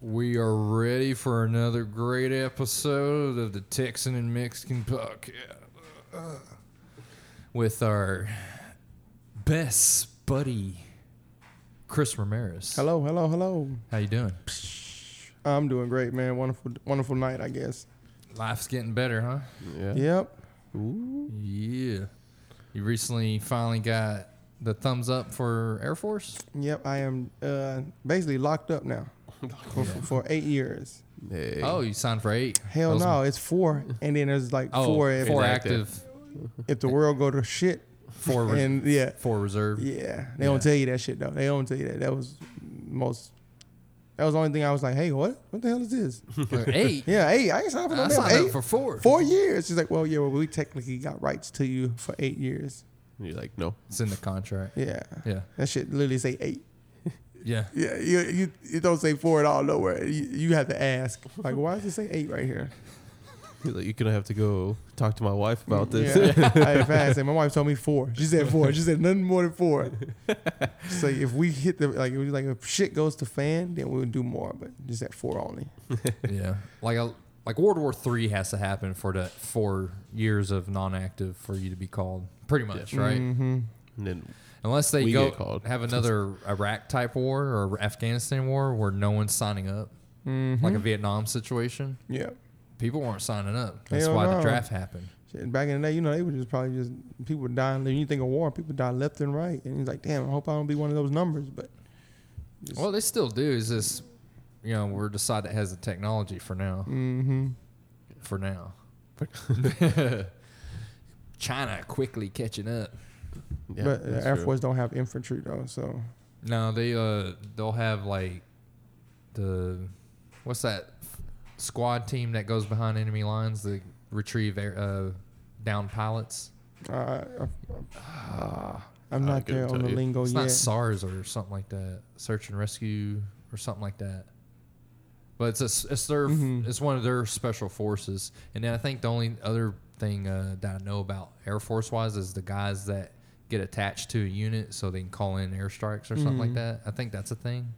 We are ready for another great episode of the Texan and Mexican podcast with our best buddy, Chris Ramirez. Hello, hello, hello. How you doing? I'm doing great, man. Wonderful, wonderful night, I guess. Life's getting better, huh? Yeah. Yep. Ooh. Yeah. You recently finally got the thumbs up for Air Force? Yep. I am uh, basically locked up now for, for, for eight years. Hey. Oh, you signed for eight. Hell Those- no, it's four, and then there's like Oh, four if, four active, if the world go to shit. four, res- And yeah, four reserve. yeah, they Yeah. don't tell you that shit though. They don't tell you that. That was most. That was the only thing I was like, hey, what? What the hell is this? eight? yeah, eight. I ain't signed for no I damn signed up eight. for four. Four years. She's like, well, yeah, well, we technically got rights to you for eight years. You're like, no. It's in the contract. Yeah, Yeah. that shit literally say eight. Yeah. Yeah, you you, you don't say four at all nowhere. You, you have to ask like, why does it say eight right here? You're like, you're gonna have to go talk to my wife about this. Yeah. I fast. My wife told me four. She said four. She said nothing more than four. so if we hit the like, it was like if shit goes to fan, then we'll do more. But just at four only. yeah, like a like World War Three has to happen for the four years of non-active for you to be called, pretty much, right? Mm-hmm. And then Unless they We go have another Iraq type war or Afghanistan war where no one's signing up, Mm-hmm. like a Vietnam situation. yeah. People weren't signing up. That's Hell why the draft happened. Shit, back in the day, you know, they were just probably just people were dying. When you think of war, people die left and right, and he's like, "Damn, I hope I don't be one of those numbers." But Well, they still do. Is this, you know, we're the side that has the technology for now. mm-hmm. For now. China quickly catching up. Yeah, but the Air true. Force don't have infantry though, so No, they uh they'll have like the what's that squad team that goes behind enemy lines to retrieve air, uh down pilots. uh, Ah, I'm not couldn't there on the you. lingo it's yet. not SARS or something like that. Search and rescue or something like that. But it's a, s- it's their Mhm. it's one of their special forces. And then I think the only other thing uh, that I know about Air Force wise is the guys that get attached to a unit so they can call in airstrikes or something like Mhm. that. I think that's a thing.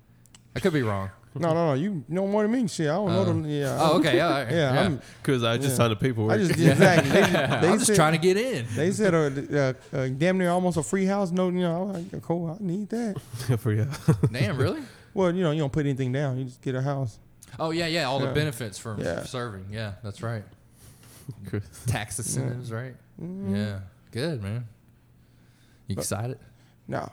I could be wrong. No, no, no. You know more than me. Shit, I don't know Oh. them. Yeah. Oh, okay. Yeah, all right. Yeah, yeah. I'm, Because I just Yeah. signed the paperwork. I just exactly. They, they I'm just trying to get in. They said uh, uh, uh, damn near almost a free house. No, you know, I'm like, cool. I need that. for you. Damn, really? Well, you know, you don't put anything down. You just get a house. Oh yeah, yeah. All the benefits from Yeah. serving. Yeah, that's right. Tax incentives, right? Mm, Yeah. Good man. You But- excited? No.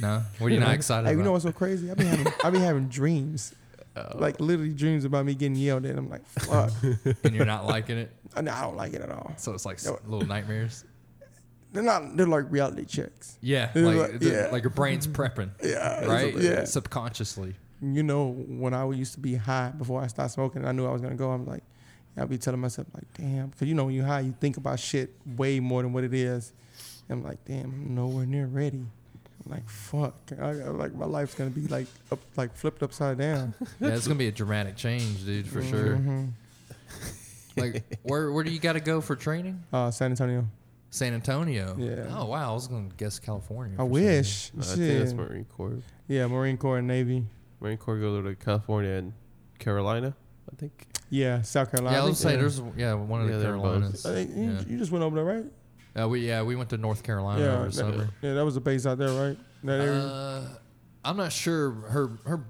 No. What are you not excited Hey, about? you know what's so crazy? I be having I be having dreams, Oh. like literally dreams about me getting yelled at. I'm like, fuck. and you're not liking it, no, I don't like it at all. so it's like No. little nightmares. They're not. They're like reality checks. Yeah, like like- yeah. like your brain's prepping, Yeah. right? Yeah. Subconsciously. you know, when I used to be high before I started smoking, and I knew I was gonna go. I'm like, I'd be telling myself like, damn, because you know when you're high, you think about shit way more than what it is. I'm like, damn, I'm nowhere near ready. I'm like, fuck, I, I- like my life's gonna be like up, like flipped upside down. Yeah, it's gonna be a dramatic change, dude, for sure. Mhm. Like, where where do you got to go for training? Uh, San Antonio. San Antonio. Yeah. Oh wow, I was gonna guess California. I for some wish. I think that's Marine Corps. Yeah, Marine Corps and Navy. Marine Corps go to California and Carolina, I think. Yeah, South. Carolina. Yeah, I I was think, saying there's yeah one of Yeah, the they're. Carolinas. I think you, Yeah. you just went over there, right? Uh, we yeah we went to North Carolina yeah, over the that, summer. yeah, that was a base out there, right? That area. Uh, I'm not sure. Her her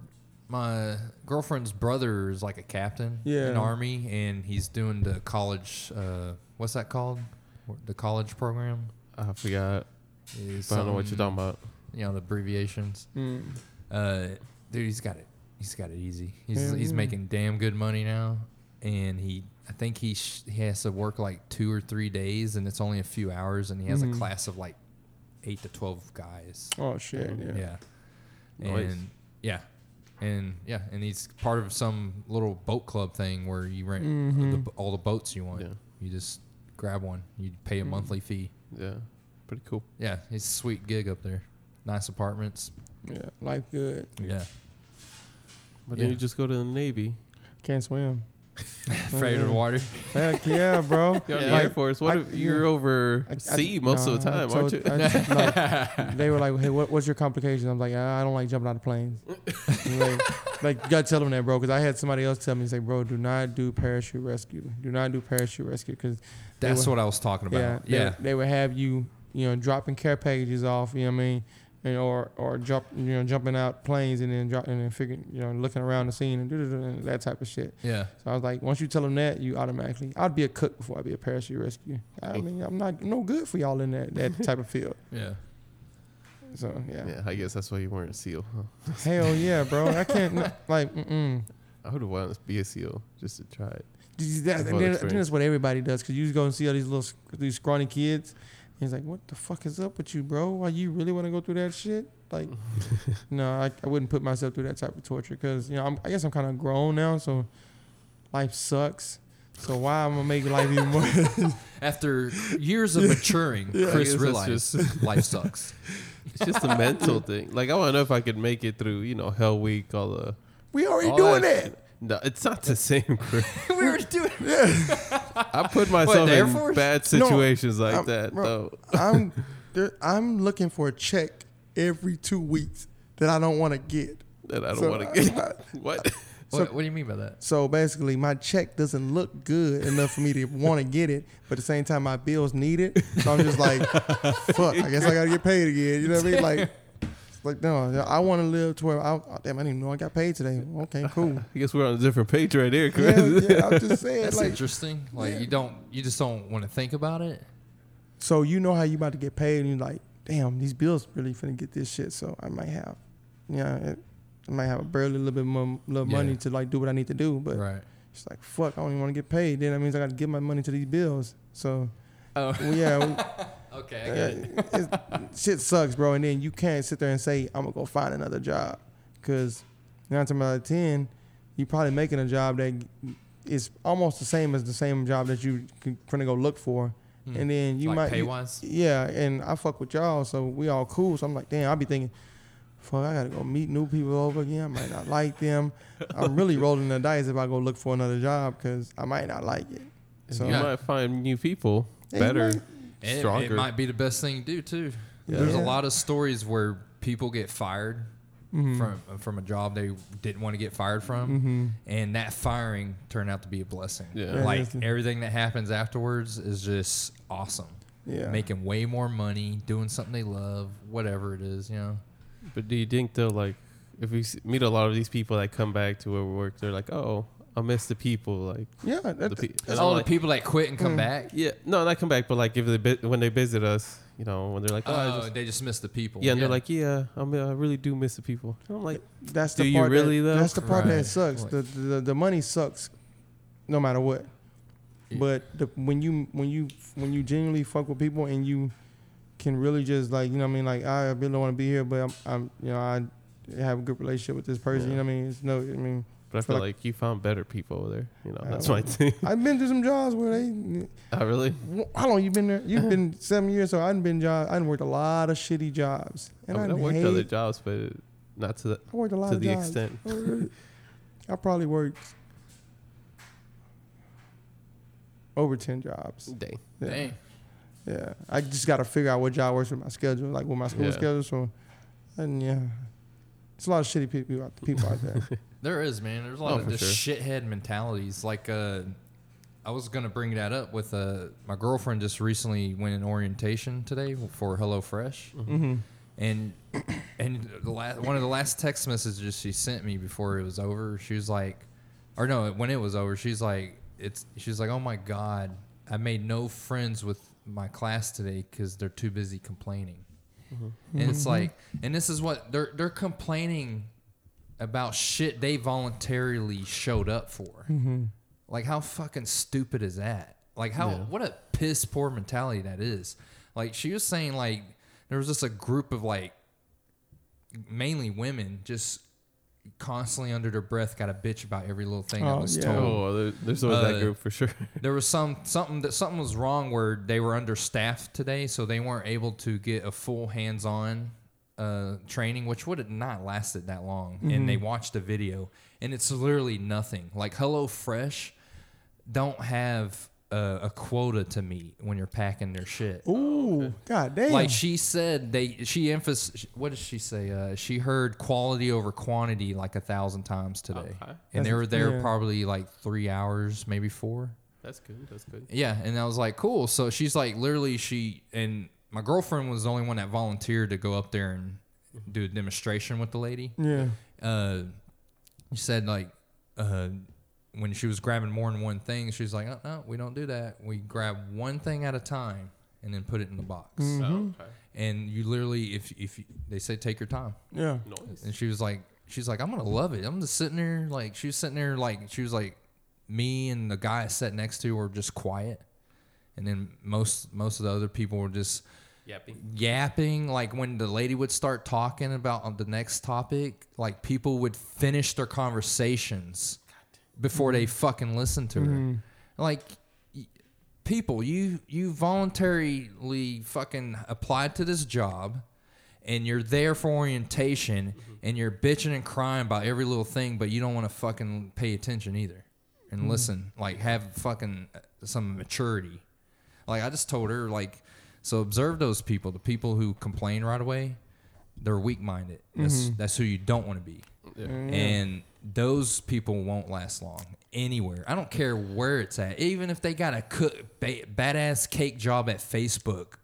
my girlfriend's brother is like a captain in Yeah. the army, and he's doing the college. Uh, what's that called? The college program. I forgot. Is I don't know what you're talking about. You know the abbreviations. Mm. Uh, dude, he's got it. He's got it easy. He's Hell he's yeah. making damn good money now, and he I think he sh- he has to work like two or three days, and it's only a few hours, and he has Mhm. a class of like eight to twelve guys. Oh shit! Yeah. Yeah. Nice. And yeah. And yeah, and he's part of some little boat club thing where you rent Mhm. the, all the boats you want. Yeah. You just grab one. You pay a Mhm. monthly fee. Yeah. Pretty cool. Yeah, it's a sweet gig up there. Nice apartments. Yeah, life good. Yeah. But Yeah. then you just go to the Navy. Can't swim. Afraid of water. Heck yeah, bro. You're on Yeah. the Air Force. What I- if you're over I- I- sea most of the nah, I time, aren't you? told- I- like, they were like, "Hey, what, what's your complication?" I'm like, "I don't like jumping out of planes." like, like, you gotta tell them that, bro, because I had somebody else tell me, "Say, bro, do not do parachute rescue. Do not do parachute rescue, because That's were- what I was talking yeah, about. they, Yeah. they would have you, you know, dropping care packages off. You know what I mean? And, or or jump, you know, jumping out planes and then drop, and then figuring, you know, looking around the scene and, do and that type of shit. Yeah. So I was like, once you tell them that, you automatically, I'd be a cook before I'd be a parachute rescue. I mean, I'm not no good for y'all in that, that type of field. Yeah. So yeah. Yeah, I guess that's why you weren't a SEAL. Huh? Hell yeah, bro. I can't n- like. Mm-mm. I would have wanted to be a SEAL just to try it. That, That's what then, I think that's what everybody does. Cause you just go and see all these little these scrawny kids. And he's like, "What the fuck is up with you, bro? Why you really want to go through that shit?" Like, no, I, I wouldn't put myself through that type of torture. Cause you know, I'm, I guess I'm kind of grown now, so life sucks. So why I'm gonna make life even more? After years of maturing, Yeah. Chris guess that's realized just- life sucks. It's just a mental thing. Like I want to know if I could make it through, you know, Hell Week, all the. we already all doing that that. shit. No, it's not the same. Chris. we were doing Yeah. I put myself the Air in Force? bad No, situations like I'm- that, bro. though. I'm there, I'm looking for a check every two weeks that I don't want to get. That I don't So, want to get. I- what? So- what, what do you mean by that? So basically, my check doesn't look good enough for me to want to get it, but at the same time, my bills need it. So I'm just like, fuck. I guess I gotta get paid again. You know what I mean? Like, it's like no, I want to live to where I, oh, damn, I didn't even know I got paid today. Okay, cool. I guess we're on a different page right here, yeah, Chris. yeah, I'm just saying, That's like, interesting. Like yeah. you don't, you just don't want to think about it. so you know how you about to get paid, and you're like, damn, these bills really finna get this shit. So I might have, yeah, it, I might have barely a little bit more little Yeah. money to like do what I need to do, but right. it's like, fuck, I don't even want to get paid. Then that means I got to give my money to these bills. So Oh, well, yeah. we- okay. I get it. It's- shit sucks, bro. And then you can't sit there and say, I'm gonna go find another job, because nine times out of ten, you're probably making a job that is almost the same as the same job that you can gonna go look for, Hmm. and then you like might, pay you- wise. yeah. And I fuck with y'all, so we all cool. So I'm like, damn, I'll be thinking. Fuck, I gotta go meet new people over again. I might not like them. I'm really rolling the dice if I go look for another job because I might not like it. So So you Yeah. might find new people, Yeah, you better, might- And it, it might be the best thing to do too. Yeah. There's a lot of stories where people get fired Mhm. from from a job they didn't want to get fired from, Mhm. and that firing turned out to be a blessing. Yeah. Yeah, Like everything that happens afterwards is just awesome. Yeah. Making way more money, doing something they love, whatever it is, you know. But do you think though, like, if we meet a lot of these people that come back to where we work, they're like, "Oh, I miss the people." Like, yeah. That, the pe- and All I'm the like, people that quit and come Mm. back. Yeah, no, not come back, but like if they vi- when they visit us, you know, when they're like, "Oh, Oh, just, they just miss the people. yeah," and they're like, "Yeah, I, mean, I really do miss the people." And I'm like, That's Do the you part really, that, though? That's the part Right. that sucks. Like- The, the the money sucks, no matter what. Yeah. But the, when you when you when you genuinely fuck with people and you can really just like you know what I mean like I really don't want to be here, but I'm, I'm you know I have a good relationship with this person. You know what I mean? It's no, I mean but I feel feel like- like, you found better people over there. You know, Uh, that's my thing. I've been through some jobs where they. I really, How long you been there? You've been seven years, so I've been job. I've worked a lot of shitty jobs, I, and I, mean, I worked hate, other jobs, but not to the, I worked a lot to of the jobs. extent. I probably worked over ten jobs. Dang. Yeah. Dang. Yeah, I just got to figure out what job works with my schedule, like with my school Yeah. schedule. So, and yeah, it's a lot of shitty people out, people out there. There is, man. There's a lot Oh, of for just shithead mentalities. Like, uh, I was gonna bring that up with uh, my girlfriend. Just recently went in orientation today for HelloFresh, mm-hmm. and and the last, one of the last text messages she sent me before it was over, she was like, or no, when it was over, she's like, it's she's like, oh my god, I made no friends with my class today because they're too busy complaining. And it's mm-hmm. like, and this is what they're they're complaining about shit they voluntarily showed up for. Mm-hmm. Like how fucking stupid is that? Like how Yeah. what a piss poor mentality that is. Like she was saying like there was just a group of like mainly women just constantly under their breath got a bitch about every little thing that Oh, was yeah. told Oh, there, there's always Uh, that group for sure. there was some something that something was wrong where they were understaffed today, so they weren't able to get a full hands-on uh, training, which would have not lasted that long. And they watched a video, and it's literally nothing. Like Hello Fresh, don't have a, a quota to meet when you're packing their shit. Ooh, god damn. Like she said, they she emphasized. What did she say? Uh, she heard quality over quantity like a thousand times today, Okay. and they were there yeah. probably like three hours, maybe four. That's good. That's good. Yeah, and I was like, cool. So she's like, literally, she and my girlfriend was the only one that volunteered to go up there and do a demonstration with the lady. yeah. Uh, she said like, uh, when she was grabbing more than one thing, she was like, oh, no, we don't do that. We grab one thing at a time and then put it in the box. Mm-hmm. Oh, okay. And you literally, if if you, they say take your time, Yeah. Nice. and she was like, she's like, I'm gonna love it. I'm just sitting there, like she was sitting there, like she was like, me and the guy I sat next to were just quiet, and then most most of the other people were just Yapping. yapping. Like when the lady would start talking about on the next topic, like people would finish their conversations before they fucking listen to her. Mm-hmm. Like people, you you voluntarily fucking applied to this job and you're there for orientation mm-hmm. and you're bitching and crying about every little thing, but you don't want to fucking pay attention either and mm-hmm. listen. Like have fucking uh, some maturity. Like I just told her, like, so observe those people. The people who complain right away, they're weak minded. That's that's who you don't want to be. Yeah. And those people won't last long anywhere. I don't care where it's at. Even if they got a cook, ba- badass cake job at Facebook,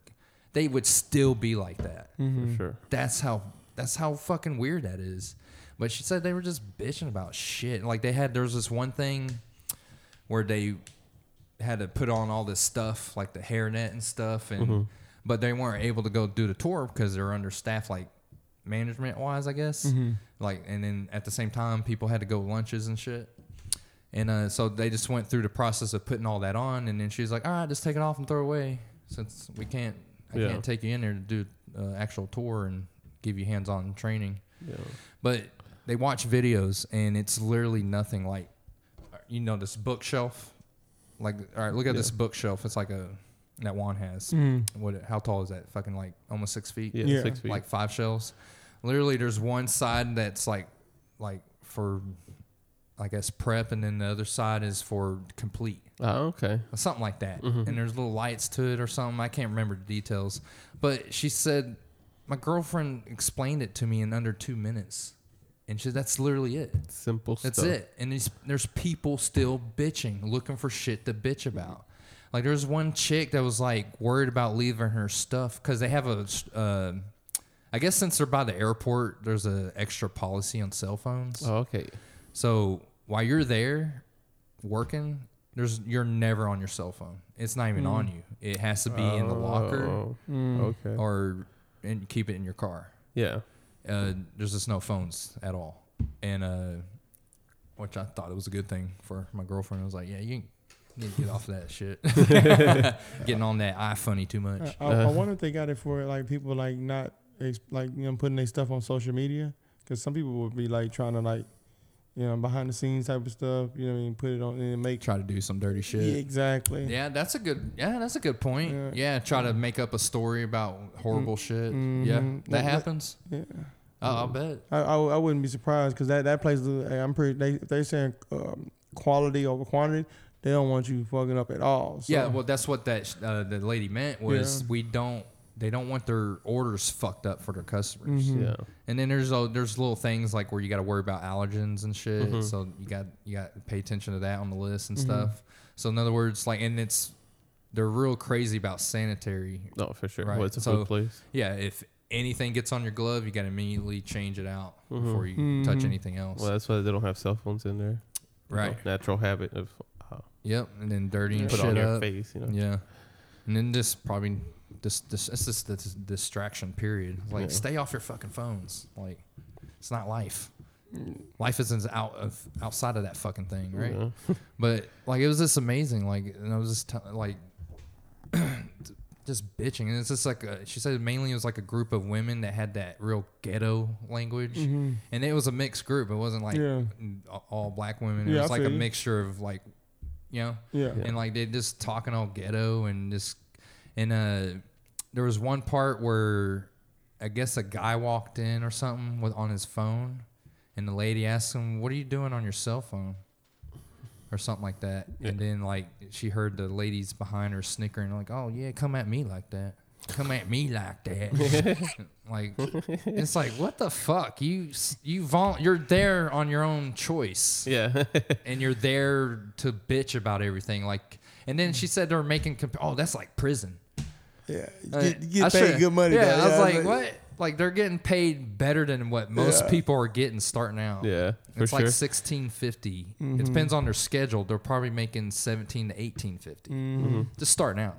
they would still be like that. Mm-hmm. For sure. That's how that's how fucking weird that is. But she said they were just bitching about shit. Like they had there was this one thing where they had to put on all this stuff like the hairnet and stuff and mm-hmm. but they weren't able to go do the tour because they're understaffed like management wise I guess. Like and then at the same time people had to go lunches and shit. And uh, so they just went through the process of putting all that on and then she's like, All right, just take it off and throw it away since we can't I Yeah. can't take you in there to do uh, actual tour and give you hands on training. Yeah. But they watch videos and it's literally nothing like, you know, this bookshelf. Like, all right, look at this bookshelf. It's like a that Juan has. What? How tall is that? Fucking like almost six feet. Yeah. Yeah. Six feet. Like five shelves. Literally, there's one side that's like, like for, I guess prep, and then the other side is for complete oh, okay. something like that. And there's little lights to it or something. I can't remember the details, but she said my girlfriend explained it to me in under two minutes, and she that's literally it. Simple stuff. That's stuff. it. And there's, there's people still bitching, looking for shit to bitch about. Like there's one chick that was like worried about leaving her stuff because they have a. Uh, I guess since they're by the airport, there's an extra policy on cell phones. Oh, okay. So while you're there working, there's you're never on your cell phone. It's not even on you. It has to be in the locker Oh, Mm. Okay. or and keep it in your car. yeah. Uh, there's just no phones at all, and uh, which I thought it was a good thing for my girlfriend. I was like, yeah, you need to get off of that shit. Getting on that iPhoney too much. I, I, I wonder if they got it for like people like not ex- like you know putting their stuff on social media because some people would be like trying to like you know behind the scenes type of stuff. You know what I mean? Put it on and make Try to do some dirty shit. yeah, exactly. Yeah, that's a good. Yeah, that's a good point. Yeah. Yeah, try to make up a story about horrible shit. mhm. Yeah, that like- happens. Yeah. Oh, I'll bet. I, I, I wouldn't be surprised because that, that place, I'm pretty, they, if they saying um, quality over quantity, they don't want you fucking up at all. So, Yeah, well, that's what that uh, the lady meant was Yeah. we don't. They don't want their orders fucked up for their customers. Mhm. Yeah. And then there's uh, there's little things like where you got to worry about allergens and shit. Mhm. So you got you got to pay attention to that on the list and Mhm. stuff. So in other words, like, and it's they're real crazy about sanitary. No, for sure. Right, Well, it's a so- food place. Yeah, if anything gets on your glove, you got to immediately change it out Mhm. before you touch Mhm. anything else. Well, that's why they don't have cell phones in there. You know, Right. natural habit of uh, Yep, and then dirtying put shit on your up. face. You know. Yeah, and then just probably this it's just this distraction period. Like, Yeah. stay off your fucking phones. Like, it's not life. Life isn't out of outside of that fucking thing, right? Yeah. But like, it was just amazing. Like, and I was just t- like, just bitching. And it's just like a, she said mainly it was like a group of women that had that real ghetto language, Mhm. and it was a mixed group. It wasn't like Yeah. all black women. It was like a mixture of like, you know Yeah. Yeah. and like they just talking all ghetto and just and uh there was one part where I guess a guy walked in or something with on his phone and the lady asked him, What are you doing on your cell phone? or something like that. Yeah. And then like she heard the ladies behind her snickering like, "Oh yeah, come at me like that." Come at me like that, like it's like what the fuck you you you're there on your own choice Yeah. and you're there to bitch about everything like and then she said they were making comp- oh that's like prison Yeah, you Uh, get, you I get paid should- good money. Yeah, though. I was like, like- what? Like they're getting paid better than what most Yeah. people are getting starting out. yeah. For it's sure. like sixteen It Mhm. depends on their schedule. They're probably making seventeen to eighteen fifty Mhm. just starting out.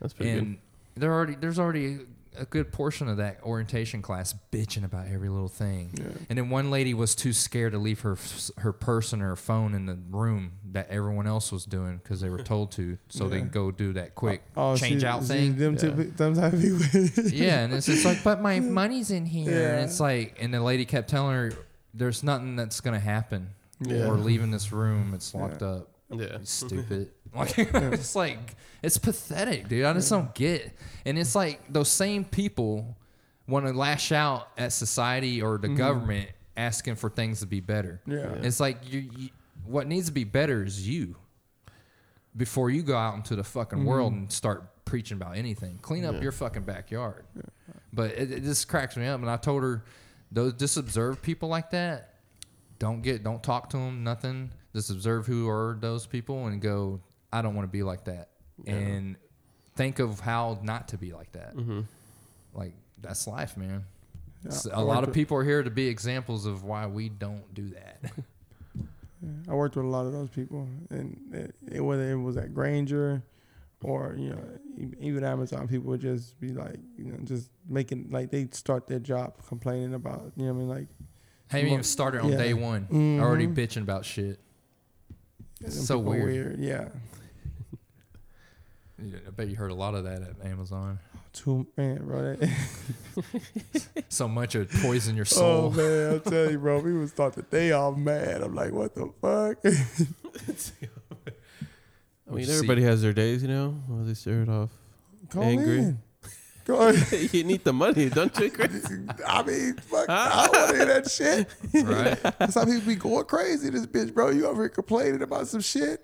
That's pretty good. and they're already there's already a good portion of that orientation class bitching about every little thing. Yeah. And then one lady was too scared to leave her her purse and her phone in the room that everyone else was doing because they were told to, so they Yeah. can go do that quick Oh, oh change see- out see, thing. Them, Yeah. two, them type of people. yeah, and it's just like, but my money's in here, and it's like, and the lady kept telling her, "There's nothing that's gonna happen. Yeah. We're leaving this room. It's locked Yeah. up. Yeah. You stupid. like, it's like, it's pathetic, dude. I just don't get. And it's like those same people want to lash out at society or the mm-hmm. government asking for things to be better. Yeah. It's like you, you, what needs to be better is you. Before you go out into the fucking mm-hmm. world and start preaching about anything, clean up Yeah. your fucking backyard. But it, it just cracks me up. And I told her, those just observe people like that. Don't get, don't talk to them, nothing. Just observe who are those people and go. I don't want to be like that. Yeah. And think of how not to be like that. Mm-hmm. Like that's life, man. Yeah, S- I A lot of people are here to be examples of why we don't do that. I worked with a lot of those people, and it, it, whether it was at Grainger or you know e- even Amazon, people would just be like, you know, just making like they start their job complaining about, you know, what I mean, like Haven't even started on yeah. day one. Mhm. Already bitching about shit. them So people are weird. Yeah, Yeah, I bet you heard a lot of that at Amazon. too man, bro. So much of poison your soul. oh soul. man, I'll tell you, bro. We would start the day off mad. I'm like, what the fuck? I mean, everybody has their days, you know. Well, they start off. Call Angry. in. Go on. you need the money, don't you, Chris? I mean, fuck, I don't want to hear that shit. right? Some people be going crazy. This bitch, bro. You over here complaining about some shit?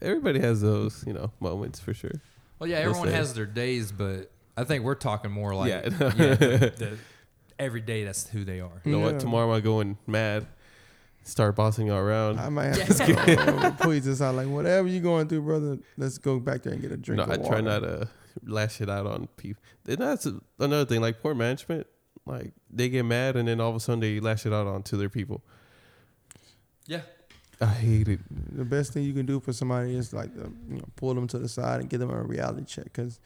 Everybody has those, you know, moments for sure. Well, yeah, everyone has their days, but I think we're talking more like Yeah. yeah, the, every day that's who they are. You know Yeah. what? Tomorrow I'm going mad. Start bossing you around. I might have to go, please just out like whatever you're going through, brother. Let's go back there and get a drink. no, of I water. try not to lash it out on people. And that's another thing. Like poor management, like they get mad and then all of a sudden they lash it out onto their people. Yeah. I hate it. The best thing you can do for somebody is like uh, you know, pull them to the side and give them a reality check. Because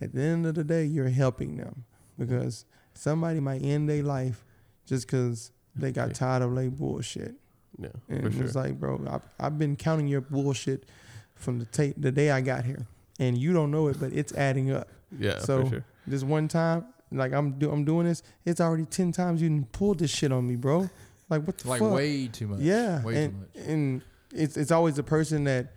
at the end of the day, you're helping them. Because somebody might end their life just because they got tired of like bullshit. Yeah, And for sure. it's like, bro, I've, I've been counting your bullshit from the tape the day I got here, and you don't know it, but it's adding up. yeah, so- sure. This one time, like I'm do, I'm doing this, it's already ten times you pulled this shit on me, bro. Like what the Like fuck? way too much. Yeah, Way and, too much. and it's it's always the person that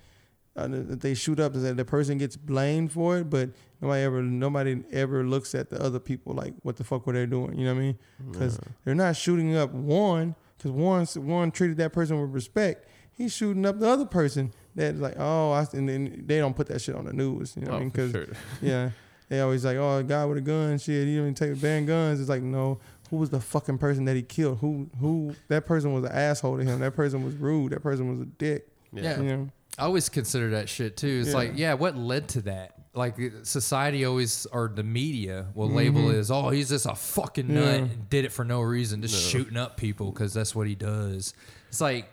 uh, that they shoot up is that the person gets blamed for it, but nobody ever nobody ever looks at the other people like what the fuck were they doing? You know what I mean? Because they're not shooting up one because Warren one treated that person with respect. He's shooting up the other person that's like, oh, I, and then they don't put that shit on the news. You know what I oh, mean? Because sure. yeah, they always like, oh, a guy with a gun, shit. He don't even take ban guns. It's like, no, who was the fucking person that he killed? Who who? That person was an asshole to him. That person was rude. That person was a dick. Yeah. You know? I always consider that shit too. It's Yeah. like, yeah, what led to that? Like society always, or the media will mm-hmm. label it as, oh, he's just a fucking nut Yeah. and did it for no reason, just No. shooting up people because that's what he does. It's like,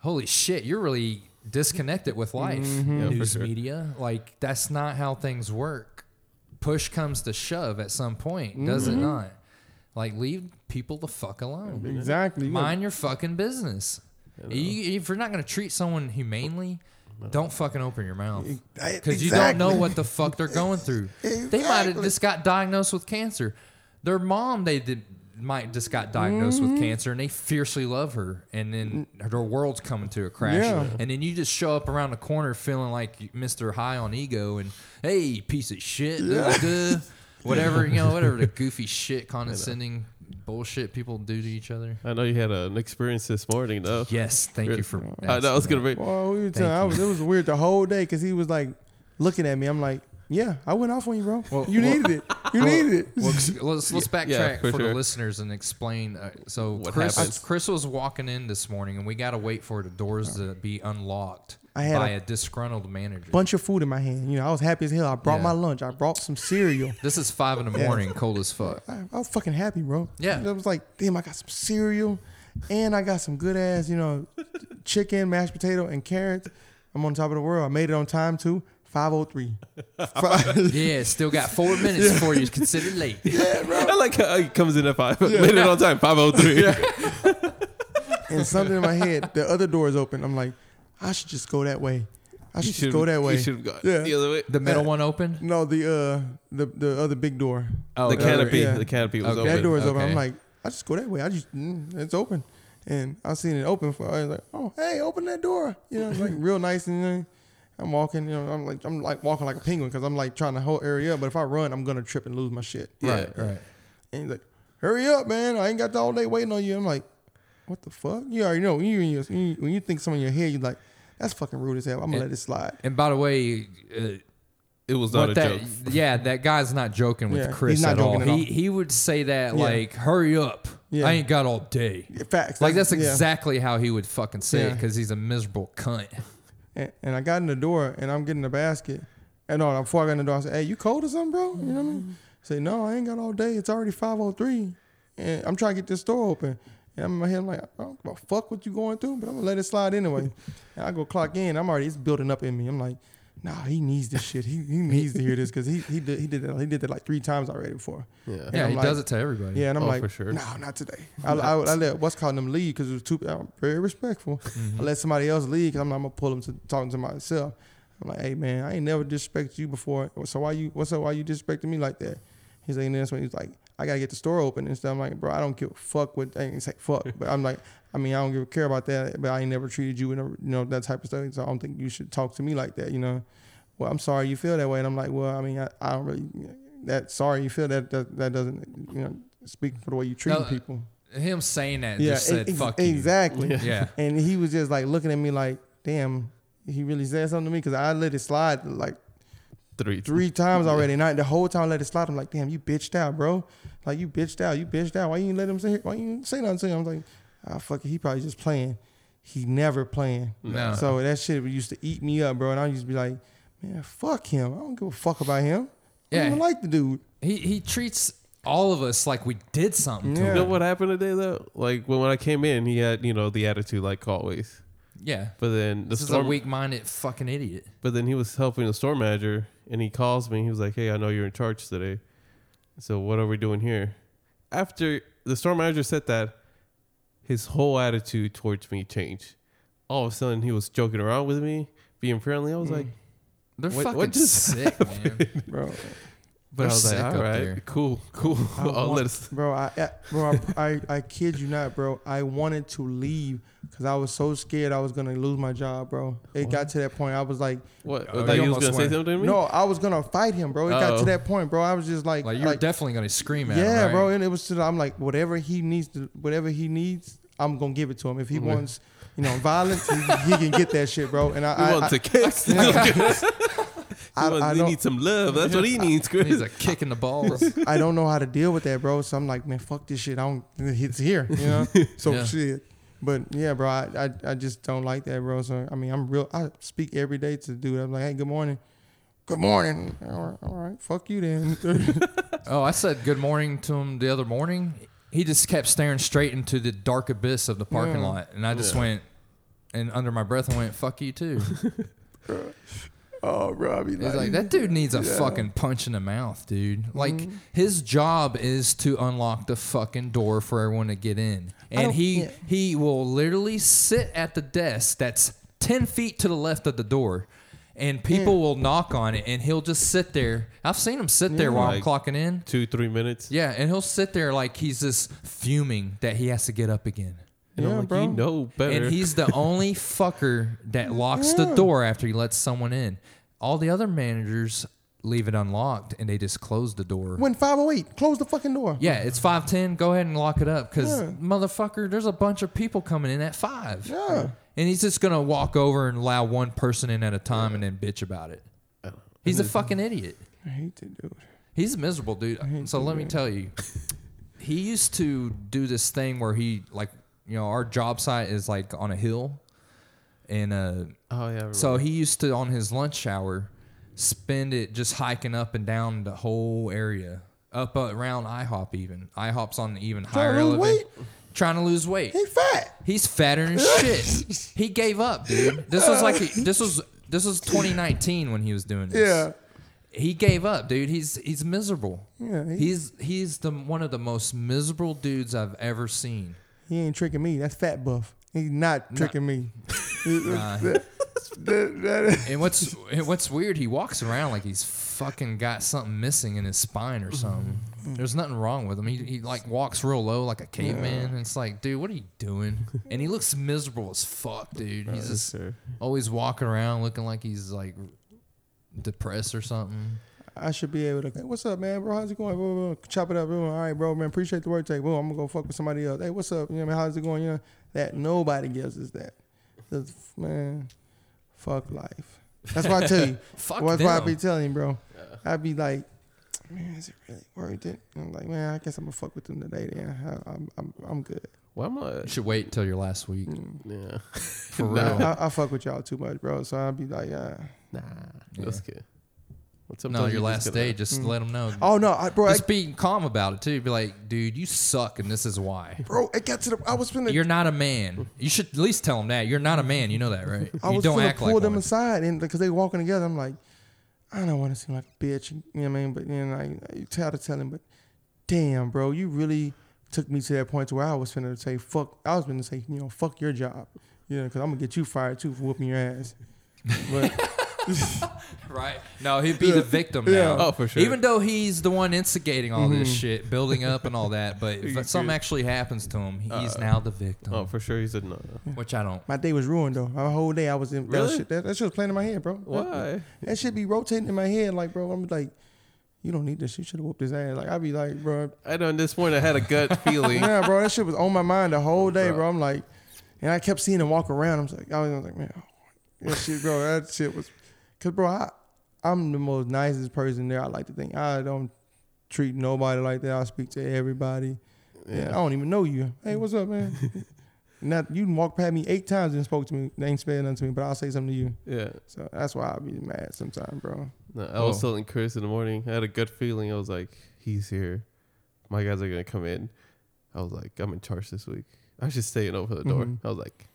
holy shit, you're really disconnected with life, mm-hmm. Yeah, news sure. media. Like that's not how things work. Push comes to shove at some point, does it mm-hmm. not? Like leave people the fuck alone. Exactly. Mind your fucking business. You know? You, if you're not gonna treat someone humanely, don't fucking open your mouth I- because you don't know what the fuck they're going through. They might have Exactly. just got diagnosed with cancer. Their mom, they did might just got diagnosed Mm-hmm. with cancer, and they fiercely love her, and then their world's coming to a crash, Yeah. and then you just show up around the corner feeling like Mr. High on ego, and hey, piece of shit, duh, duh, whatever you know, whatever the goofy shit, condescending bullshit people do to each other. I know you had an experience this morning though. Yes, thank you for. I know I was gonna that. bring. Well, we were Thank telling, I was, it was weird the whole day because he was like looking at me. I'm like, yeah, I went off on you, bro. Well- you well- needed it. You needed it. Well, let's let's backtrack Yeah, for, for the listeners and explain. Uh, so What Chris happened? Chris was walking in this morning, and we got to wait for the doors to be unlocked I had by a a, disgruntled manager. Bunch of food in my hand. You know, I was happy as hell. I brought Yeah. my lunch. I brought some cereal. this is five in the Yeah. morning, cold as fuck. I, I was fucking happy, bro. Yeah. I was like, damn, I got some cereal, and I got some good ass, you know, chicken, mashed potato, and carrots. I'm on top of the world. I made it on time too. 503. Yeah, still got four minutes before you consider late. Yeah, I like how he comes in at five. Made it on time. Five oh three. and something in my head, the other door is open. I'm like, I should just go that way. I should just go that way. You should have gone Yeah. the other way. The middle one open. No, the uh, the the other big door. Oh, the the- canopy. yeah. The canopy was Okay. open. That door is open. I'm like, I just go that way. I just, mm, it's open. And I seen it open for. I was like, oh, hey, open that door. You know, like real nice and. I'm walking, you know, I'm like I'm like walking like a penguin because I'm like trying to hold area up. But if I run, I'm gonna trip and lose my shit. Right, right. And he's like, "Hurry up, man! I ain't got all day waiting on you." I'm like, "What the fuck?" You already know when you, when you, when you, when you think something in your head, you're like, "That's fucking rude as hell." I'm gonna And- let it slide. And by the way, uh, It was not what a that, joke. yeah, that guy's not joking with Yeah, Chris he's not at all. at all. He he would say that Yeah. like, "Hurry up! Yeah. I ain't got all day." Facts. Like that's yeah. exactly how he would fucking say it because he's a miserable cunt. And, and I got in the door and I'm getting the basket. And no, before I got in the door, I said, "Hey, you cold or something, bro?" You know what I mean? Mm-hmm. Say, "No, I ain't got all day. It's already 5:03, and I'm trying to get this store open." And I'm in my head, I'm like, "I don't give a fuck what you going through, but I'm gonna let it slide anyway." and I go clock in. I'm already it's building up in me. I'm like, "Nah, he needs this shit. He he needs to hear this because he he did he did that he did that like three times already before." Yeah. And Yeah, I'm he like- does it to everybody. Yeah, and I'm Oh, like, for sure. no, not today. I, I, I let what's calling them leave because it was too. I'm very respectful. Mm-hmm. I let somebody else leave because I'm, not- I'm gonna pull them to talking to myself. I'm like, hey man, I ain't never disrespected you before. So why you? What's up? Why you disrespecting me like that? He's like, and that's when he's like, I gotta get the store open and stuff. I'm like, bro, I don't give a fuck what. I ain't say fuck, but I'm like, I mean, I don't give a care about that. But I ain't never treated you, in a, you know, that type of stuff. So I don't think you should talk to me like that. You know. Well, I'm sorry you feel that way, and I'm like, well, I mean, I, I don't really. That sorry you feel that that, that doesn't you know speak for the way you treat No, people. Uh, him saying that Yeah, just said ex- "fuck you." exactly. Yeah. And he was just like looking at me like, damn, he really said something to me because I let it slide like Three. three times already. And I, the whole time I let it slide, I'm like, damn, you bitched out, bro. Like you bitched out, you bitched out. Why you didn't let him say? Why you didn't say nothing to him? I was like, ah, fuck it. He probably just playing. He never playing. No. So that shit used to eat me up, bro. And I used to be like, man, fuck him. I don't give a fuck about him. I Yeah. don't even like the dude. He he treats all of us like we did something to Yeah. You know what happened today though? Like when, when I came in, he had you know the attitude like always. Yeah. But then the This is a weak-minded fucking idiot. But then he was helping the store manager, and he calls me. He was like, "Hey, I know you're in charge today. So what are we doing here?" After the store manager said that, his whole attitude towards me changed. All of a sudden, he was joking around with me, being friendly. I was Mm. like, They're What- fucking what just sick, man. Bro, but They're I was like, sick all up right, there. cool, cool. I I'll want- let us. bro, I, I bro, I, I, I kid you not, bro. I wanted to leave because I was so scared I was gonna lose my job, bro. It got to that point. I was like, What? Oh, that you you was gonna say something to me? no, I was gonna fight him, bro. It got Uh-oh. to that point, bro. I was just like, Like you're definitely gonna scream at him. yeah, right? bro. And it was, to, I'm like, whatever he needs to, whatever he needs, I'm gonna give it to him. If he Mhm. wants, you know, violence, he, he can get that shit, bro. And I, He I, wants I, a kiss. he I, wants- I he don't- needs some love. That's what he needs, He needs Chris. a kick in the balls. I don't know how to deal with that, bro. So I'm like, man, fuck this shit. I don't. It's here, you know. So Yeah. shit. But yeah, bro, I, I I just don't like that, bro. So I mean, I'm real. I speak every day to the dude. I'm like, hey, good morning. Good morning. All right, all right. Fuck you then. oh, I said good morning to him the other morning. He just kept staring straight into the dark abyss of the parking Yeah. lot, and I just Yeah. went, and under my breath, I went, "Fuck you too." Oh, bro. I be He's like, that dude needs a Yeah. fucking punch in the mouth, dude. Like Mhm. his job is to unlock the fucking door for everyone to get in, and he yeah. he will literally sit at the desk that's ten feet to the left of the door, and people will knock on it, and he'll just sit there. I've seen him sit there while Like- I'm clocking in. Two, three minutes. Yeah, and he'll sit there like he's just fuming that he has to get up again. And I'm like, bro. you know better. And he's the only fucker that locks the door after he lets someone in. All the other managers leave it unlocked and they just close the door. When 508, close the fucking door. Yeah, it's five ten. Go ahead and lock it up, because Yeah. motherfucker, there's a bunch of people coming in at five. Yeah. and he's just gonna walk over and allow one person in at a time and then bitch about it. Oh. He's a fucking idiot. I hate that dude. He's a miserable dude. So let me tell you, he used to do this thing where he like, you know, our job site is like on a hill, and uh, Oh yeah. I so he used to on his lunch hour spend it just hiking up and down the whole area, up uh, around IHOP even. IHOP's on the even higher to lose elevation. Trying to lose weight. He fat. He's fatter than shit. he gave up, dude. This was like this was this was 2019 when he was doing this. Yeah. He gave up, dude. He's he's miserable. Yeah, he- he's he's the one of the most miserable dudes I've ever seen. He ain't tricking me. That's fat buff. He's not tricking me. Nah. That- that- that- And what's and what's weird, he walks around like he's fucking got something missing in his spine or something. Mm-hmm. There's nothing wrong with him. He, he like walks real low like a caveman. And it's like, dude, what are you doing? And he looks miserable as fuck, dude. He's just always walking around looking like he's like depressed or something. I should be able to. Hey, what's up, man, bro? How's it going? Bro, bro, Chop it up. Bro. All right, bro, man. Appreciate the work take. Bro, I'm gonna go fuck with somebody else. Hey, what's up? You know, man, how's it going? You know, that nobody gives us that. Just, man, fuck life. That's why I tell you. Fuck Well, that's why I them. be telling you, bro. I'd be like, man, is it really worth it? And I'm like, man, I guess I'm gonna fuck with them today. Then I, I'm, I'm, I'm good. Well, I'm You not. should wait until your last week. Yeah. For I, real. I, I fuck with y'all too much, bro. So I'd be like, uh, Nah. Yeah. That's good. What's no, your you last just day, gotta- just Mm. let them know. oh no, I, bro, I, Just be calm about it too. Be like, dude, you suck, and this is why. bro, it got to the. I was finna. You're not a man. You should at least tell them that you're not a man. You know that, right? I you was don't finna act pull like them one. aside, and because they walking together, I'm like, I don't want to seem like a bitch, you know what I mean? But then I, I try to tell him, but damn, bro, you really took me to that point to where I was finna say fuck. I was finna say, you know, fuck your job, you know, because I'm gonna get you fired too for whooping your ass. But Right? No, he'd be the victim Yeah. Oh, for sure. Even though he's the one instigating all this Mm-hmm. shit, building up and all that, but if something could- actually happens to him, he's Uh, now the victim. Oh, for sure. He said no. Which I don't. my day was ruined though. My whole day I was in that Really? shit. That, that shit was playing in my head, bro. That- Why? That shit be rotating in my head, like, bro. I'm like, you don't need this. You should have whooped his ass. Like, I'd be like, bro, I know. At this point, I had a gut feeling. yeah, bro, that shit was on my mind the whole day, Bro. bro. I'm like, and I kept seeing him walk around. I'm like, I was like, man, oh, that shit, bro, that shit was, cause bro, I, I'm the most nicest person there. I like to think I don't treat nobody like that. I speak to everybody. Yeah, I don't even know you. Hey, what's up, man? Not you can walk past me eight times and spoke to me. They ain't said nothing to me, but I'll say something to you. Yeah. So that's why I'll be mad sometimes, bro. No, I was Oh. telling Chris in the morning. I had a gut feeling. I was like, he's here. My guys are gonna come in. I was like, I'm in charge this week. I should stay and over the door. Mhm. I was like,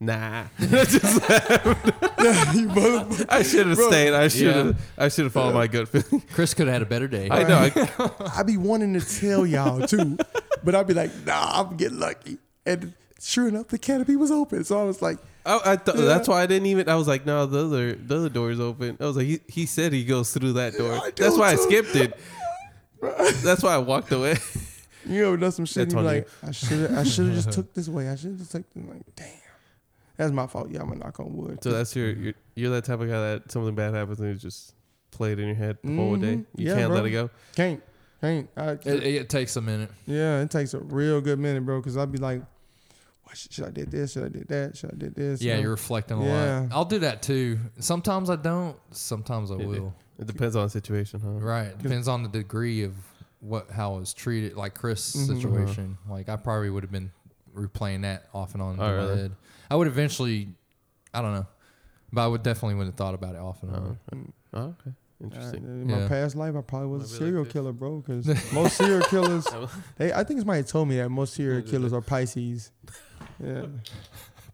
nah. yeah, you both. I should have stayed. I should have. Yeah. I should have followed my gut feeling. Chris could have had a better day. I know. I, I be wanting to tell y'all too, but I'd be like, nah, I'm getting lucky. And sure enough, the canopy was open. So I was like, I, I th- Yeah. That's why I didn't even. I was like, no, the other the other door is open. I was like, he, he said he goes through that door. I do that's why too. I skipped it. that's why I walked away. you ever done some shit That's and you on like, I should I should have just took this way. I should have just took like, damn. That's my fault. Yeah, I'm gonna knock on wood. So that's your you're, you're that type of guy that something bad happens and you just play it in your head the whole day. Mhm. You Yeah, can't bro. let it go. can't. Can't. I, It, it takes a minute. yeah, it takes a real good minute, bro, because I'd be like, what should, should I did this? Should I did that? Should I did this? Yeah, You know? you're reflecting a Yeah. lot. I'll do that too. Sometimes I don't. Sometimes I Yeah, will. It depends on the situation, huh? Right. Depends on the degree of what how I was treated. Like Chris' Mhm. situation. Like I probably would have been replaying that off and on in Oh, my really? head. I would eventually. I don't know, but I would definitely would have thought about it often. and Oh, on. Okay. Uh, Interesting. in my Yeah. past life, I probably was a Might be like serial this. killer, bro. Because most serial killers, they, I think somebody told me that most serial killers are Pisces. Yeah,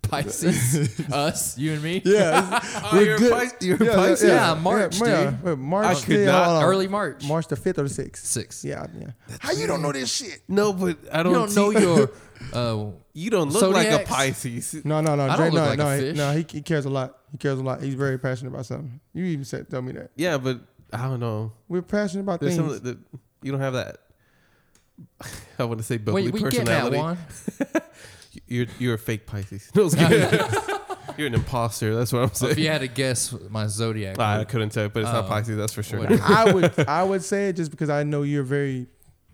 Pisces, us, you and me. yeah, Oh, We're you're, good. a Pis- you're yeah, Pisces? Yeah, March, yeah, dude. wait, March. I could yeah, not- hold. Early March. March the fifth or the sixth. Six. Yeah, yeah. How you don't know this shit? No, but I don't. don't know your. Uh, You don't look like a Pisces. No, no, no. I don't Dre, look no, like a no, he- no. He, he cares a lot. He cares a lot. He's very passionate about something. You even said, tell me that. Yeah, but I don't know. We're passionate about There's things. that you don't have that. I want to say bubbly wait, we get that personality. one. You're you're a fake Pisces. No, I was kidding. You're an imposter. That's what I'm saying. if you had to guess my zodiac, I would- couldn't tell, but it's not Oh. Pisces. That's for sure. Whatever. I would I would say it just because I know you're very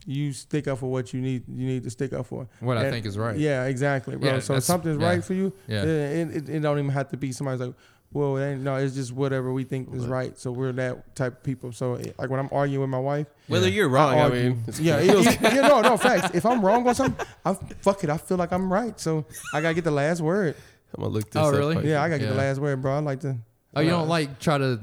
you stick up for what you need you need to stick up for. what I And- think is right. Yeah, exactly, bro. Yeah, so if that's- something's yeah. right for you, Yeah. it, it, it don't even have to be somebody's like, well, it ain't, no, it's just whatever we think is Right. right. So we're that type of people. So eh, like when I'm arguing with my wife, Whether Yeah. you're wrong, I, argue. mean, yeah, cool. it- it- yeah, no, no facts. If I'm wrong on something, I fuck it. I feel like I'm right. So I gotta get the last word. I'm gonna look this Oh, up. really? Pisces. Yeah, I gotta get the last word, bro. I like to. Oh, you uh, don't like try to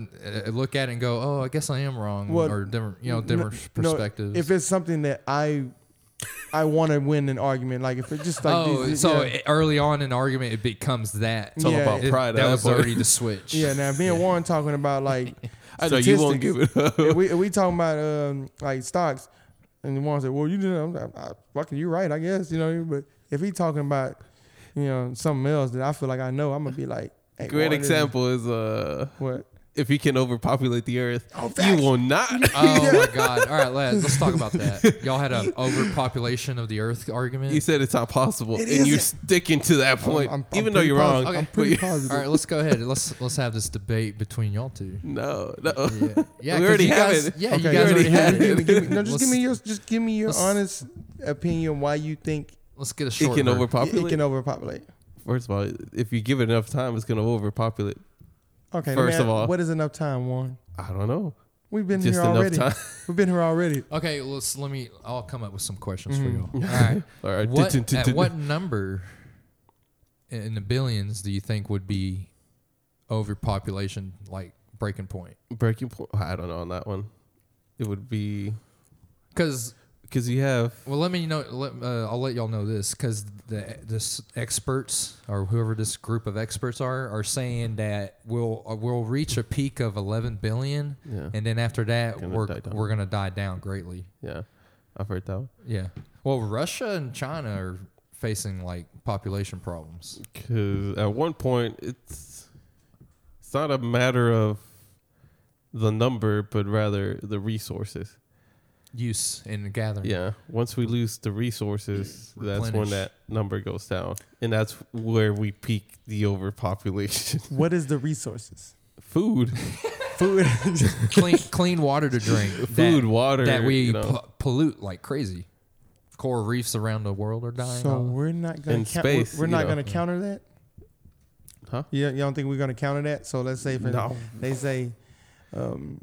uh, look at it and go, "Oh, I guess I am wrong," Well, or different, you know, n- different no, perspectives. if it's something that I I want to win an argument, like if it just like oh, these- so yeah. early on in argument, it becomes that. It's all Yeah, about It- pride. at that that was already the switch. yeah. Now me and Warren talking about like I know you won't give it up. if we if we talking about um like stocks, and Warren said, "Well, you did, I'm, like, I, fucking you right, I guess." You know, but if he talking about you know something else that I feel like I know, I'm gonna be like, hey, Great Warren, this is- example is uh, What? If you can overpopulate the earth, Oh, you will not. Oh, oh my God! All right, lads, let's talk about that. Y'all had an overpopulation of the Earth argument. You said it's not possible, It and you're sticking to that point, I'm- I'm even though you're posi- wrong. I'm pretty positive. All right, let's go ahead. Let's let's have this debate between y'all two. No, no. Yeah, yeah. we 'cause already have guys, it. Yeah, okay, you guys already had give me- it. give me- no, just Let's- give me your just give me your honest opinion why you think Let's get a It short. can ver- it, overpopulate. it can overpopulate. First of all, if you give it enough time, it's gonna overpopulate. Okay, First let me of all- what is enough time, Warren? I don't know. We've been Just here already. time. We've been here already. Okay, let's let me. I'll come up with some questions Mhm. for y'all. All right. All right. What, Dun, dun, at what number in the billions do you think would be overpopulation, like breaking point? breaking point? I don't know on that one. It would be Because because you have well, let me know. Let, uh, I'll let y'all know this because the this experts or whoever this group of experts are are saying that we'll uh, we'll reach a peak of 11 billion, yeah and then after that Gonna we're die down. we're gonna die down greatly. yeah. I've heard that one. Yeah. Well, Russia and China are facing like population problems. Because at one point, it's it's not a matter of the number, but rather the resources. Use and gathering. Yeah. Once we lose the resources, that's when that number goes down, and that's where we peak the overpopulation. What is the resources? Food, Food. clean clean water to drink. food, that, water. that we you know. pu- pollute like crazy. Coral reefs around the world are dying. so off. we're not gonna In count, space, we're, we're not gonna counter that. Huh? Yeah, you don't think we're gonna counter that? So let's say for No. they say, um,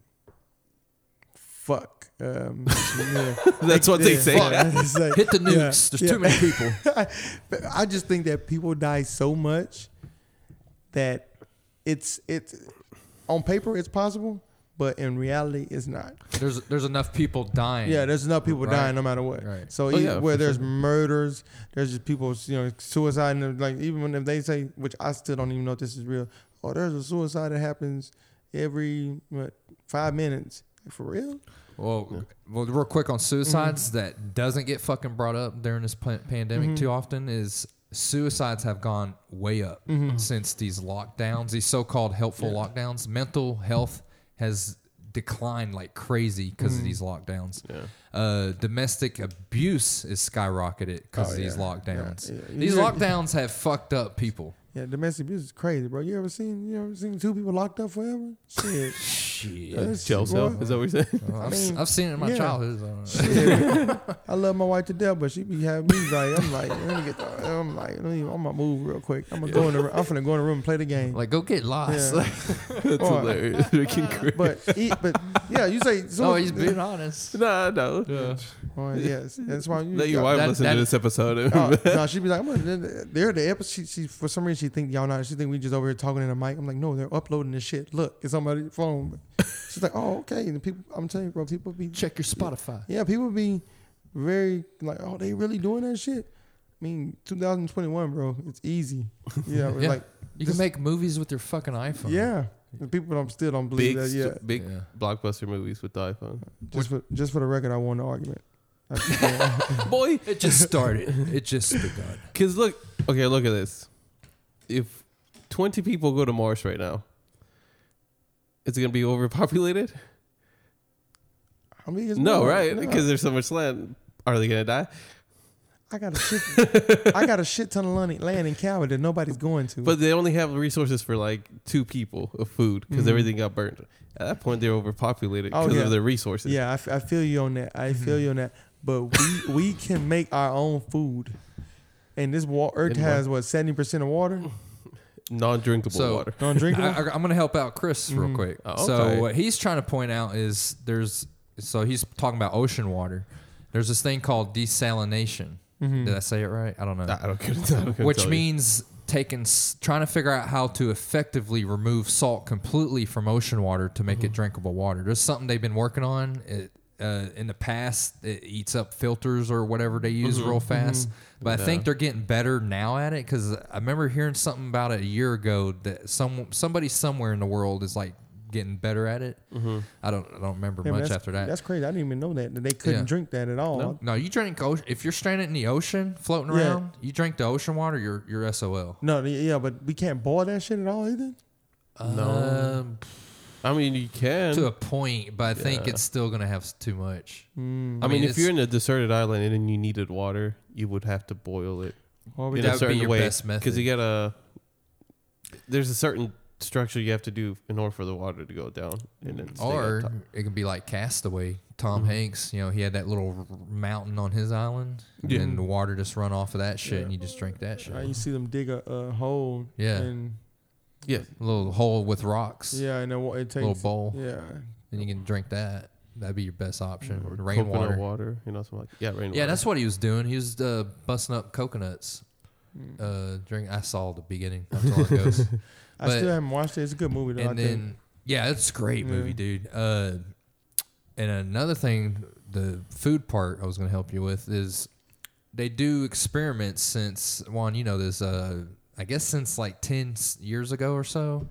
fuck. Um, yeah. That's what they Yeah, say. fuck. Like- Hit the yeah. There's yeah. too many people. But I just think that people die so much that it's it's on paper it's possible, but in reality it's not. There's there's enough people dying. Yeah, there's enough people Right. dying no matter what. Right. So Oh, either- yeah, where there's sure. murders, there's just people you know suicide, and like even when if they say, which I still don't even know if this is real. Oh, there's a suicide that happens every what five minutes. Like, for real? Well, Yeah. well, real quick on suicides Mm-hmm. that doesn't get fucking brought up during this pa- pandemic Mhm. too often is suicides have gone way up Mhm. since these lockdowns, these so-called helpful Yeah. lockdowns. Mental health has declined like crazy because of these lockdowns. Yeah. Uh, domestic abuse is skyrocketed because Oh, of these yeah. lockdowns. Yeah, yeah. These lockdowns have fucked up people. Yeah, domestic abuse is crazy, bro. You ever seen you ever seen two people locked up forever? Shit. Shit. That's- Jail cell. Is that what you're saying? I've, mean, I've seen it in my yeah. childhood. so- Shit. I love my wife to death, but she be having me like, I'm like, let me get the, I'm like, let me, I'm gonna move real quick. I'm gonna go in the, I'm finna go in the room and play the game. Like, go get lost. Yeah. That's Or- hilarious. Freaking uh, great. But, he, but yeah, you say, so, oh, he's being honest. Nah, no. Yeah. Oh, yes, that's why you. Let your wife that- listen that- to this episode. Oh, no, she'd be like, I'm gonna, they're the episode. She, she, for some reason, she think y'all not. She think we just over here talking in a mic. I'm like, no, they're uploading this shit. Look, it's on my phone. She's like, oh, okay. And people, I'm telling you, bro, people be Check your Spotify. Yeah, people be very like, oh, they really doing that shit. I mean, 2021, bro, it's easy. Yeah, Yeah. like You Just- can make movies with your fucking iPhone. yeah. And people don't still don't believe big, that. Yeah, big Yeah. blockbuster movies with the iPhone. just for just for the record, I won the argument. Boy, It just started. it just begun. because look, okay, look at this. If 20 people go to Mars right now, is it going to be overpopulated? I mean, No, more- right? Because there's so much land. Are they going to die? I got a shit. I got a shit ton of land- land in Calvert that nobody's going to. But they only have resources for like two people of food because Mhm. everything got burnt. At that point, they're overpopulated Oh, because yeah. of their resources. yeah, I, f- I feel you on that. I Mm-hmm. feel you on that. But we we can make our own food, and this wa- Earth And has what seventy percent of water, non-drinkable So- water. non-drinkable. I, am going to help out Chris real Mhm. quick. Oh, So what he's trying to point out is there's so he's talking about ocean water. There's this thing called desalination. Mhm. Did I say it right? I don't know. I don't care. I don't care Which tell you. means taking s- trying to figure out how to effectively remove salt completely from ocean water to make it drinkable water. There's something they've been working on. It, uh, in the past, it eats up filters or whatever they use real fast. But I think they're getting better now at it because I remember hearing something about it a year ago that some somebody somewhere in the world is like getting better at it. I don't I don't remember Yeah, much after that. That's crazy. I didn't even know that that they couldn't Yeah. drink that at all. No. no, you drink ocean, if you're stranded in the ocean floating Yeah. around, you drink the ocean water, you're you're SOL. No, yeah, but we can't boil that shit at all either. No. Um, I mean, you can. to a point, but I think Yeah. it's still gonna have s- too much. Mm. I mean, if it's- you're in a deserted island and you needed water, you would have to boil it Or we in That a would be certain your way best method. you gotta. There's a certain structure you have to do in order for the water to go down and then stay up Or top. it could be like Castaway. Tom Hanks, you know, he had that little r- mountain on his island, Yeah. and the water just run off of that shit, Yeah. and you just drink that shit. Uh, you see them dig a, a hole. Yeah. And Yeah, A little hole with rocks, yeah, and then wa- it takes. a little bowl, Yeah. and you can drink that. That'd be your best option. or Rainwater. coconut water, you know, something like yeah, rainwater. Yeah, that's what he was doing. He was uh, busting up coconuts. Mm. Uh, drink. I saw the beginning. That's all it goes. I But- still haven't watched it. It's a good movie though. I and think. then yeah, it's a great Yeah. movie, dude. Uh, and another thing, the food part I was going to help you with is they do experiments since Juan, you know this. Uh, I guess since like ten years ago or so.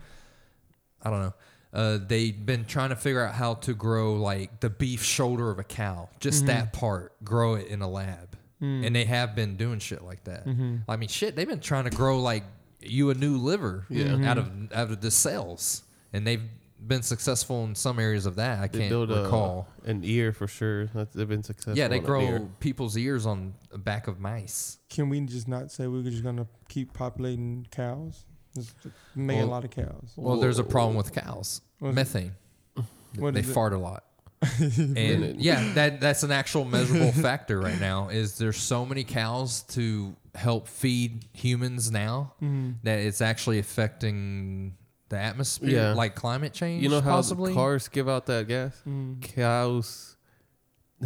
I don't know. Uh, they've been trying to figure out how to grow like the beef shoulder of a cow, just Mhm. that part, grow it in a lab, Mm. and they have been doing shit like that. Mhm. I mean, shit, they've been trying to grow like you a new liver Yeah. out of out of the cells, and they've been successful in some areas of that. I They can't build a- recall. an ear for sure. That's, they've been successful. yeah, they on grow ear. people's ears on the back of mice. Can we just not say we're just gonna keep populating cows? Just make a lot of cows. Well, there's a problem with cows. What's? Methane. What they is it? fart a lot. and yeah, that that's an actual measurable factor right now. Is there's so many cows to help feed humans now Mhm. that it's actually affecting the atmosphere, Yeah. like climate change. You know how possibly. cars give out that gas? Mm. Cows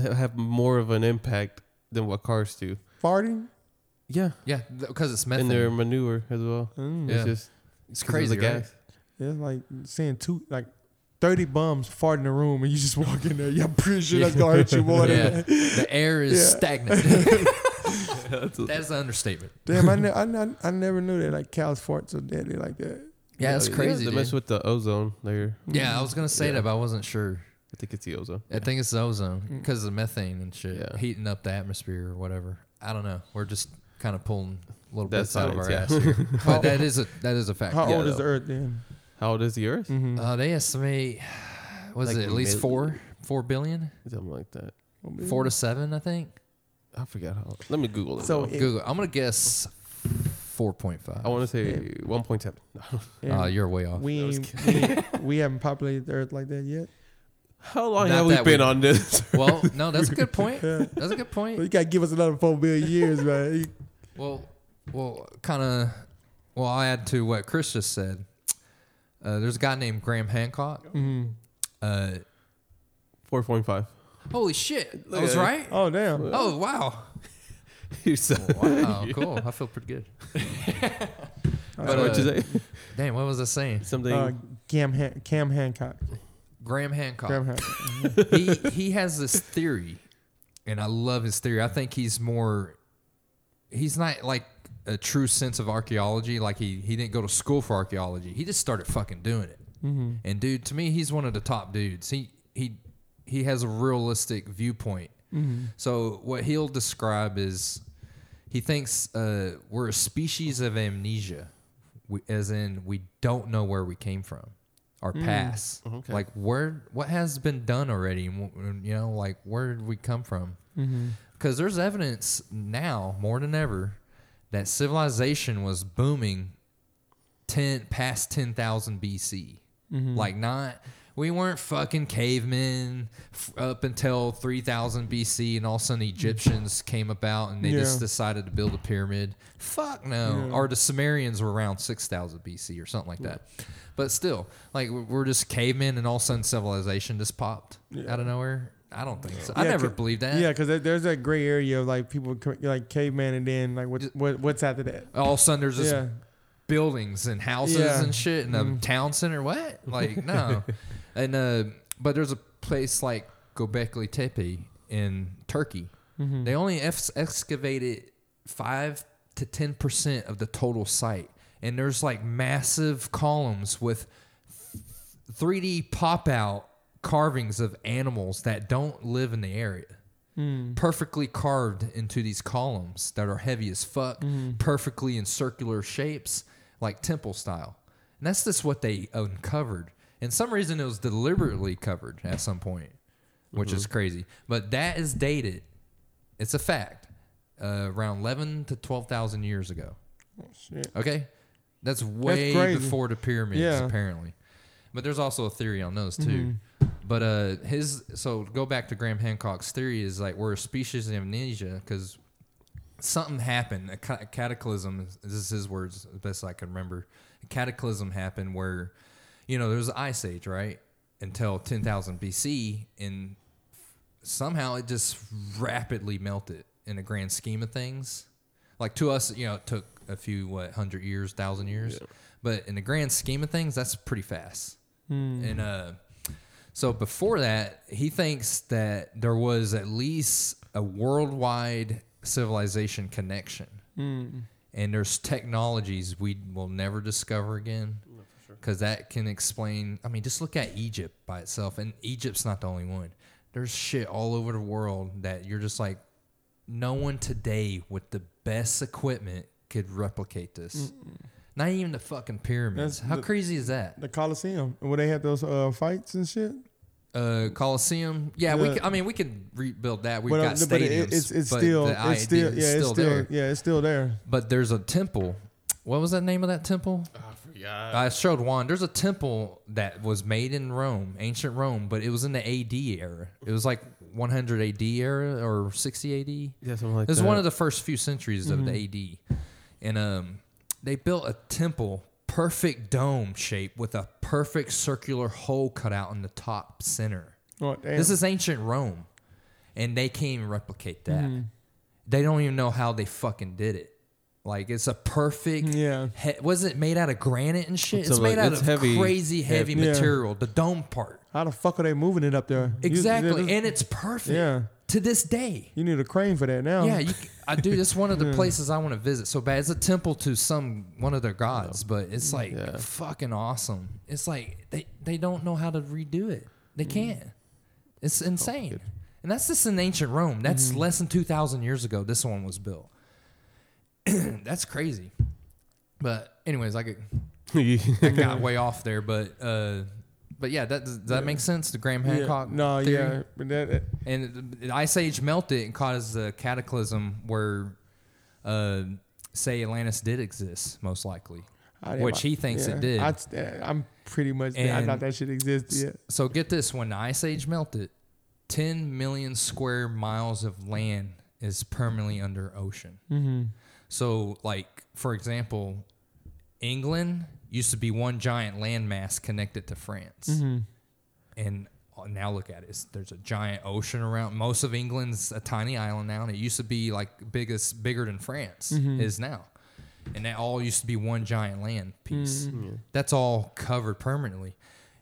ha- have more of an impact than what cars do. Farting? Yeah, yeah, because it's methane. and their manure as well. Mm. Yeah. It's just it's 'cause of crazy, the right? gas. It's like saying two like thirty bums fart in the room and you just walk in there. Yeah, I'm pretty sure that's gonna hurt you more Yeah, than the air is Yeah. stagnant. That's an understatement. Damn, I, ne- I, ne- I never knew that like cows fart so deadly like that. Yeah, that's crazy. They dude. mess with the ozone layer. yeah, I was gonna say Yeah. that, but I wasn't sure. I think it's the ozone. I think it's the ozone because of methane and shit, Yeah. heating up the atmosphere or whatever. I don't know. We're just kind of pulling a little That's bit out of our science, ass here, but that is a that is a fact. How Yeah, old is the. Earth then? How old is the Earth? Mm-hmm. Uh, they estimate was Like it at least mil- four four billion, Something like that. four to seven, I think. I forgot how. Let me Google it. So though. it- Google. I'm gonna guess four point five. I want to say one point seven. And Uh, you're way off. we, I was ain't, we, we haven't populated the Earth like that yet. How long Not have we that been we- on this? well, no, that's a good point. Yeah. That's a good point. Well, you gotta give us another four billion years, man. Well, well, kind of. Well, I'll add to what Chris just said. Uh, there's a guy named Graham Hancock. Mm-hmm. Uh, Four point five. holy shit! I was right. Oh damn! Oh wow! You said Wow, cool. I feel pretty good. Uh, But, what you uh, say? Damn, what was I saying? Something. uh, Cam Han- Cam Hancock. Graham Hancock. Graham Hancock. he he has this theory, and I love his theory. I think he's more. He's not like a true sense of archaeology. Like he he didn't go to school for archaeology. He just started fucking doing it. Mm-hmm. And dude, to me, he's one of the top dudes. He he he has a realistic viewpoint. Mm-hmm. So what he'll describe is he thinks uh, we're a species of amnesia, we, as in we don't know where we came from, our past, Okay. like where what has been done already, and you know, like where did we come from? Mm-hmm. because there's evidence now more than ever that civilization was booming 10 past 10,000 BC. Mm-hmm. Like not we weren't fucking cavemen f- up until 3000 BC and all of a sudden Egyptians came about and they just decided to build a pyramid. Fuck no. Yeah. Or the Sumerians were around 6000 BC or something like that. But still, like we're- we're just cavemen and all of a sudden civilization just popped Yeah. out of nowhere. I don't think so. I Yeah, never believed that. Yeah, because there's that gray area of like people like caveman, and then like what, what what's after that? All of a sudden there's just Yeah, buildings and houses Yeah. and shit in a Mhm. town center. What? Like no. and uh, but there's a place like Göbekli Tepe in Turkey. Mhm. They only ex- excavated five to ten percent of the total site, and there's like massive columns with 3D pop out carvings of animals that don't live in the area Mm. perfectly carved into these columns that are heavy as fuck, Mm-hmm. perfectly in circular shapes, like temple style. And that's just what they uncovered. And some reason it was deliberately covered at some point, which is crazy. But that is dated. It's a fact. Uh, around eleven to twelve thousand years ago. Oh, shit. Okay, that's way crazy. before the pyramids, Yeah. apparently. But there's also a theory on those too. Mm-hmm. But uh, his so go back to Graham Hancock's theory is like we're a species of amnesia because something happened. A, ca- a cataclysm. This is his words, the best I can remember. A cataclysm happened where, you know, there was an ice age, right? Until 10,000 BC, and somehow it just rapidly melted in the grand scheme of things. Like to us, you know, it took a few what hundred years, thousand years, but in the grand scheme of things, that's pretty fast. Mm. And uh, so before that, he thinks that there was at least a worldwide civilization connection, Mm. and there's technologies we will never discover again. Because that can explain. I mean, just look at Egypt by itself, and Egypt's not the only one. There's shit all over the world that you're just like, no one today with the best equipment could replicate this. Not even the fucking pyramids. That's How the- crazy is that? The Coliseum, where they had those uh, fights and shit. Uh, Coliseum. Yeah, we. Yeah. Could, I mean, we could rebuild that. We've but, got uh, but stadiums. it, it's it's but still the it's idea still is yeah it's still there. yeah it's still there. But there's a temple. What was that name of that temple? I forgot. I showed one. There's a temple that was made in Rome, ancient Rome, but it was in the AD era. It was like 100 AD era or 60 AD. yeah, something like It was that. one of the first few centuries of Mm-hmm. the AD, and um, they built a temple, perfect dome shape with a perfect circular hole cut out in the top center. Oh, damn. This is ancient Rome, and they can't even replicate that. Mm-hmm. They don't even know how they fucking did it. Like it's a perfect. Yeah. He, was it made out of granite and shit? It's It's, a- made out it's of heavy- crazy heavy Yeah. material. The dome part, How the fuck are they moving it up there? You- exactly, yeah, and it's perfect. Yeah. To this day. You need a crane for that now. Yeah, you, c- I do. That's one of the places I want to visit so bad. It's a temple to some one of their gods, but it's like Yeah. fucking awesome. It's like they they don't know how to redo it. They mm. can't. It's insane. And that's just in ancient Rome. That's mm-hmm. less than two thousand years ago. This one was built. that's crazy. But anyways, I could I got way off there, but uh, but yeah, that does that make sense? The Graham Yeah. Hancock. No, theory? yeah, but that, that- and the ice age melted and caused a cataclysm where uh, say atlantis did exist most likely Which he thinks it did. I, am pretty much. I thought that shit existed. Yeah. so get this when the ice age melted 10 million square miles of land is permanently under ocean Mm-hmm. So like for example england used to be one giant landmass connected to france Mm-hmm. and uh, now look at it. It's, there's a giant ocean around. Most of England's a tiny island now, and it used to be like biggest, bigger than France Mhm. is now, and that all used to be one giant land piece. Mm-hmm. That's all covered permanently.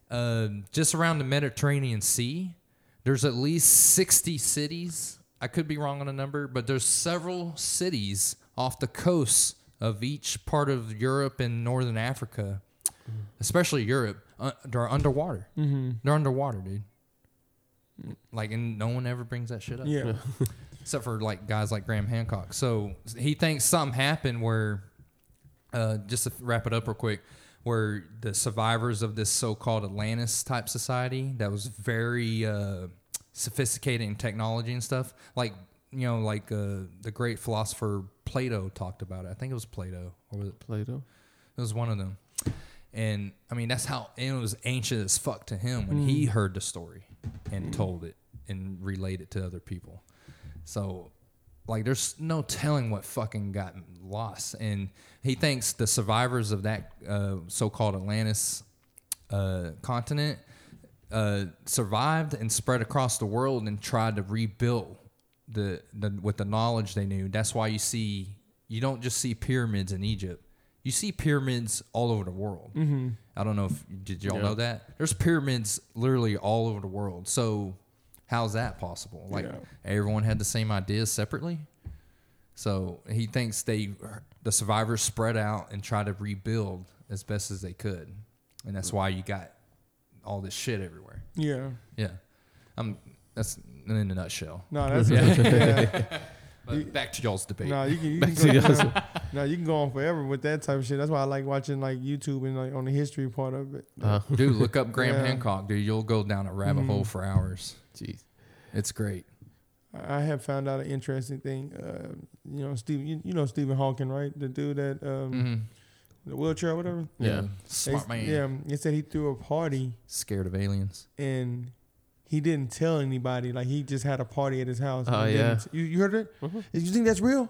Uh, just around the Mediterranean Sea, there's at least 60 cities. I could be wrong on a number, but there's several cities off the coasts of each part of Europe and northern Africa, especially Europe. Uh, they're underwater. Mm-hmm. They're underwater, dude. Like, and no one ever brings that shit up. Yeah. Except for like guys like Graham Hancock. So he thinks something happened where, uh, just to wrap it up real quick, where the survivors of this so-called Atlantis type society that was very uh, sophisticated in technology and stuff, like you know, like uh, the great philosopher Plato talked about it. I think it was Plato, or was it? Plato. It was one of them. And I mean, that's how and it was ancient as fuck to him when he heard the story and told it and relayed it to other people. So, like, there's no telling what fucking got lost. And he thinks the survivors of that uh, so-called Atlantis uh, continent uh, survived and spread across the world and tried to rebuild the, the with the knowledge they knew. That's why you see you don't just see pyramids in Egypt. You see pyramids all over the world. Mm-hmm. I don't know if did y'all Yeah. know that there's pyramids literally all over the world. So how's that possible? Like Yeah. everyone had the same ideas separately. So he thinks they the survivors spread out and try to rebuild as best as they could, and that's why you got all this shit everywhere. Yeah. Yeah, I'm that's in a nutshell. No, that's yeah. But back to y'all's debate. No, you can. You Back can to go, yours. no, you can go on forever with that type of shit. That's why I like watching like YouTube and like on the history part of it. Uh, Dude, look up Graham Yeah. Hancock, dude. You'll go down a rabbit hole for hours. jeez. It's great. I have found out an interesting thing. Uh, you know, Steve. You, you know Stephen Hawking, right? The dude that um, Mm-hmm. the wheelchair, or whatever. Yeah. smart They- man. Yeah, he said he threw a party Scared of aliens. and he didn't tell anybody. Like he just had a party at his house. Oh, He yeah. didn't- You, you heard it? Mhm. You think that's real?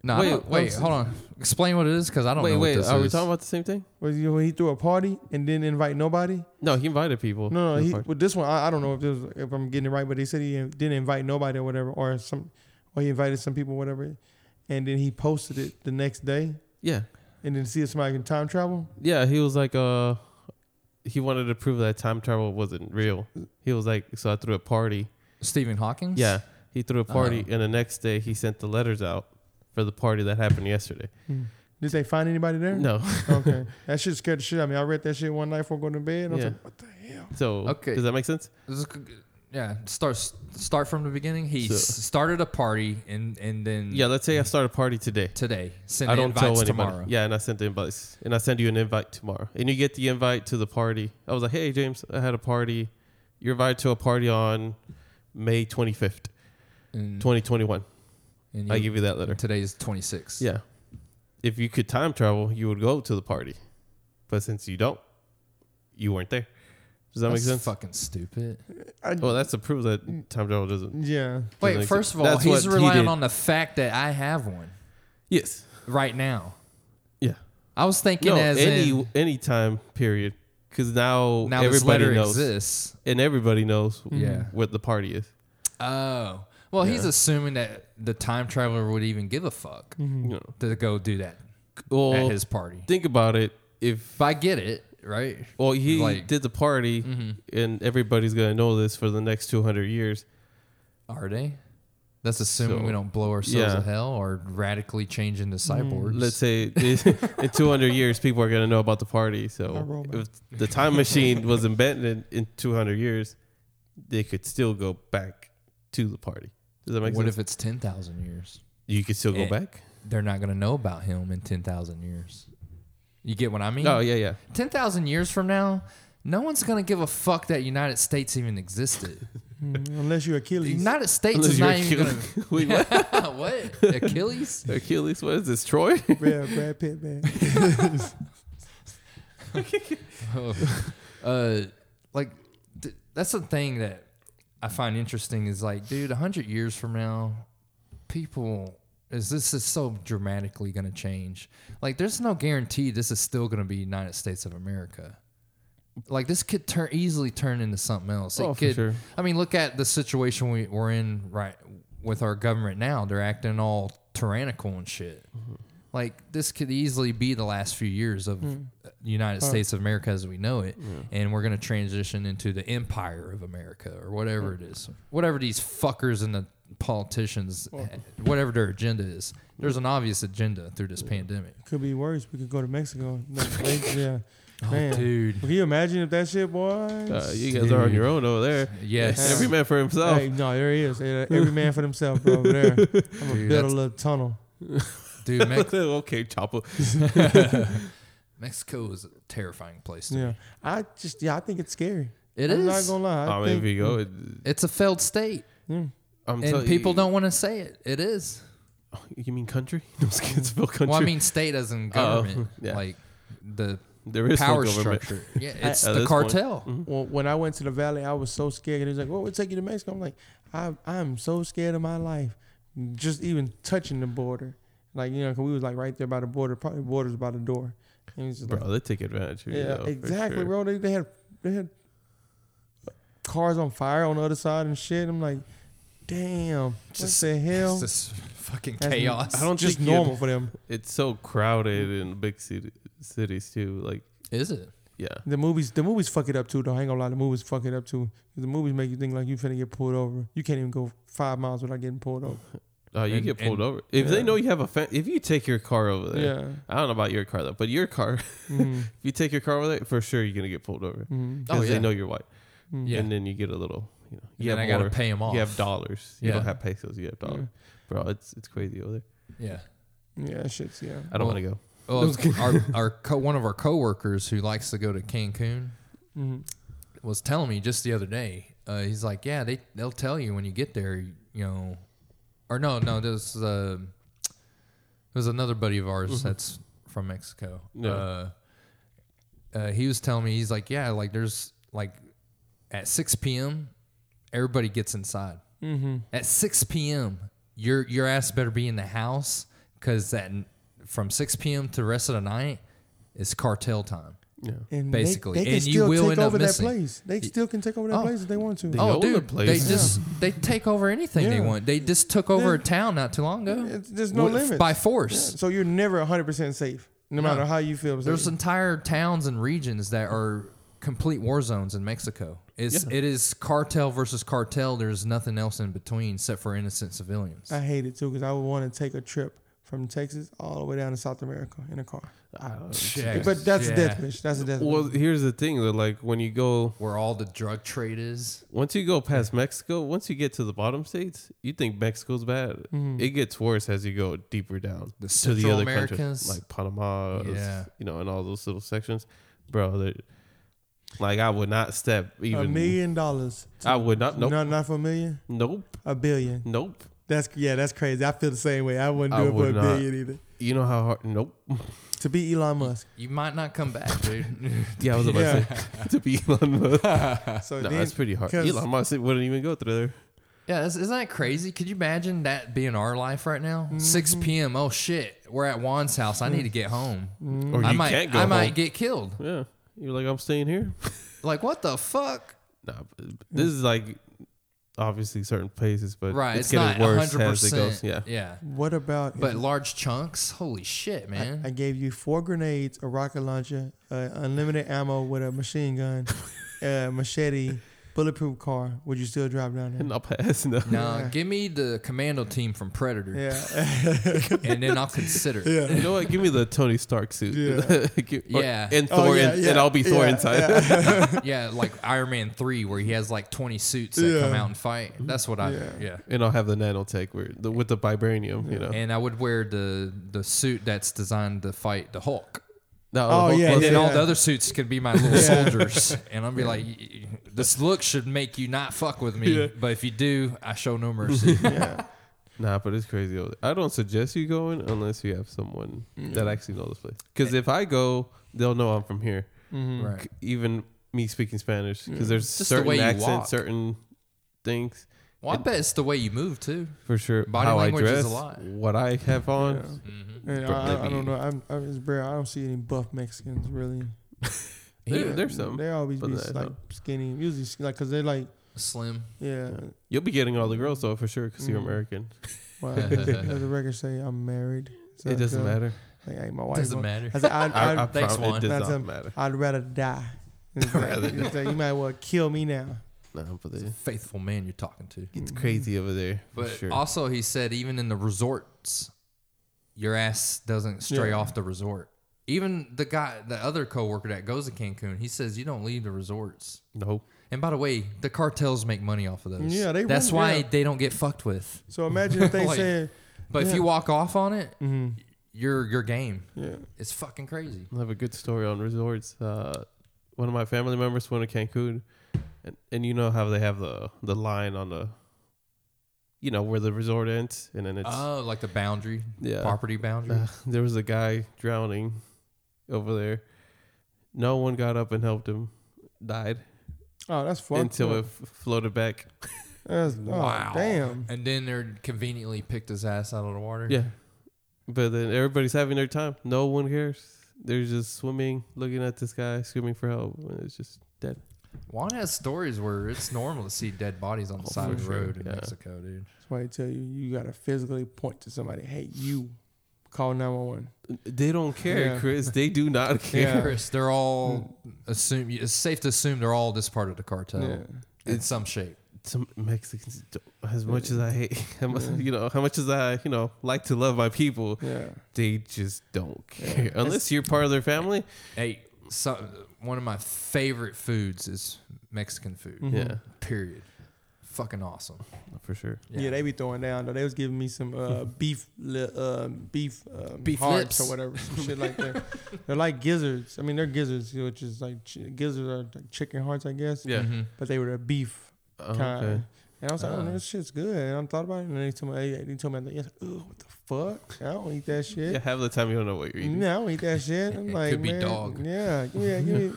No, Wait, wait, wait, no, hold on. Explain what it is, because I don't Wait, know wait. what this Are we talking about the same thing? Was you know, when he threw a party and didn't invite nobody? No, he invited people. No, no. He, party. with this one, I, I don't know if was, if I'm getting it right, but they said he didn't invite nobody or whatever, or some, or he invited some people, whatever, and then he posted it the next day, yeah, and then see if somebody can time travel. yeah. He was like, uh, he wanted to prove that time travel wasn't real. He was like, so I threw a party. Stephen Hawking? Yeah, he threw a oh. party, Oh. and the next day he sent the letters out for the party that happened yesterday. Hmm. Did they find anybody there? No, Okay, that shit scared the shit out of me. I read that shit one night before going to bed. And I was Yeah. like, what the hell? so Okay. Does that make sense? This is- yeah. Start start from the beginning. He So- s started a party and and then Yeah. Let's say I start a party today. today send I don't tell anybody. tomorrow. Yeah, and I sent the invites, and I send you an invite tomorrow, and you get the invite to the party. I was like, "Hey, James, I had a party. You're invited to a party on May 25th, And, 2021. and I you- give you that letter. today is 26. Yeah. If you could time travel, you would go to the party, but since you don't, you weren't there. Does that That's make sense? fucking stupid. I, well, that's to prove that time travel doesn't. yeah. Wait, doesn't first exist. of all, That's he's what he relying did. on the fact that I have one Yes. right now. Yeah. I was thinking No, as any in any time period, because now, now this everybody letter knows, exists. and everybody knows Yeah. what the party is. Oh, well, he's assuming that the time traveler would even give a fuck mm-hmm. You know. to go do that Well, at his party. think about it. If If I get it right, well, he Like- did the party, Mhm. and everybody's gonna know this for the next two hundred years. are they? That's assuming So, we don't blow ourselves yeah. to hell or radically change into cyborgs. Let's say in two hundred years, people are gonna know about the party. So if the time machine was invented in two hundred years, they could still go back to the party. Does that make what sense? What if it's ten thousand years? you could still go Eh, back? They're not going to know about him in ten thousand years. You get what I mean? Oh yeah, yeah. ten thousand years from now, no one's going to give a fuck that United States even existed. Unless you're The Achilles. United States Unless is you're not even going Achilles. Wait, what? to. what? Achilles? Achilles? What is this? Troy? yeah, Brad Pitt, man. uh, like th- that's the thing that I find interesting is like, dude, hundred years from now, people is this is so dramatically going to change. Like, there's no guarantee this is still going to be United States of America. Like, this could turn easily turn into something else. It Oh, could. sure. I mean, look at the situation we, we're in right with our government now. They're acting all tyrannical and shit. Mm-hmm. Like this could easily be the last few years of Mm. the United States of America as we know it, and we're going to transition into the empire of America or whatever it is, whatever these fuckers and the politicians, whatever their agenda is. There's an obvious agenda through this pandemic. Could be worse. We could go to Mexico. No, they- yeah, Oh, man. dude. Can you imagine if that shit, boy? Uh, you guys are on your own over there. Yes. Every man for himself. Hey, no, there he is. Every man for himself, bro. Over there. I'm gonna build a little tunnel. Dude, Mex- okay, Chapo. Mexico is a terrifying place. To Yeah, me. I just yeah, I think it's scary. It I'm is. not gonna lie. I I mean, think, if you go, it, It's a failed state. Yeah. I'm and tell- people you, don't want to say it. It is. You mean country? No, it's Kidsville country. Well, I mean, state as in Oh, government, yeah. like the there is power no structure. Yeah, it's At the this point. cartel. Mhm. Well, when I went to the valley, I was so scared. He was like, "Well, we'll take you to Mexico." I'm like, I, "I'm so scared of my life, just even touching the border." Like you know, 'cause we was like right there by the border. Probably border's by the door. And was just Bro, like, they take advantage of you. yeah, though, for exactly, sure. bro. They, they had they had cars on fire on the other side and shit. I'm like, damn, Just- what the hell? It's just fucking That's- chaos. I don't just think normal for them. It's so crowded in big city, cities too. Like, Is it? yeah, The movies, the movies fuck it up too. Though I ain't gonna lie, the movies fuck it up too. The movies make you think like you finna get pulled over. You can't even go five miles without getting pulled over. Uh, you And- get pulled and- over if Yeah. they know you have a. Fa- if you take your car over there, Yeah. I don't know about your car though, but your car, Mhm. if you take your car over there, for sure you're gonna get pulled over because Oh, yeah. they know you're white, Mhm. Yeah. and then you get a little. You know, you Yeah, and I have gotta more- pay them off. You have dollars. You don't have pesos. You have dollars, bro. It's it's crazy over there. Yeah. Yeah, that shit's yeah. I don't Well- want to go. Well, our our co- one of our coworkers who likes to go to Cancun Mhm. was telling me just the other day. Uh, he's like, yeah, they they'll tell you when you get there, you know, or no, no, there's uh, there's another buddy of ours that's from Mexico. Yeah. Uh, uh, he was telling me he's like, yeah, like there's like at 6 p.m. everybody gets inside. Mhm. At 6 p.m., your your ass better be in the house because that from 6 p.m. to the rest of the night is cartel time. Yeah. And Basically. they, they can And you still will take end up over that missing. place. They still can take over that Oh. place if they want to. They oh, own the dude, place. they just they take over anything they want. They just took over Yeah. a town not too long ago. It's, there's no limit by force. So you're never 100 percent safe, no, No. matter how you feel. There's entire towns and regions that are complete war zones in Mexico. It's Yeah. it is cartel versus cartel. There's nothing else in between except for innocent civilians. I hate it too because I would want to take a trip from Texas all the way down to South America in a car. I don't know. Shit. But that's Yeah. a death wish. That's a death Well, here's the thing though. Like when you go, Where all the drug trade is. once you go past Mexico, once you get to the bottom states, you think Mexico's bad. Mhm. It gets worse as you go deeper down The to the Central other Americas. countries, like Panama, Yeah. you know, and all those little sections, bro. they're- Like I would not step even. a million dollars. I would not. Nope. Not not for a million. Nope. A billion. Nope. That's yeah. That's crazy. I feel the same way. I wouldn't I do it for a not. billion either. You know how hard? Nope. To be Elon Musk. You might not come back, dude. Yeah, I was about Yeah. to say to be Elon Musk. So No, then, that's pretty hard. 'cause- Elon Musk wouldn't even go through there. Yeah, is- isn't that crazy? Could you imagine that being our life right now? 6 Mm-hmm. p.m. Oh shit, we're at Juan's house. I need to get home. Or I you might, can't go I home. might get killed. Yeah, you're like I'm staying here. Like what the fuck? Nah, this is like obviously certain places, but Right, it's, it's, getting not worse 100. as it goes. Yeah, yeah. what about? But if large chunks, holy shit, I, man. I gave you four grenades, a rocket launcher, uh, unlimited ammo with a machine gun, a machete, bulletproof car. Would you still drive down there? and I'll pass. No. no, Yeah. give me the commando team from Predator, Yeah. and then I'll consider. it. yeah. You know what? Give me the Tony Stark suit. Yeah. Give- or- Yeah. and Oh, Thor, yeah, in- yeah, and I'll be Thor yeah, inside. yeah. Yeah, like Iron Man three, where he has like twenty suits that Yeah. come out and fight. That's what I. Yeah. Yeah. and I'll have the nanotech where the, with the vibranium. You know. And I would wear the the suit that's designed to fight the Hulk. No, Oh, the yeah, and then yeah. all the other suits could be my little soldiers, and I'll be like, "Y- y- "This look should make you not fuck with me, Yeah. but if you do, I show no mercy." yeah. Nah, but it's crazy. I don't suggest you going unless you have someone that actually knows this place. Because if I go, they'll know I'm from here. Mhm. right. Even me speaking Spanish, because there's Just certain way you accents, certain things Well, I bet it's the way you move too. for sure. Body how I language is a lot. what I have on. Yeah. Mm-hmm. And I, I, I don't know. I'm, I'm it's rare. I don't see any buff Mexicans really. There- there's some. They always be I like don't. skinny. Usually sk- like because they're like Slim. yeah. You'll be getting all the girls though for sure because you're Mhm. American. Well, does the record say I'm married? So it doesn't matter. Like, hey, my wife. Doesn't won't- matter. I said, I'd, I, I'd, I thanks, prom- Juan. It does not matter. I'd rather die. It's like- Rather like, you might well kill me now. No, but it, Faithful man you're talking to. it's crazy over there. For But sure. also, he said even in the resorts, your ass doesn't stray Yeah. off the resort. Even the guy, the other coworker that goes to Cancun, he says you don't leave the resorts. no. And by the way, the cartels make money off of those. Yeah, they That's run- why yeah. they don't get fucked with. So imagine if they Like- said, But if Yeah. you walk off on it, mm-hmm, you're your game. yeah, It's fucking crazy. I have a good story on resorts. Uh, one of my family members went to Cancun, and, and you know how they have the the line on the you know, where the resort ends, and then it's Oh, like the boundary, yeah. property boundary. Uh, there was a guy drowning over there. No one got up and helped him. Died Oh, that's fucked until it up. f- floated back. That's, Wow. Oh, damn. And then they're conveniently picked his ass out of the water. Yeah. But then everybody's having their time. No one cares. They're just swimming, looking at this guy, screaming for help. And it's just dead. Juan has stories where it's normal to see dead bodies on the Oh, side of the sure, road in yeah. Mexico, dude. That's why I tell you, you gotta physically point to somebody. Hey, you, call nine one one. They don't care, Yeah. Chris. They do not care. Yeah. Chris, they're all assume. It's safe to assume they're all just part of the cartel Yeah. in some shape. Some Mexicans, as much as I hate, much, you know, how much as I, you know, like to love my people, Yeah. they just don't care. Unless you're part of their family. Hey, so one of my favorite foods is Mexican food. Mhm. Yeah, Period. Fucking awesome. for sure. Yeah. they be throwing down though. They was giving me some uh, beef, li- uh, beef, um, Beef hearts lips. or whatever, some shit like that. They're like gizzards. I mean, they're gizzards, which is like ch- gizzards are like chicken hearts, I guess. Yeah. Mhm. But they were a beef Oh, kind. okay. And I was like, oh, Uh. this shit's good. And I thought about it, and then he told me, hey, they told me, like, yes, ugh, what the fuck? I don't eat that shit. Yeah, half the time you don't know what you're eating. Yeah, I don't eat that shit. I'm like, could be man, dog. Yeah, give me, give me.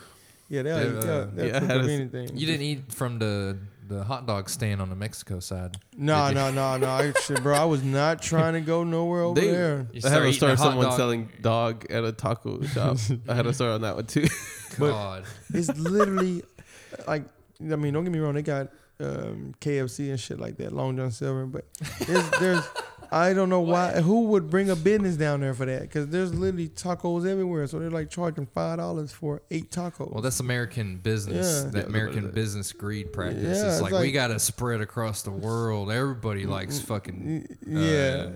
Yeah, they'll, Yeah, eat, they'll, uh, they'll yeah, cook up a- anything. You didn't eat from the the hot dog stand on the Mexico side. No, Did you? no, no, no. I, shit, bro, I was not trying to go nowhere over They- there. You I had to start a hot someone dog- selling dog at a taco shop. I had to start on that one too. God. It's literally like, I mean, don't get me wrong. They got um, KFC and shit like that, Long John Silver. But there's, there's I don't know why. Who would bring a business down there for that? Because there's literally tacos everywhere. So they're like charging five dollars for eight tacos. Well, that's American business. Yeah. That Yeah, American but- business greed practice. Yeah, it's it's like, we got to spread across the world. Everybody likes fucking Y- yeah. uh,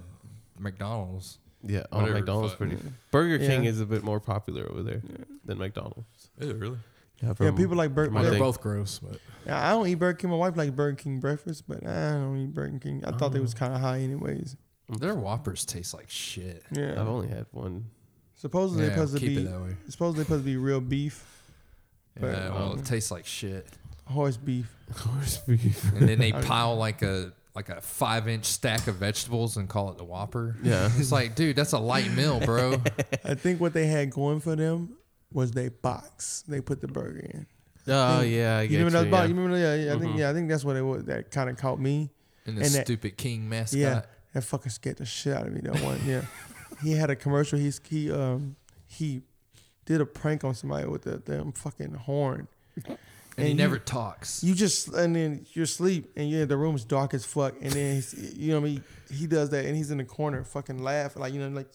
McDonald's. Yeah, oh, McDonald's fuck. pretty. Burger King Yeah. is a bit more popular over there than McDonald's. Is it really? Yeah, yeah, people like Burger from They're both gross, but I don't eat Burger King. My wife likes Burger King breakfast, but I don't eat Burger King. I thought they was Oh. kind of high anyways. Their Whoppers taste like shit. Yeah. I've only had one. Supposedly Yeah, supposed to keep be it that way. supposedly supposed to be real beef, But, Yeah, well, um, it tastes like shit. horse beef. Horse beef. And then they pile like a like a five inch stack of vegetables and call it the Whopper. Yeah. It's like, dude, that's a light meal, bro. I think what they had going for them was they box. They put the burger in. Oh yeah, I You get remember that box? yeah. You remember? Yeah, yeah. I think Mhm. yeah. I think that's what it was. That kind of caught me. And the And that- stupid king mascot. Yeah. That fucking scared the shit out of me. That one. Yeah. he had a commercial. He's he um he did a prank on somebody with the damn fucking horn. And, he And never talks. You just and then you're asleep and yeah, the room's dark as fuck. And then you know what I mean? He does that and he's in the corner fucking laughing like you know like,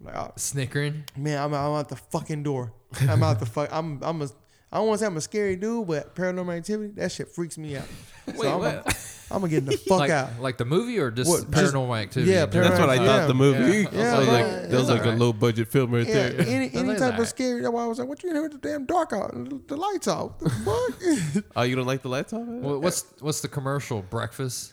like oh, Snickering. man, I'm I'm out the fucking door. I'm out the fuck. I'm I'm a I don't want to say I'm a scary dude, but paranormal activity that shit freaks me out. So Wait, I'm, what? I'm gonna get the fuck like, out. like the movie or just What, just- paranormal activity? yeah, in general? That's what I Yeah. thought the movie. Yeah. Yeah, I was like, that was Yeah. like a low budget film right Yeah, there. any any type alright. of scary. That's why I was like, "What you in here with the damn dark out, the, the lights out? The fuck?" Oh, you don't like the lights off? Well, what's what's the commercial? Breakfast.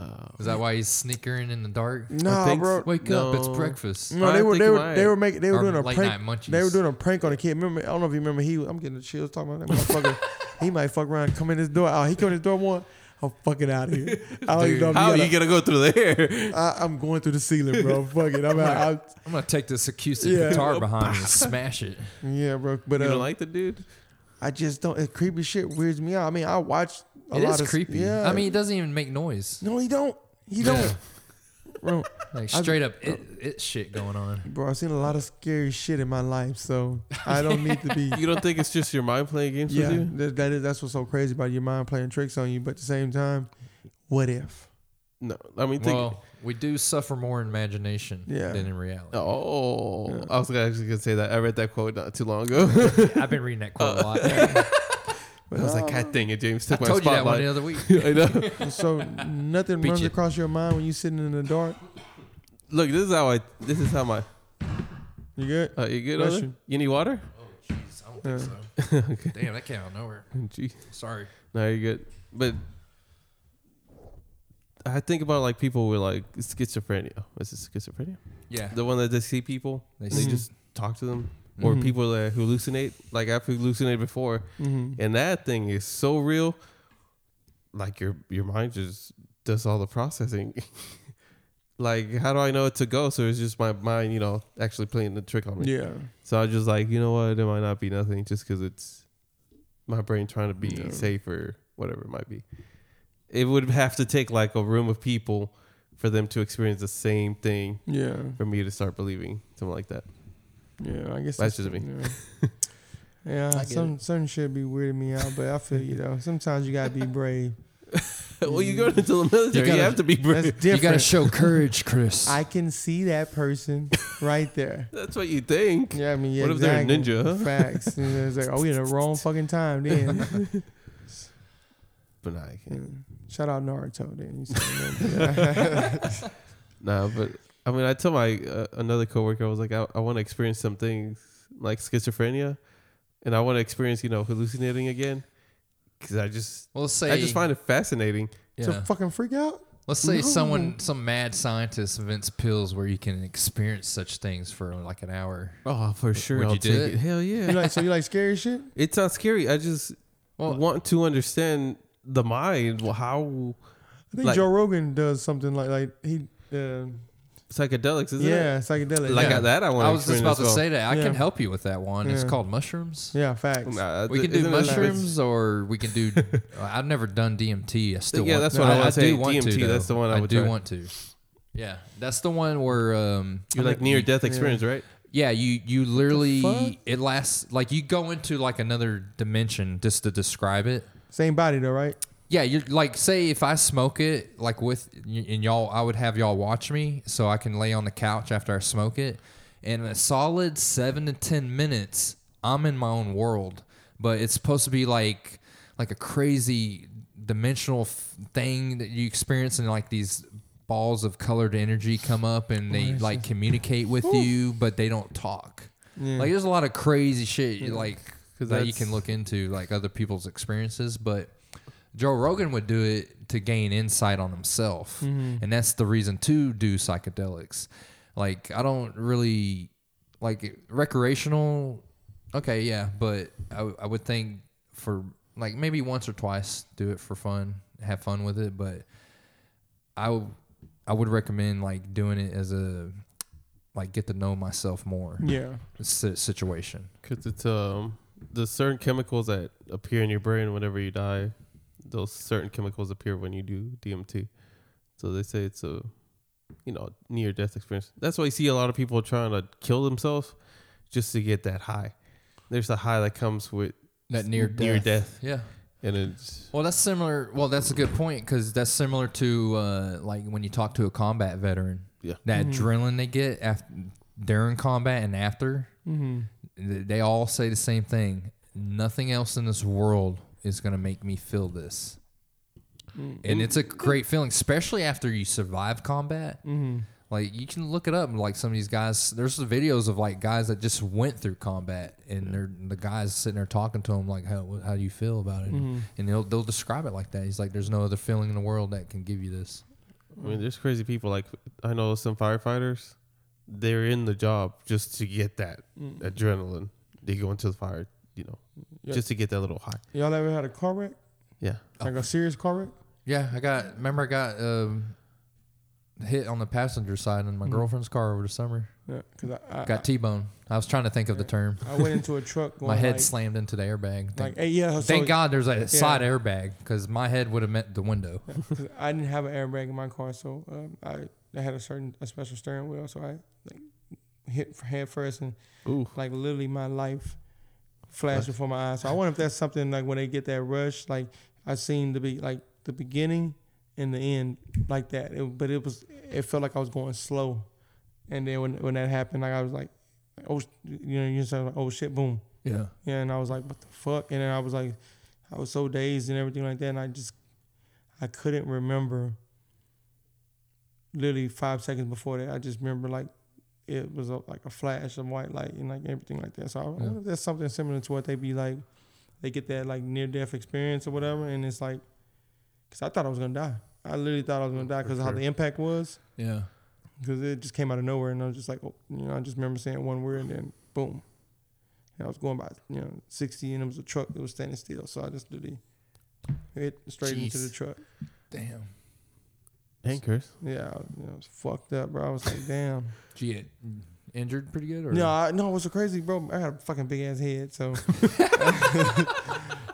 Oh. Is that why he's sneakering in the dark? nah, think bro. Wake up! It's breakfast. No, I they were they were they were making they were doing a prank. They were doing a prank on a kid. Remember? I don't know if you remember. He I'm getting the chills talking about that motherfucker. he might fuck around, come in his door. Oh, he come in his door one. I'm fucking out of here. I don't even know if How you you gonna go through there? I, I'm going through the ceiling, bro. Fuck it. I'm out. I'm gonna take this acoustic Yeah. guitar behind me and smash it. Yeah, bro. But you uh, don't like the dude? I just don't. It creepy shit weirds me out. I mean, I watch a It lot is of creepy. Yeah. I mean, it doesn't even make noise. no, he don't. He don't. Bro, Like I've- straight up it, it shit going on. bro, I've seen a lot of scary shit in my life, so I don't need to be. You don't think it's just your mind playing games yeah, with you? that, that is that's what's so crazy about your mind playing tricks on you. But at the same time, what if? No, I mean, think. Well, we do suffer more in imagination Yeah. than in reality. Oh, Yeah. I was actually gonna say that. I read that quote not too long ago. I've been reading that quote a lot. I was like, God dang it, James I took my told you that one spotlight. the other week. I know. So nothing Beat runs you. across your mind when you're sitting in the dark. Look, this is how I. This is how my. You good? Uh, you good? Bless Other? you. You need water? Oh, jeez, I don't think so. Damn, that came out of nowhere. Gee. Sorry. No, you're good. But I think about like people with like schizophrenia. Is it schizophrenia? Yeah. The one that they see people, They they, see- just talk to them, or Mhm. people that hallucinate. Like I've hallucinated before, Mm-hmm. and that thing is so real. Like your your mind just does all the processing. like, how do I know it's a ghost So it's just my mind, you know, actually playing the trick on me. Yeah. So I was just like, you know what? It might not be nothing just because it's my brain trying to be Yeah. safe or whatever it might be. It would have to take like a room of people for them to experience the same thing Yeah. for me to start believing something like that. Yeah. I guess That's just me. Yeah. Yeah, I get some some shit be weirding me out, but I feel you though. Sometimes you gotta be brave. well, you go into the military, you, gotta- have to be brave. That's That's, You got to show courage, Chris. I can see that person right there. That's what you think. Yeah, I mean, yeah, What if they're a ninja, huh? Facts. You know, it's like, oh, we in the wrong fucking time then. But nah, I can't. Shout out Naruto then. You said, Nah, but I mean, I told my uh, another coworker, I was like, I, I want to experience some things like schizophrenia, and I want to experience, you know, hallucinating again, because I just, well, let's say I just find it fascinating. yeah. So fucking freak out. Let's say No. someone, some mad scientist invents pills where you can experience such things for like an hour. Oh, for sure, Would I'll you do take it? it. Hell You yeah! like so you like scary shit? it's not scary. I just Well, want to understand the mind. well, How I think Like- Joe Rogan does something like like he. Uh, psychedelics, isn't yeah, it? psychedelic. Like yeah. that, I want. I was just about to say that I Yeah. can help you with that one. It's Yeah. called mushrooms. Yeah, facts. Nah, We can do mushrooms, or we can do. I've never done DMT. I still Yeah, want that's to. what I I, wanna say. do want to. DMT, that's though. the one I would do try. want to. Yeah, that's the one where um, You're like near death experience, right? Yeah, you you literally it lasts like you go into like another dimension just to describe it. Same body though, right? Yeah, you're like say if I smoke it like with and y'all, I would have y'all watch me so I can lay on the couch after I smoke it. And a solid seven to ten minutes, I'm in my own world. But it's supposed to be like like a crazy dimensional f- thing that you experience, and like these balls of colored energy come up and they like communicate with you, but they don't talk. Yeah. Like there's a lot of crazy shit like that you that's- can look into, like other people's experiences. But Joe Rogan would do it to gain insight on himself, Mm-hmm. and that's the reason to do psychedelics. Like I don't really like recreational. Okay, yeah, but I, w- I would think for like maybe once or twice do it for fun, have fun with it. But I w- I would recommend like doing it as a like get to know myself more yeah. si- situation. Because it's um the certain chemicals that appear in your brain whenever you die. Those certain chemicals appear when you do DMT. So they say it's a you know near death experience. That's why you see a lot of people trying to kill themselves just to get that high. There's a high that comes with That near death. near death, Yeah. and it's Well, that's similar. Well, that's a good point because that's similar to uh, like when you talk to a combat veteran. Yeah. That Mhm. adrenaline they get after during combat and after, Mm-hmm. they all say the same thing. Nothing else in this world is going to make me feel this. And it's a great feeling, especially after you survive combat. Mm-hmm. Like you can look it up. Like some of these guys, there's the videos of like guys that just went through combat, and they're the guys sitting there talking to them like, "How how do you feel about it?" Mhm. And they'll they'll describe it like that. He's like, "There's no other feeling in the world that can give you this." I mean, there's crazy people. Like I know some firefighters, they're in the job just to get that Mm. adrenaline. They go into the fire, you know, Yeah. just to get that little high. Y'all ever had a car wreck? Yeah. Like a serious car wreck? Yeah, I got. Remember, I got um, hit on the passenger side in my Mhm. girlfriend's car over the summer. Yeah, because I, I, Got T-bone. I was trying to think of the term. I went into a truck. Going My head like, slammed into the airbag. like Thank, hey, yeah. So, thank God there's a side airbag because my head would have met the window. 'cause I didn't have an airbag in my car, so um, I I had a certain a special steering wheel, so I like hit head first and Ooh. like literally my life flashed before my eyes. So I wonder if that's something like when they get that rush, like I seen to be like the beginning and the end like that. It, but it was it felt like I was going slow, and then when when that happened, like I was like, oh, you know, you just like, oh shit, boom, Yeah. yeah, and I was like, what the fuck, and then I was like, I was so dazed and everything like that, and I just I couldn't remember. Literally five seconds before that, I just remember like it was a, like a flash of white light and like everything like that. So I wonder if that's something similar to what they be like. They get that like near death experience or whatever, and it's like, cause I thought I was gonna die. I literally thought I was gonna die because of how the impact was. Yeah. Because it just came out of nowhere, and I was just like, oh, you know, I just remember saying one word, and then boom. And I was going by, you know, 60, and it was a truck that was standing still. So I just literally hit straight into the truck. Damn. Anchors. Yeah, you know, it was fucked up, bro. I was like, damn. She get injured pretty good, or No, I, no, it was so crazy, bro. I got a fucking big ass head, so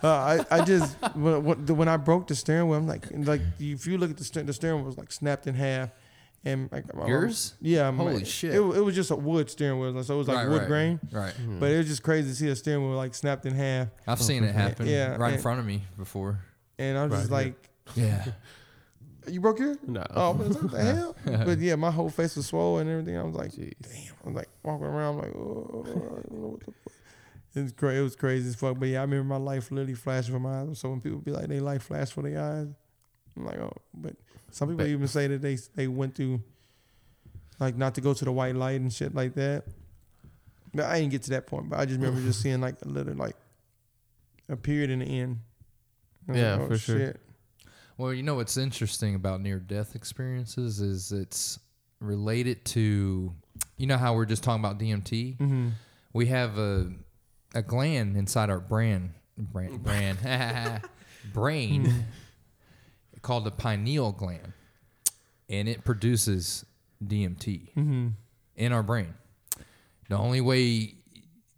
uh, I, I just when, when when I broke the steering wheel, I'm like, like if you look at the steering, the steering wheel was like snapped in half, and like my- yours? yeah, my- Holy shit. it, it was just a wood steering wheel, so it was like Right, wood right, grain, Right. but it was just crazy to see a steering wheel like snapped in half, I've seen it happen Yeah, right in front of me before. and I'm just Right, like, Yeah. You broke your? No. Oh, but what the hell? But yeah, my whole face was swollen and everything. I was like, Jeez. damn. I was like walking around like, oh, I don't know what the fuck. It was crazy. It was crazy as fuck. But yeah, I remember my life literally flashing from my eyes. So when people be like, they life flashed for their eyes, I'm like, oh. But some people Bet. even say that they they went through, like, not to go to the white light and shit like that. But I didn't get to that point. But I just remember just seeing like a little like a period in the end. Yeah, like, oh, for sure. Well, you know what's interesting about near death experiences is it's related to, you know how we're just talking about DMT. Mm-hmm. We have a a gland inside our brain, brain, brain, brain, called the pineal gland, and it produces DMT Mm-hmm. in our brain. The only way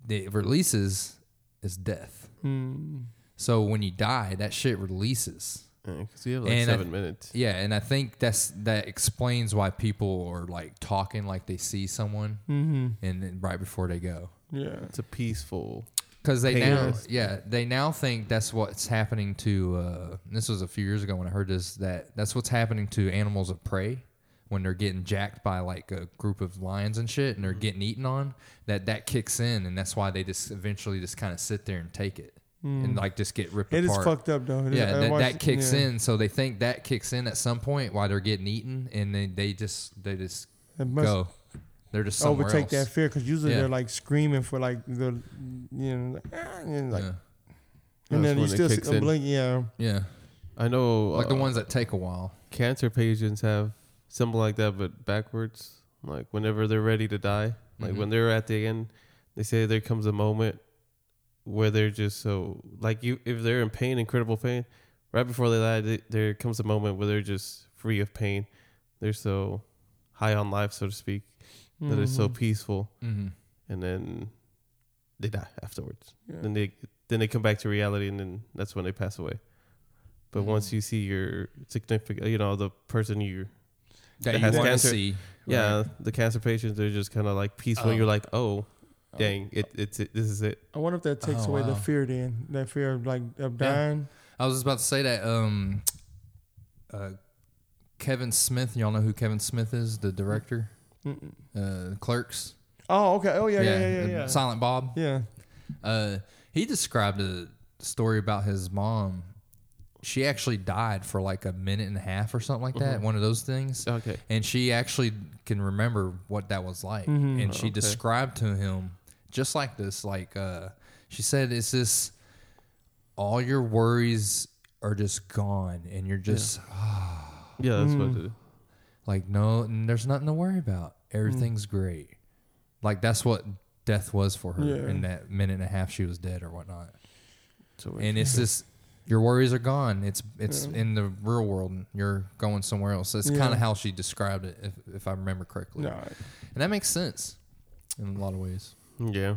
that it releases is death. Mm. So when you die, that shit releases. Because you have like And I- seven minutes. Yeah, and I think that's that explains why people are like talking like they see someone, Mm-hmm. and then right before they go, Yeah. It's a peaceful. because they now, yeah, they now think that's what's happening to. Uh, this was a few years ago when I heard this. That that's what's happening to animals of prey when they're getting jacked by like a group of lions and shit, and they're getting eaten on. That that kicks in, and that's why they just eventually just kind of sit there and take it, and like just get ripped apart. It is fucked up though. It is- Yeah, I that, watched that kicks yeah. in. So they think that kicks in at some point while they're getting eaten, and then they just they just It must go. They're just somewhere overtake else. that fear because usually Yeah. they're like screaming for like the you know like, ah, and, like, yeah, and That's then you when it still see kicks them in. blink. Yeah. yeah, I know. like the uh, ones that take a while. cancer patients have something like that, but backwards. Like whenever they're ready to die, like Mhm. when they're at the end, they say there comes a moment where they're just so like you if they're in pain, incredible pain, right before they die, they, there comes a moment where they're just free of pain. They're so high on life, so to speak, that it's so peaceful, Mm-hmm. and then they die afterwards. Yeah. Then they then they come back to reality, and then that's when they pass away. But once Mhm. you see your significant, you know, the person you That that you has want to cancer. see. yeah, right? the cancer patients, they're just kind of like peaceful. Oh. You're like, Oh. Dang, it, it's it, this is it. I wonder if that takes Oh, away the wow. fear. Then that fear of like of dying. I was just about to say that. Um, uh, Kevin Smith. Y'all know who Kevin Smith is? The director. Mm-mm. Uh, Clerks. Oh, okay. Oh, yeah, yeah, yeah, yeah. Yeah. Silent Bob. yeah. Uh, he described a story about his mom. She actually died for like a minute and a half or something like that. Mhm. One of those things. Okay, And she actually can remember what that was like. Mhm. And she Okay. described to him just like this. Like uh, she said, "It's this. All your worries are just gone, and you're just yeah, that's Mm. what. It, like no, and there's nothing to worry about. Everything's great. Like that's what death was for her Yeah. in that minute and a half she was dead or whatnot. so and it's just your worries are gone. It's it's Yeah. in the real world. and You're going somewhere else. That's Yeah. kind of how she described it, if if I remember correctly. No. And that makes sense in a lot of ways. Yeah,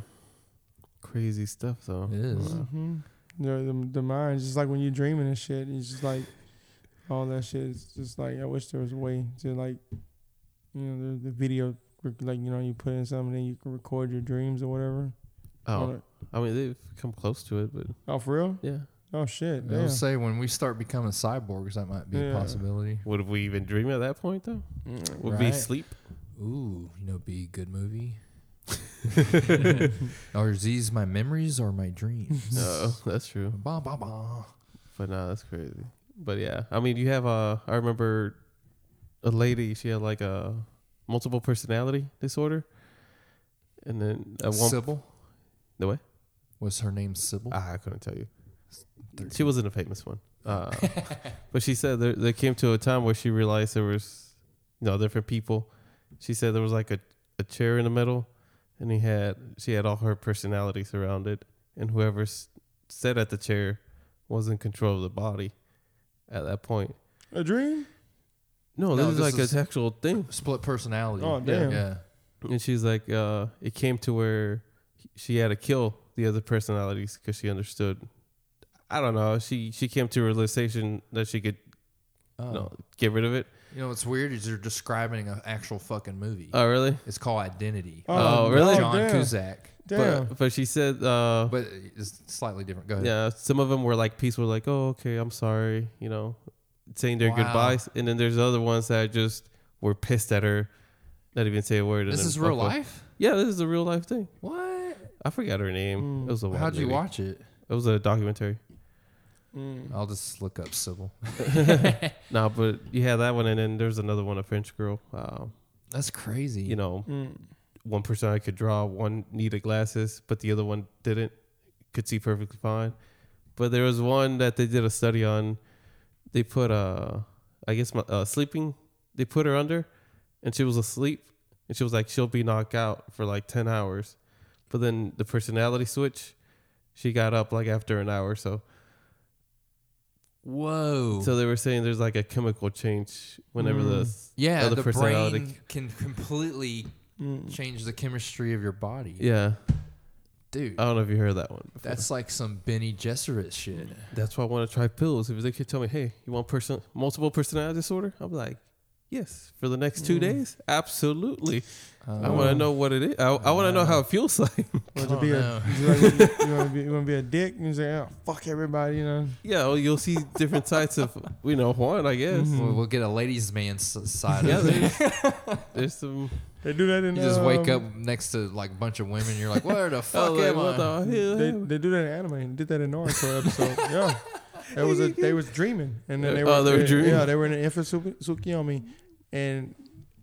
crazy stuff though. It is. Wow. hmm The, the the mind, just like when you're dreaming and shit, it's just like all that shit. It's just like I wish there was a way to like, you know, the, the video, like you know, you put in something, and you can record your dreams or whatever. Oh, I mean they've come close to it, but Oh, for real? yeah. Oh shit! They'll would say when we start becoming cyborgs, that might be Yeah. a possibility. Would we even dream at that point though? Mm. Would be sleep? Ooh, you know, be a good movie. are these my memories or my dreams? No, that's true. Ba, ba, ba. But no, that's crazy. But yeah, I mean, you have a. I remember a lady. She had like a multiple personality disorder, and then at one. Sybil The way? was her name. Sybil. Ah, I couldn't tell you. She wasn't a famous one. Uh, but she said there, there came to a time where she realized there was, you know, different people. She said there was like a, a chair in the middle, and he had she had all her personality surrounded, and whoever s- sat at the chair was in control of the body. At that point, A dream? No, No, this is this like is- an actual thing. Split personality. Oh, damn. Yeah. And she's like, uh, it came to where she had to kill the other personalities because she understood. I don't know. She she came to a realization that she could Oh. no, get rid of it. You know what's weird is you're describing an actual fucking movie. Oh, really? it's called Identity. Oh, really? John damn. Cusack. Damn. But but she said, uh, But it's slightly different. Go ahead. yeah, some of them were like peaceful, like, oh, okay, I'm sorry, you know, saying their Wow. goodbyes, and then there's other ones that just were pissed at her, not even say a word. and This then is real fuck off. life? Yeah, this is a real life thing. What? I forgot her name. Mm. It was a while How'd you movie. watch it? It was a documentary. Mm. I'll just look up Sybil. No, but you had that one, and then there's another one, a French girl. Um, That's crazy. you know, Mm. one person I could draw, one needed glasses, but the other one didn't, could see perfectly fine. But there was one that they did a study on. They put uh, I guess my, uh, sleeping. They put her under, and she was asleep, and she was like she'll be knocked out for like ten hours, but then the personality switch, she got up like after an hour or so. Whoa. So they were saying there's like a chemical change whenever the yeah, other the personality- brain can completely Mm. change the chemistry of your body. yeah. Dude, I don't know if you heard that one. Before. that's like some Bene Gesserit shit. That's why I want to try pills. If they could tell me, hey, you want person multiple personality disorder? I'm like, yes. For the next two Mm. days, absolutely. I Uh, want to know what it is. I, I want to know how it feels like. Or to Oh, be a, no. you, like, you, want to be, you want to be a dick? You say, oh, fuck everybody, you know? yeah, well, you'll see different sides of you know Juan. I guess. Mhm. We'll, we'll get a ladies' man side Yeah, of it. there's, there's some. They do that in You just wake um, up next to like a bunch of women. You're like, where the fuck Oh, am what I? the hell? They, they do that in anime. They did that in Naruto episode. Yeah. It was a, they was dreaming, and then they were, Oh, they were dreaming? Yeah, they were in an Infinite Tsuki- Tsukiyomi, and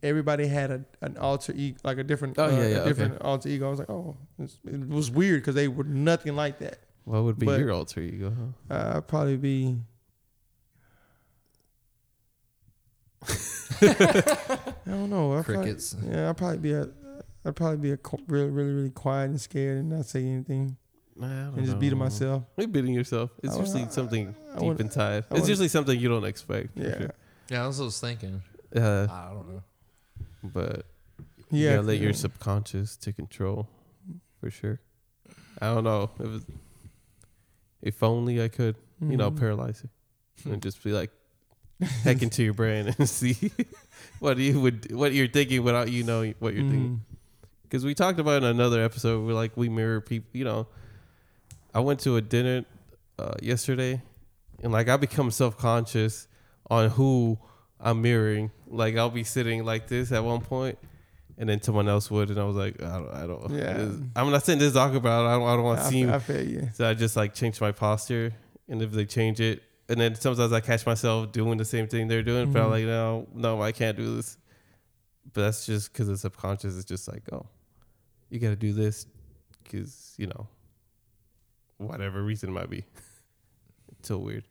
everybody had a, an alter ego, like a different, Oh, uh, yeah, a yeah, different alter ego. I was like, oh, it was weird because they were nothing like that. What would be But- your alter ego? Huh? Uh, I'd probably be. I don't know. I'd probably- Crickets. yeah, I'd probably be a. I'd probably be a co- really, really, really quiet and scared and not say anything Nah, and just beating myself. You're beating yourself. It's I usually something I deep inside. It's usually something you don't expect. Yeah, sure. Yeah, that's what I was thinking. Uh, I don't know. but you yeah. gotta let your subconscious to control for sure. I don't know. If, it- if only I could, you know, Mhm. paralyze it and just be like, hack into your brain and see what you would, what you're thinking without you knowing what you're thinking. Mhm. Because we talked about in another episode, we're like we mirror people. You know, I went to a dinner uh, yesterday, and like I become self conscious on who I'm mirroring. Like I'll be sitting like this at one point, and then someone else would, and I was like, I don't, I don't. Yeah. I'm not saying this talk about. it. I don't, I don't want to I, seem. I feel you. So I just like change my posture, and if they change it, and then sometimes I catch myself doing the same thing they're doing, but I'm Mhm. like, no, no, I can't do this. But that's just because the subconscious is just like, oh, you got to do this because you know, whatever reason it might be. it's so weird.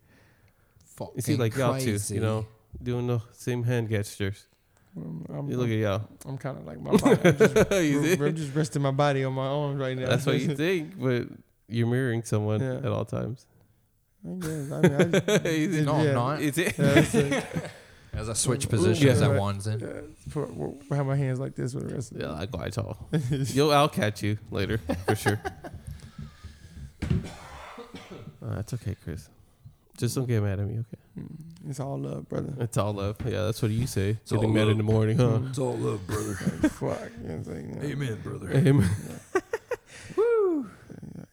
You see, Fucking like y'all too, you know, doing the same hand gestures. I'm, I'm, You look at y'all. I'm kind of like my body. I'm just, You see? I'm just resting my body on my arms right now. That's what you think, but you're mirroring someone Yeah. at all times. I guess. I mean, I just, You see? No, I'm not. Is it? Yeah, like, As I switch positions, yeah. that one's in. yeah, for, for, have my hands like this for the rest of Yeah, the like quite tall. Yo, I'll catch you later for sure. Uh, that's okay, Chris. Just don't get mad at me, okay? Mm, It's all love, brother. It's all love. Yeah, that's what you say. all Getting mad in the morning, huh? Mm. It's all love, brother. Fuck. You know what I'm saying? Yeah. Amen, brother. Amen. Woo.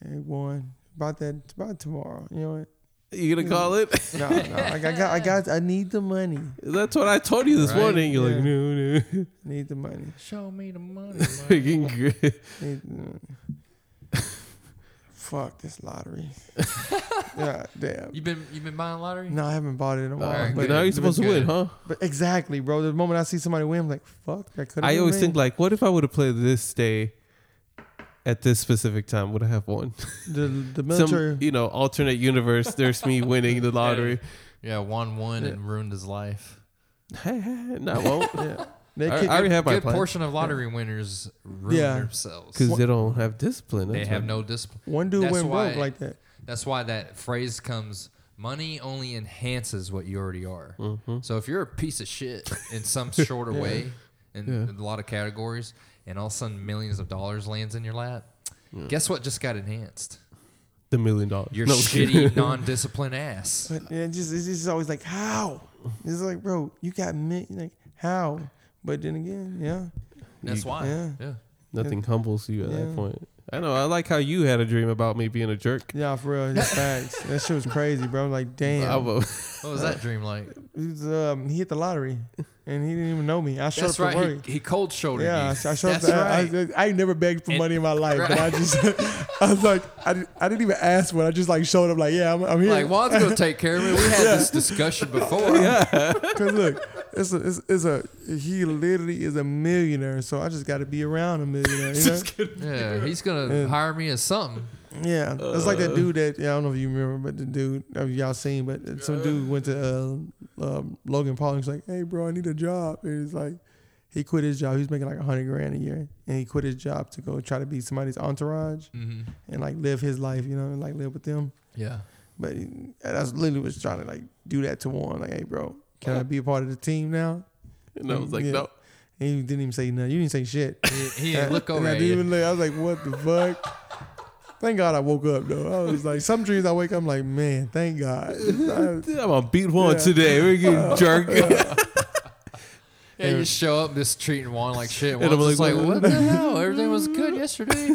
Hey, one about that. About tomorrow. You know what? You gonna call it? No, no. I got, I got. I got. I need the money. That's what I told you this Right? morning. You're like, no, no. Need the money. Show me the money. Freaking great. Need the money. Fuck this lottery. yeah, damn. you been you been buying lottery? No, I haven't bought it in a while. Alright, but, But now you're supposed to good. win, huh? but exactly, bro. The moment I see somebody win, I'm like, fuck. That could. I always think like, what if I would have played this day at this specific time? Would I have won? the the military. Some, you know, alternate universe. There's me winning the lottery. Yeah, one won Yeah. and ruined his life. no, I won't. yeah, they I, kick I already have my Good plan. portion of lottery winners ruin Yeah. themselves. Because they don't have discipline. They that's have why. no discipline. one dude That's went why- broke like that. That's why that phrase comes: money only enhances what you already are. Mm-hmm. So if you're a piece of shit in some sort of Yeah. way, in, Yeah. in a lot of categories, and all of a sudden millions of dollars lands in your lap, guess what just got enhanced? The million dollars. Your No, shitty, non-disciplined ass. But it just it's just always like how. It's like, bro, you got me like how. But then again, yeah, That's You- why. yeah. yeah. Nothing humbles you at Yeah. that point. I know. I like how you had a dream about me being a jerk. yeah, for real, it's facts. that shit was crazy, bro. I'm Like, damn. I will- What was that dream like? Was, um, he hit the lottery, and he didn't even know me. I showed That's up right. for work. He, he cold shouldered Yeah, I, you. I showed That's up. To, I. I, I ain't never begged for And- money in my life, but I just, I was like, I, didn't- I didn't even ask for it. I just like showed up, like, yeah, I'm, I'm here. like, well, I was gonna take care of me. We had this discussion before. Yeah, Cause look, it's a, it's, it's a, he literally is a millionaire, so I just got to be around a millionaire. You know? Yeah, he's gonna Yeah. hire me as something. Yeah, it's like that dude that yeah, I don't know if you remember, but the dude have y'all seen, but some dude went to uh, um, Logan Paul and was like, "Hey, bro, I need a job." And he's like, he quit his job. He's making like a hundred grand a year, and he quit his job to go try to be somebody's entourage Mm-hmm. and like live his life, you know, and like live with them. Yeah. But he, that's literally was trying to like do that to Warren. Like, hey, bro, can I be a part of the team now? and I was like, Yeah. no. And he didn't even say nothing. You didn't say shit. He, he didn't look over I didn't even look. I was like, what the fuck? Thank God I woke up though. I was like, some dreams I wake up, I'm like, man, thank God. I- I'm on beat one Yeah. today. We're getting jerk. Yeah, you show up just treating Juan like shit. And Juan's I'm just like, like, what? what the hell? Everything was good yesterday.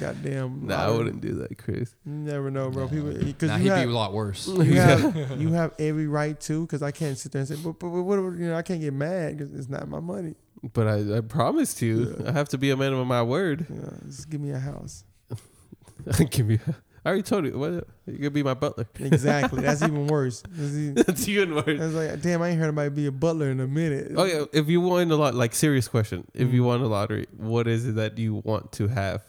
Goddamn. nah, I wouldn't do that, Chris. You never know, bro. People, because Nah, you, he'd have, be a lot worse. you have you have every right to. Because I can't sit there and say, but, but, but what? You know, I can't get mad because it's not my money. But I, I promised you. Yeah. I have to be a man of my word. You know, just give me a house. Give me. I already told you. What? You gonna be my butler? Exactly. That's even worse. That's, even, That's even worse. that's like, damn, I ain't heard anybody be a butler in a minute. Oh yeah. If you won a lot, like serious question. If you Mhm. won a lottery, what is it that you want to have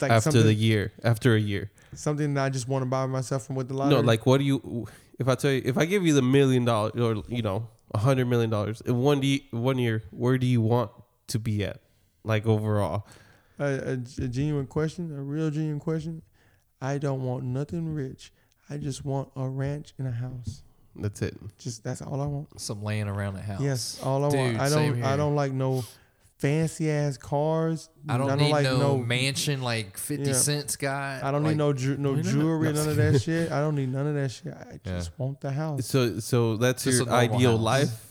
like after the year? After a year? something that I just want to buy myself from with the lottery. No, like what do you? If I tell you, if I give you the million dollars or you know a hundred million dollars in one de- one year, where do you want to be at? Like overall, a, a, a genuine question, a real genuine question. I don't want nothing rich. I just want a ranch and a house. that's it. Just that's all I want. Some land around the house. Yes, all I want. I don't. I don't like no fancy ass cars. I don't, need like no, mansion like 50 Yeah. cents guy. I don't like, need no ju- no jewelry, No. none of that shit. I don't need none of that shit. I Yeah. just want the house. So so that's Just your ideal house. life.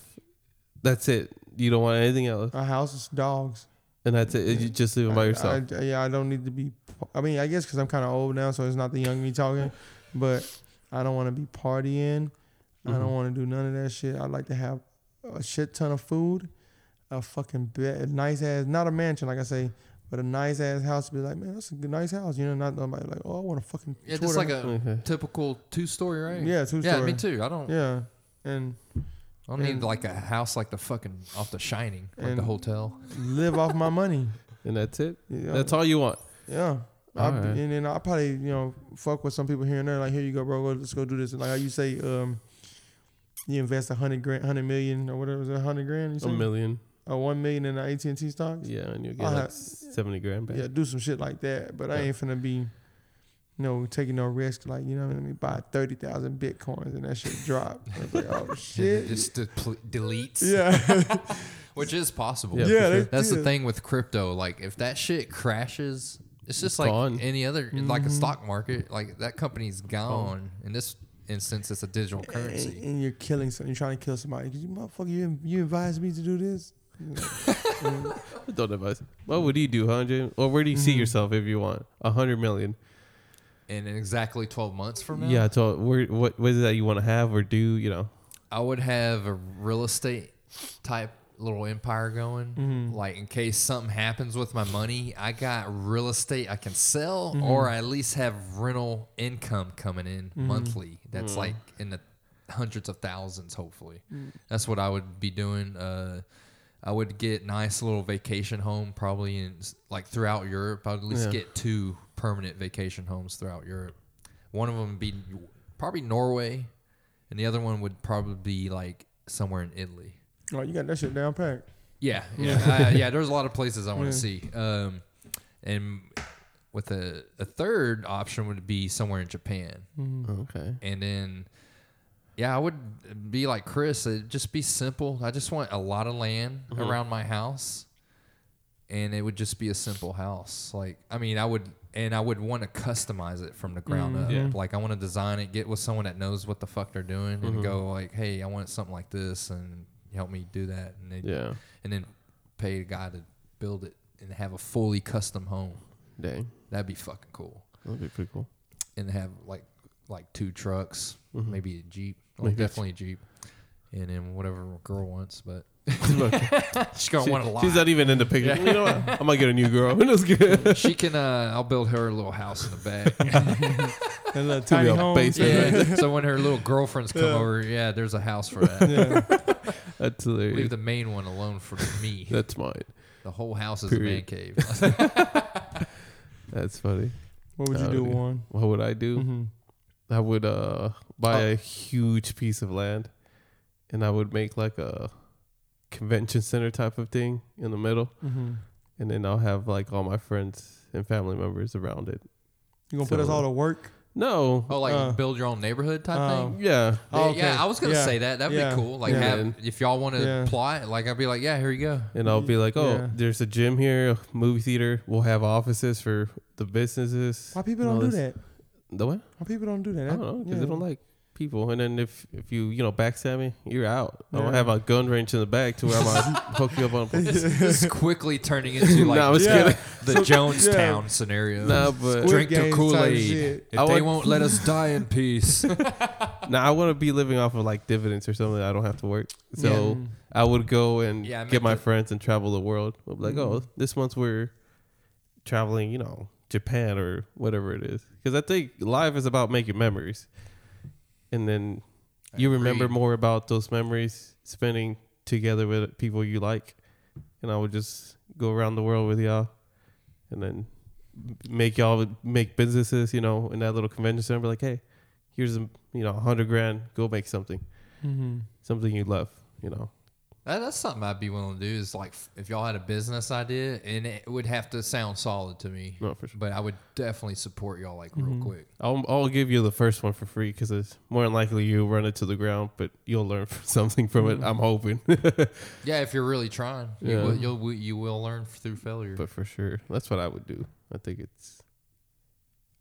That's it. You don't want anything else, A house is dogs. And that's it. You just living by yourself. I- yeah, I don't need to be. I mean, I guess because I'm kind of old now, so it's not the young me talking. But I don't want to be partying. I Mhm. don't want to do none of that shit. I'd like to have a shit ton of food, a fucking bed, a nice ass, not a mansion like I say, but a nice ass house. To be like, man, that's a good, nice house. You know, not nobody like, oh, I want to fucking. Yeah, just like house. a Okay. typical two story, right? yeah, two story. Yeah, story. me too. I don't. Yeah, and I don't need like a house like the fucking off the Shining, like the And- hotel. live off my money. And that's it. You know? That's all you want. Yeah. I, Alright. And then I probably you know fuck with some people here and there. Like here you go, bro. Go, let's go do this. And like how you say, um, you invest a hundred grand, hundred million or whatever. Is it hundred grand? You A million. Or one million in the AT and T stocks. Yeah, and you get I'll like have- seventy grand back. Yeah, do some shit like that. But I Yeah. ain't finna be, you know, taking no risk. Like you know, what I mean, buy thirty thousand bitcoins and that shit drop. I was like, oh shit. Just de- deletes. yeah, Which is possible. Yeah, yeah. sure. That's the thing with crypto. Like, if that shit crashes, it's just It's like gone. any other, like a Mhm. stock market. Like that company's gone. In this instance, it's a digital currency. and you're killing some. You're trying to kill somebody. 'Cause you motherfucker, you you advised me to do this. Don't advise. What would you do, huh, James? Or where do you see Mhm. yourself if you want a hundred million? And in exactly 12 months from now, Yeah. So where what what is it that you want to have or do? You know. I would have a real estate type little empire going. Mhm. Like in case something happens with my money, I got real estate I can sell, Mhm. or I at least have rental income coming in Mhm. monthly. That's Mm. like in the hundreds of thousands, hopefully. Mm. That's what I would be doing. Uh, I would get nice little vacation home, probably in like throughout Europe. I'd at least Yeah. get two permanent vacation homes throughout Europe. One of them would be probably Norway, and the other one would probably be like somewhere in Italy. Oh, you got that shit down packed. Yeah, yeah, uh, yeah. There's a lot of places I want Yeah. to see, um, and with a, a third option would be somewhere in Japan. Mm-hmm. Okay. And then, yeah, I would be like Chris. It'd just be simple. I just want a lot of land Mm-hmm. around my house, and it would just be a simple house. Like, I mean, I would, and I would want to customize it from the ground up. Yeah. Like, I want to design it, get with someone that knows what the fuck they're doing, Mm-hmm. and go like, hey, I want something like this, and help me do that, and Yeah. and then pay a guy to build it and have a fully custom home. Dang. That'd be fucking cool That'd be pretty cool. and have like like two trucks, Mhm. maybe a jeep, Maybe like definitely a jeep, and then whatever a girl wants. But she's gonna She- want a lot. she's not even in the picture. You know what? I might get a new girl. That's good. she can. Uh, I'll build her a little house in the back. A little tiny home. basement. yeah. so when her little girlfriends come over, yeah, there's a house for that. Yeah. That's Leave the main one alone for me. That's mine. The whole house is a man cave. That's funny. What would you do, Okay. Warren? What would I do? Mm-hmm. I would uh buy Oh. a huge piece of land, and I would make like a convention center type of thing in the middle, Mm-hmm. and then I'll have like all my friends and family members around it. You gonna put us all to work? No, oh, like Uh, build your own neighborhood type um, thing. yeah, Oh, Yeah, okay. Yeah, I was gonna Yeah. say that. That'd Yeah. be cool. Like, Yeah. have if y'all want to Yeah. plot, like I'd be like, yeah, here you go. and I'll be like, oh, Yeah. there's a gym here, a movie theater. We'll have offices for the businesses. Why people don't do this. that? The what? Why people don't do that? I don't know because Yeah. they don't like people. And then if if you you know backstab me, you're out. I Yeah. don't have a gun range in the back to where I'm gonna hook you up on. This is quickly turning into like No, I was Yeah. kidding. the Jonestown yeah. scenario. Nah, but Drink the Game Kool Aid. shit. If I they would- won't let us die in peace. Now I want to be living off of like dividends or something. I don't have to work. So Yeah. I would go and Yeah, I get my to- friends and travel the world. I'll be like, mm. oh, this month we're traveling, you know, Japan or whatever it is. Because I think life is about making memories, and then you remember more about those memories spending together with people you like. And I would just go around the world with y'all, and then make y'all make businesses, you know, in that little convention center. Be like, hey, here's a you know a hundred grand, go make something, Mm-hmm. something you love, you know. That, that's something I'd be willing to do. Is like if y'all had a business idea, and it would have to sound solid to me. No, for sure. But I would definitely support y'all like real mm-hmm. quick. I'll I'll give you the first one for free because it's more than likely you'll run it to the ground, but you'll learn something from it. I'm hoping, Yeah, if you're really trying, you Yeah. will, you'll you will learn through failure. but for sure, that's what I would do. I think it's.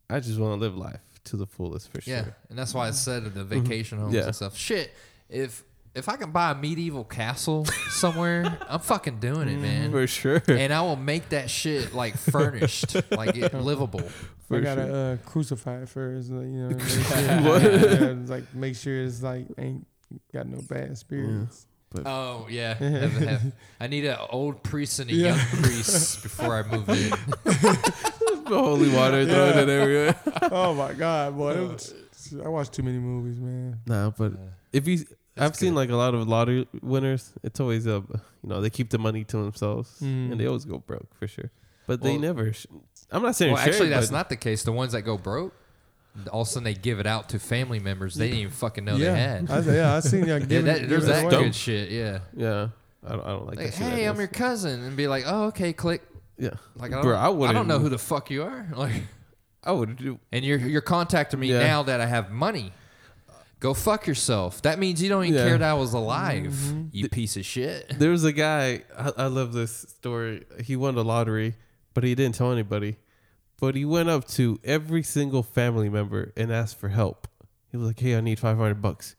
I just want to live life to the fullest for sure. yeah, sure. and that's why I said the mm-hmm. vacation homes Yeah. and stuff. Shit, if if I can buy a medieval castle somewhere, I'm fucking doing it, mm, man. For sure. and I will make that shit like furnished, like it livable. For I gotta sure. uh, crucify it first, like, you know. Make sure, What? yeah, uh, like make sure it's like ain't got no bad spirits. but Oh yeah, Have- have- I need an old priest and a young priest before I move in. the holy water throwing it everywhere. oh my god, boy! it was- I watched too many movies, man. Nah, but if you, I've seen like a lot of lottery winners. It's always a, you know, they keep the money to themselves Mm. and they always go broke for sure. But they never. Sh- I'm not saying Well, actually, that's not the case. The ones that go broke, all of a sudden they give it out to family members they didn't even fucking know yeah, they had. I, yeah, I seen y'all yeah, that, there's that dope. good shit. Yeah. Yeah, I don't. I don't like, Like, that. hey, I'm your cousin, and be like, oh, okay, click. Yeah, Like, I don't, Bro, I I, don't know who the fuck you are. Like, I would do. and you're you're contacting me Yeah. now that I have money. Go fuck yourself. That means you don't even Yeah. care that I was alive. Mm-hmm. You piece of shit. There was a guy. I, I love this story. He won the lottery, but he didn't tell anybody. But he went up to every single family member and asked for help. He was like, "Hey, I need five hundred bucks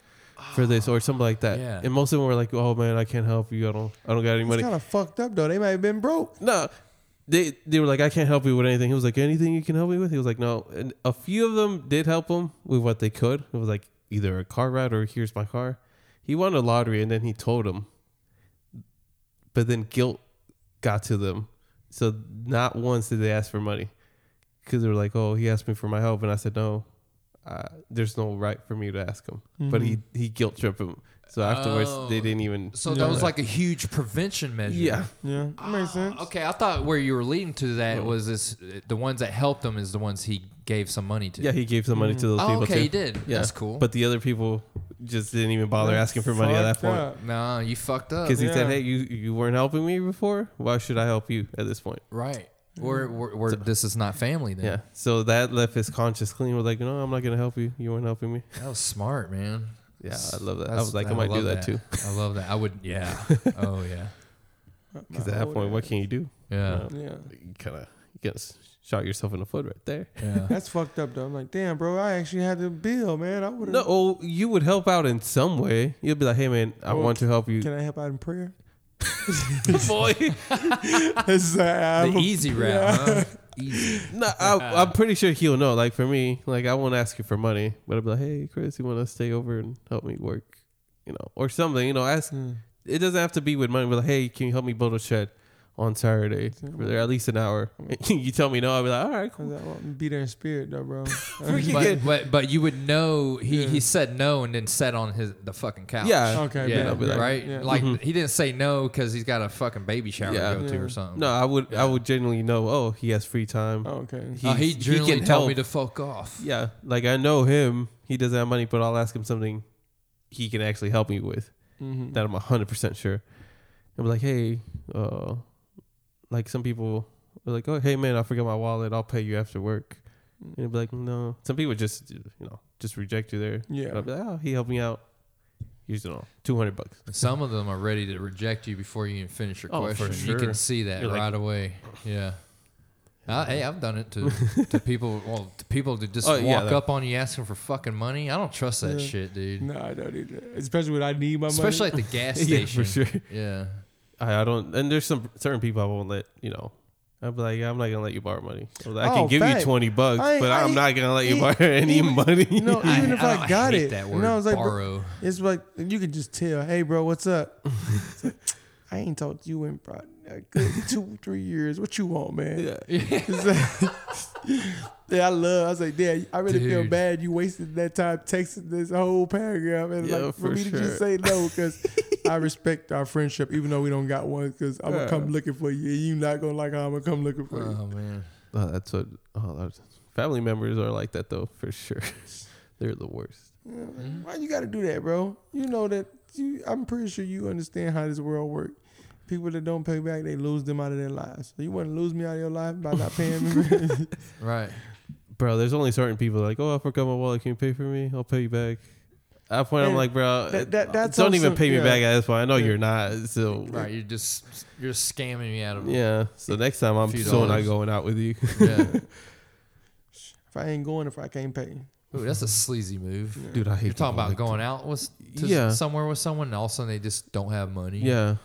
for this or something like that." Yeah. And most of them were like, "Oh man, I can't help you. I don't. I don't got any It's money." kind of fucked up though. They might have been broke. No. They they were like, I can't help you with anything. He was like, anything you can help me with? He was like, no. And a few of them did help him with what they could. It was like either a car ride or here's my car. He won a lottery and then he told him. But then guilt got to them. So not once did they ask for money. Because they were like, oh, he asked me for my help. And I said, no, uh, there's no right for me to ask him. But he, he guilt tripped him. So afterwards, Oh. they didn't even. So that was like a huge prevention measure. Yeah. Yeah, that makes ah, sense. Okay, I thought where you were leading to that No. was this: the ones that helped him is the ones he gave some money to. Yeah, he gave some money to those Oh, people okay, too. he did. Yeah, That's cool. But the other people just didn't even bother asking for money at that Fucked point up. no, you fucked up. because he said, Yeah. "Hey, you you weren't helping me before. Why should I help you at this point?" Right. Or, or, or this is not family then. Yeah. So that left his conscience clean. We're like, no, I'm not gonna help you. You weren't helping me. That was smart, man. Yeah, I love that. I That's- was like, I might do love that, too. I love that. I would, yeah. oh yeah, Because at that point, what can you do? yeah, Uh, Yeah. You kind of you get shot yourself in the foot right there. yeah. That's fucked up though. I'm like, damn, bro, I actually had the bill, man. I would have. No, oh, you would help out in some way. You'd be like, hey man, I Oh, want to help you. Can I help out in prayer? Boy, It's, uh, I'm the a- easy route, Yeah. huh? Easy. no, I, I'm pretty sure he'll know. Like for me, like I won't ask you for money, but I'll be like, hey Chris, you want to stay over and help me work, you know, or something. You know, ask. Mm. It doesn't have to be with money. But like, hey, can you help me build a shed on Saturday for at least an hour? you tell me no, I'll be like, all right, cool. like, well, be there in spirit though, bro. But, but but you would know he, Yeah. he said no and then sat on his the fucking couch. Yeah. okay, yeah, bet, I'll be bet. right. Yeah. Like Mhm. he didn't say no because he's got a fucking baby shower Yeah. to go to or something. No, I would. Yeah. I would genuinely know. Oh, he has free time. okay. he, oh, he he can tell me to fuck off. Yeah, like I know him. He doesn't have money, but I'll ask him something he can actually help me with. Mm-hmm. That I'm hundred percent sure. I'm like, hey, uh, like some people are like, oh, hey man, I forgot my wallet. I'll pay you after work. And he'd be like, no. Some people just, you know, just reject you there. Yeah. And I'll be like, oh, he helped me out. Here's you know, two hundred bucks. Some of them are ready to reject you before you even finish your Oh, for question. You can see that You're like- right away. Yeah. Uh, hey, I've done it to to people. Well, to people to just Oh, walk yeah, that- up on you asking for fucking money. I don't trust that Yeah. shit, dude. No, I don't need that. Especially when I need my Especially money. Especially at the gas yeah, station. for sure. Yeah. I, I don't. And there's some certain people I won't let. You know, I'll be like, yeah, I'm not gonna let you borrow money. I, was like, I Oh, can give fact. you twenty bucks, I but I I'm not gonna let you ain't- borrow any even- money. You know, even if I, don't- got hate it, that you word, know, I was like, bro, it's like you could just tell, hey, bro, what's up? Like, I ain't talked to you in probably good two, three years. What you want, man? yeah. Yeah, I love. I was like, Dad, I really feel bad you wasted that time texting this whole paragraph, and Yeah, like for, for me to just say no because I respect our friendship, even though we don't got one. Because I'm gonna come looking for you, and you not gonna like how I'm gonna come looking for you. Oh man. Oh, that's what. Oh, that's, family members are like that though, for sure. They're the worst. Yeah, mm-hmm. Why you got to do that, bro? You know that. You, I'm pretty sure you understand how this world works. People that don't pay back, they lose them out of their lives. So you wouldn't lose me out of your life by not paying me? Right. Bro, there's only certain people like, oh, I forgot my wallet. Can you pay for me? I'll pay you back. At that point, I'm like, bro, that- that- that's don't even also- pay me yeah. back at this point. I know Yeah. you're not. So Right. You're just you're scamming me out of yeah. So next time, I'm Few still not going out with you. Yeah. if I ain't going, if I can't pay, Ooh, that's a sleazy move. Dude, I hate You're talking about like going out with to Yeah. somewhere with someone, and all of a sudden they just don't have money. Yeah,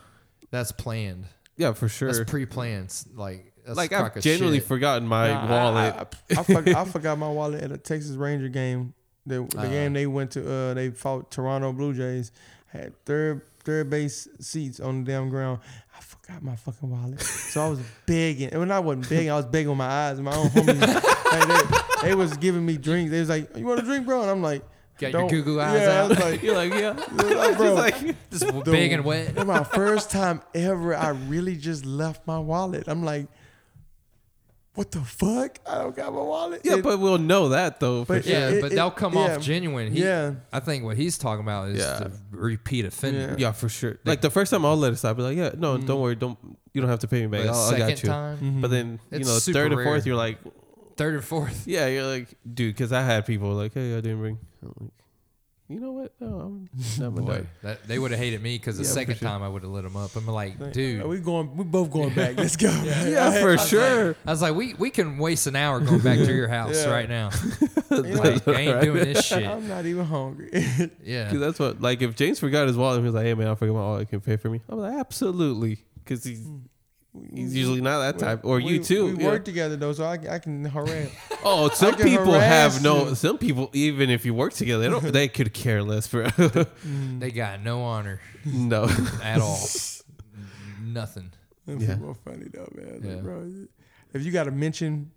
That's planned. yeah, for sure. That's pre-planned. Like that's like I've of genuinely shit. forgotten my Nah, wallet. I, I, I, forgot, I forgot my wallet at a Texas Ranger game. The, the Uh. game they went to, uh, they fought Toronto Blue Jays. Had third third base seats on the damn ground. I forgot my fucking wallet, so I was begging. And when I wasn't begging, I was begging with my eyes. My own homies, like, they, they was giving me drinks. They was like, "You want a drink, bro?" And I'm like, Got your "Don't." goo goo eyes yeah, I out. was like, You're like, yeah, like, bro, like, just big and wet. That's my first time ever. I really just left my wallet. I'm like, what the fuck? I don't got my wallet. yeah, It- but we'll know that though. For But sure. Yeah, it- but it- they'll come yeah. off genuine. He, yeah. I think what he's talking about is Yeah. the repeat offender. Yeah, for sure. Like the first time I'll let it stop. Be like, yeah, no, Mm. don't worry, don't you don't have to pay me back. the I'll, I second got you. time, Mhm. But then you It's know, super third or rare. fourth, you're like, third and fourth. yeah, you're like, dude, because I had people like, hey, I didn't bring. I'm like, you know what? No, I'm not gonna Boy, that, they would have hated me because the Yeah, second sure. time I would have lit him up. I'm like, Like, dude. we going. We both going back. Let's go. Yeah, I- for I- sure. I was like, we, we can waste an hour going back to your house Yeah. right now. You know, Like, I ain't doing this shit. I'm not even hungry. Yeah. Because that's what, like, if James forgot his wallet, and he was like, hey man, I forgot my wallet. Can you pay for me? I'm like, absolutely, because he's mm. He's usually not that type. Or we, you too. We yeah. work together though, so I, I can harass. Oh, some people have no. you. Some people, even if you work together, they don't. they could care less for. Mm. They got no honor no. at all. Nothing. That's Yeah. people are funny though, man. Like, bro, if you got to mention,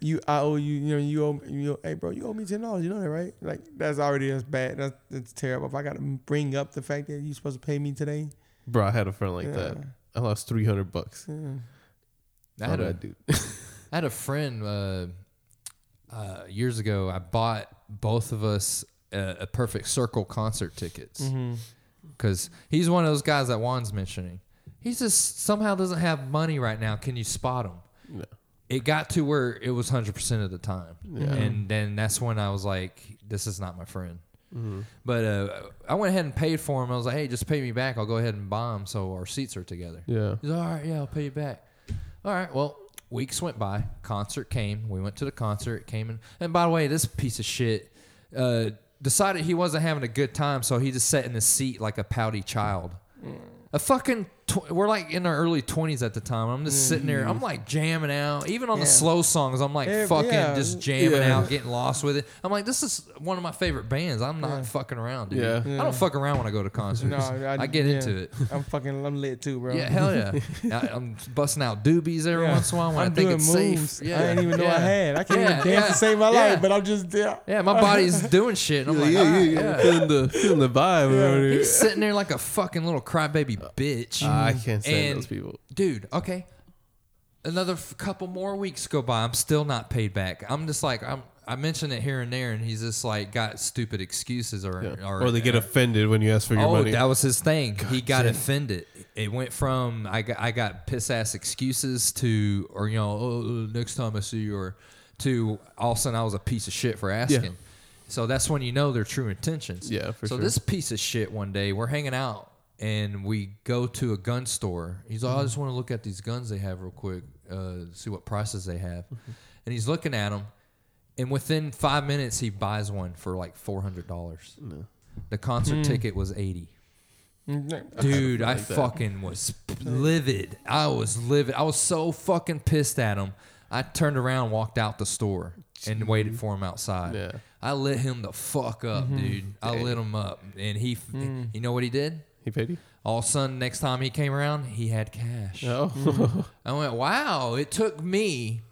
you I owe you. You know, you owe. You owe, hey, bro, you owe me ten dollars. You know that, right? Like that's already that's bad. That's that's terrible. If I got to bring up the fact that you're supposed to pay me today, Bro, I had a friend like yeah, that. I lost three hundred bucks. yeah. I had, a, dude. I had a friend uh, uh, years ago. I bought both of us a, a Perfect Circle concert tickets Mm-hmm. because he's one of those guys that Juan's mentioning. He just somehow doesn't have money right now. Can you spot him? Yeah. it got to where it was 100% of the time. Yeah. And then that's when I was like, this is not my friend. Mm-hmm. But uh, I went ahead and paid for him. I was like, hey, just pay me back. I'll go ahead and buy him so our seats are together. Yeah. He's like, all right, yeah, I'll pay you back. All right, well, weeks went by. Concert came. We went to the concert. Came in. And by the way, this piece of shit uh, decided he wasn't having a good time, so he just sat in his seat like a pouty child. A fucking. Tw- we're like in our early twenties at the time. I'm just sitting there. I'm mm-hmm. like jamming out. Even on the Yeah. slow songs, I'm like Yeah, fucking yeah. just mm, jamming Yeah. out, getting lost with it. I'm like, this is one of my favorite bands. I'm not Yeah. fucking around, dude. Yeah. I Yeah. don't fuck around when I go to concerts. No, I- I, get yeah. into it. I'm fucking I'm lit too, bro. Yeah, hell yeah. I, I'm busting out doobies every Yeah. once in a while when I'm I think doing it's moves. safe. Yeah, I didn't even know yeah. I had. I can't Yeah, even dance yeah. to save my Yeah. life, but I'm just yeah. Yeah, my body's doing shit. And I'm like, yeah, ah, yeah, yeah, yeah. Feeling the feeling the vibe around here. He's sitting there like a fucking little crybaby bitch. Ah, I can't stand And- those people. Dude, okay. Another f- couple more weeks go by. I'm still not paid back. I'm just like, I'm. I mention it here and there, and he's just like got stupid excuses or Yeah. or, Or, they get offended when you ask for your oh, money. that was his thing. he got offended. It went from I got I got piss ass excuses to or you know oh, uh, next time I see you or to all of a sudden I was a piece of shit for asking. So that's when you know their true intentions. Yeah, for so sure. this piece of shit one day we're hanging out and we go to a gun store. He's like, oh, I just mm-hmm. want to look at these guns they have real quick, uh, see what prices they have. Mm-hmm. and he's looking at them, and within five minutes he buys one for like four hundred dollars. No. The concert hmm. ticket was eighty. Mm, Dude, I like that. fucking was livid. I was livid. I was so fucking pissed at him. I turned around, walked out the store, and waited for him outside. Yeah. I lit him the fuck up, dude. I lit him up, and he, mm. you know what he did? He paid you? All of a sudden, next time he came around, he had cash. No. I went, wow. It took me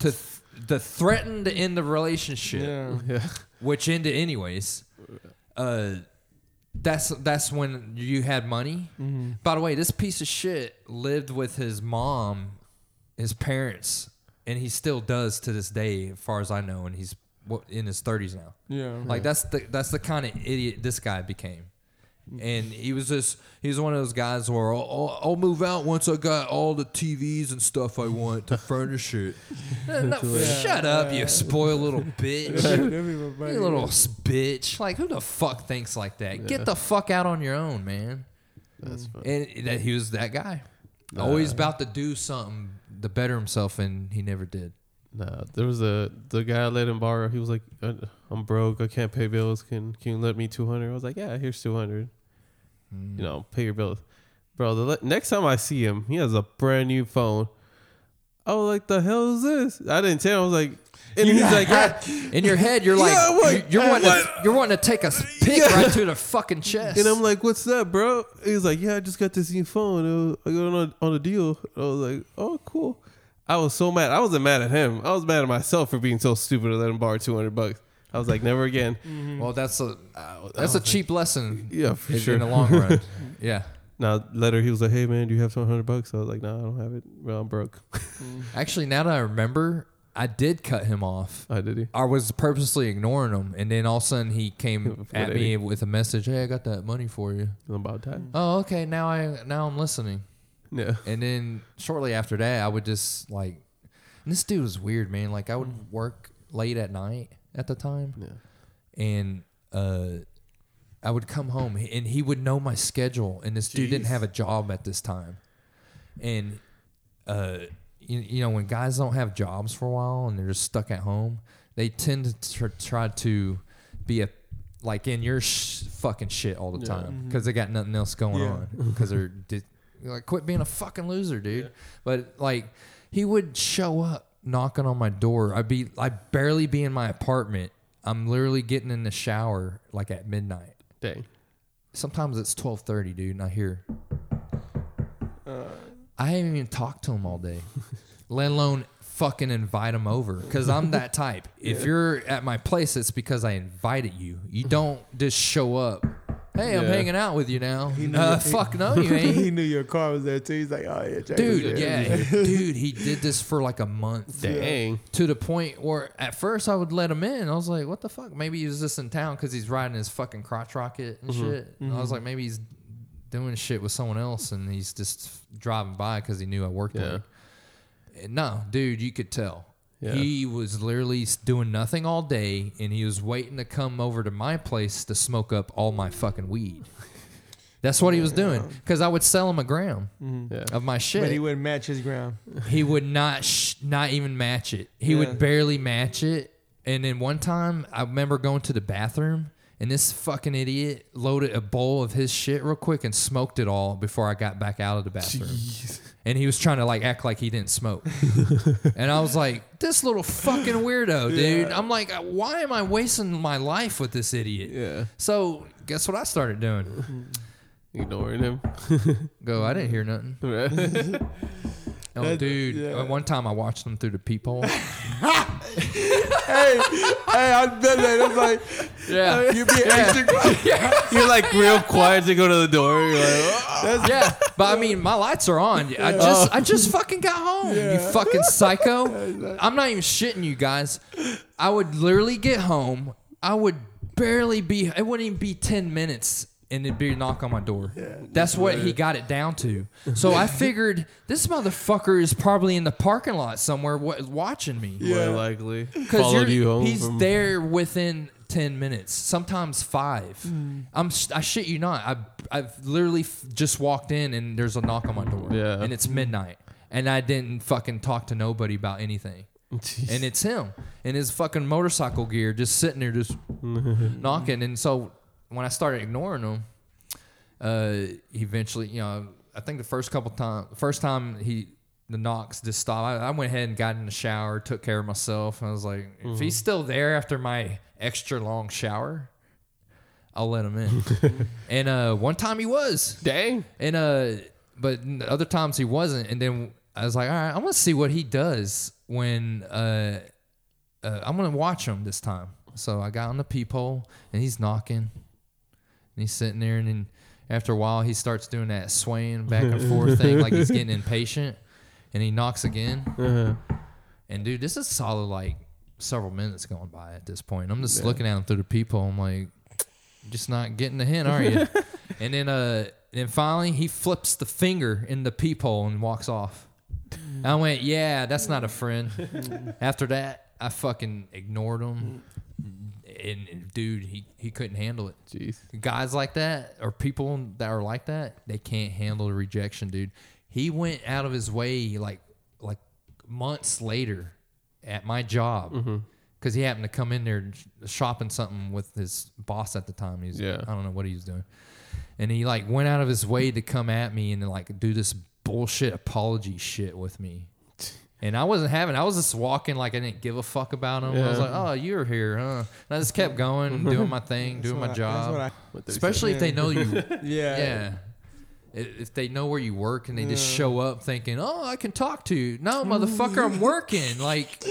to th- to threaten to end the relationship Yeah. yeah. which ended anyways. Uh, that's that's when you had money. Mm-hmm. By the way, this piece of shit lived with his mom, his parents, and he still does to this day, as far as I know. And he's what, in his thirties now. Yeah. Like that's the that's the kind of idiot this guy became. And he was just he was one of those guys where I'll, I'll, I'll move out once I got all the TVs and stuff I want to furnish it. No, no, shut up, you spoiled little bitch. You little bitch. Like, who the fuck thinks like that? Get the fuck out on your own, man. That's funny. And that he was that guy. Always about to do something to better himself, and he never did. Nah, there was a the guy I let him borrow. He was like, "Uh, "I'm broke. I can't pay bills. Can can you let me 200?" I was like, "Yeah, here's 200. You know, pay your bills, bro." The le- next time I see him, he has a brand new phone. I was like, "The hell is this?" I didn't tell him. I was like, and he's like, "Yeah." In your head, you're like, Yeah, what? you're wanting, to, you're wanting to take a pic Yeah. right to the fucking chest. And I'm like, "What's that, bro?" He's like, "Yeah, I just got this new phone. Uh, I got on a, on a deal." I was like, "Oh, cool." I was so mad. I wasn't mad at him. I was mad at myself for being so stupid to let him borrow 200 bucks. I was like, "Never again." Mm-hmm. well, that's a uh, was- that's I a was cheap lesson Yeah, for in, sure. in the long run. yeah. Now later he was like, "Hey man, do you have some hundred bucks?" I was like, "No, I don't have it. Well, I'm broke." Mm-hmm. Actually, now that I remember, I did cut him off. I did he? I was purposely ignoring him, and then all of a sudden he came What at did me with a message. Hey, I got that money for you. About that? Mm-hmm. Oh, okay. Now I now I'm listening. Yeah. And then shortly after that, I would just like, and this dude was weird, man. Like I would work late at night at the time, Yeah. and uh, I would come home, and he would know my schedule. And this dude didn't have a job at this time, and uh, you, you know when guys don't have jobs for a while and they're just stuck at home, they tend to tr- try to be a like in your sh- fucking shit all the Yeah. time because they got nothing else going Yeah. on because they're di- like quit being a fucking loser, dude. But like he would show up knocking on my door. I'd be I barely be in my apartment. I'm literally getting in the shower like at midnight. Dang. Sometimes it's twelve thirty, dude, and I hear Uh, I haven't even talked to him all day, let alone fucking invite him over. Because I'm that type. If you're at my place, it's because I invited you. You don't just show up. Hey, I'm Yeah. hanging out with you now. He knew Uh, you- fuck no, you ain't. he knew your car was there too. He's like, oh yeah, Jack dude, there." yeah, he- dude, he did this for like a month. Dang. To the point where at first I would let him in. I was like, what the fuck? Maybe he was just in town because he's riding his fucking crotch rocket and shit. And I was like, maybe he's doing shit with someone else and he's just driving by because he knew I worked Yeah. late. No, dude, you could tell. Yeah. He was literally doing nothing all day, and he was waiting to come over to my place to smoke up all my fucking weed. That's what he was doing because I would sell him a gram mm-hmm. Yeah. of my shit. But he wouldn't match his gram. he would not sh- not even match it. He Yeah. would barely match it. And then one time, I remember going to the bathroom, and this fucking idiot loaded a bowl of his shit real quick and smoked it all before I got back out of the bathroom. And he was trying to like act like he didn't smoke. and I was like, this little fucking weirdo, dude. I'm like, why am I wasting my life with this idiot? Yeah. So guess what I started doing? Ignoring him. Go, I didn't hear nothing. Right. Oh, That- dude. Uh, yeah. One time I watched them through the peephole. hey, hey, I bet that. That's like, Yeah. Uh, you be extra. You're like real quiet to go to the door. You're like, "Oh." yeah, but I mean, my lights are on. I just, oh. I just fucking got home. You fucking psycho. I'm not even shitting you guys. I would literally get home. I would barely be. It wouldn't even be ten minutes, and it'd be a knock on my door. That's what he got it down to. So I figured this motherfucker is probably in the parking lot somewhere wa- watching me. more Yeah. likely Because followed you home. he's from, there within ten minutes, sometimes five. Hmm. I'm sh- I shit you not. I I've literally f- just walked in and there's a knock on my door. Yeah. and it's midnight, and I didn't fucking talk to nobody about anything. Jeez. And it's him in his fucking motorcycle gear, just sitting there, just knocking. And so when I started ignoring him, uh, eventually, you know, I think the first couple times, first time he the knocks just stopped. I, I went ahead and got in the shower, took care of myself. I was like, if he's still there after my extra long shower, I'll let him in. and uh, one time he was, Dang. and uh, but other times he wasn't. And then I was like, all right, I'm gonna see what he does when uh, uh I'm gonna watch him this time. So I got on the peephole and he's knocking, and he's sitting there, and then after a while he starts doing that swaying back and forth thing, like he's getting impatient, and he knocks again. Uh-huh. And dude, this is solid like several minutes going by at this point. I'm just looking at him through the peephole. I'm like, just not getting the hint, are you? and then uh then finally he flips the finger in the peephole and walks off. I went, yeah, that's not a friend. After that, I fucking ignored him. And, and dude, he, he couldn't handle it. Jeez. Guys like that or people that are like that, they can't handle the rejection, dude. He went out of his way like like months later at my job mm-hmm. because he happened to come in there shopping something with his boss at the time. He's Yeah. I don't know what he was doing, and he like went out of his way to come at me and like do this bullshit apology shit with me. And I wasn't having. I was just walking like I didn't give a fuck about him. I was like, "Oh, you're here, huh?" And I just kept going, doing my thing, doing my I- job. they Especially if they know you. yeah. yeah. If they know where you work and they just show up thinking, "Oh, I can talk to you." No, motherfucker, I'm working. Like,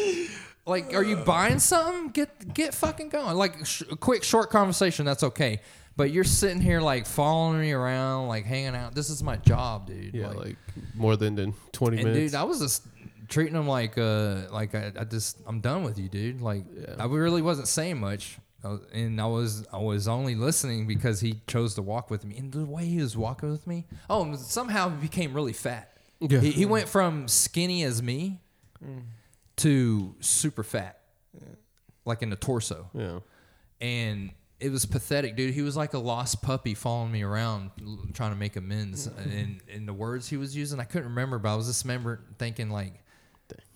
like, are you buying something? Get get fucking going. Like, sh- a quick, short conversation. That's okay. But you're sitting here like following me around, like hanging out. This is my job, dude. Yeah, like, more than, than 20 And minutes. dude, I was just treating him like uh like I, I just I'm done with you, dude. Like Yeah. I really wasn't saying much. I was- and I was I was only listening because he chose to walk with me. And the way he was walking with me, oh, somehow he became really fat. Yeah. He, he went from skinny as me to super fat, like in the torso yeah. and it was pathetic, dude. He was like a lost puppy following me around, trying to make amends. and and the words he was using, I couldn't remember, but I was just remember thinking like,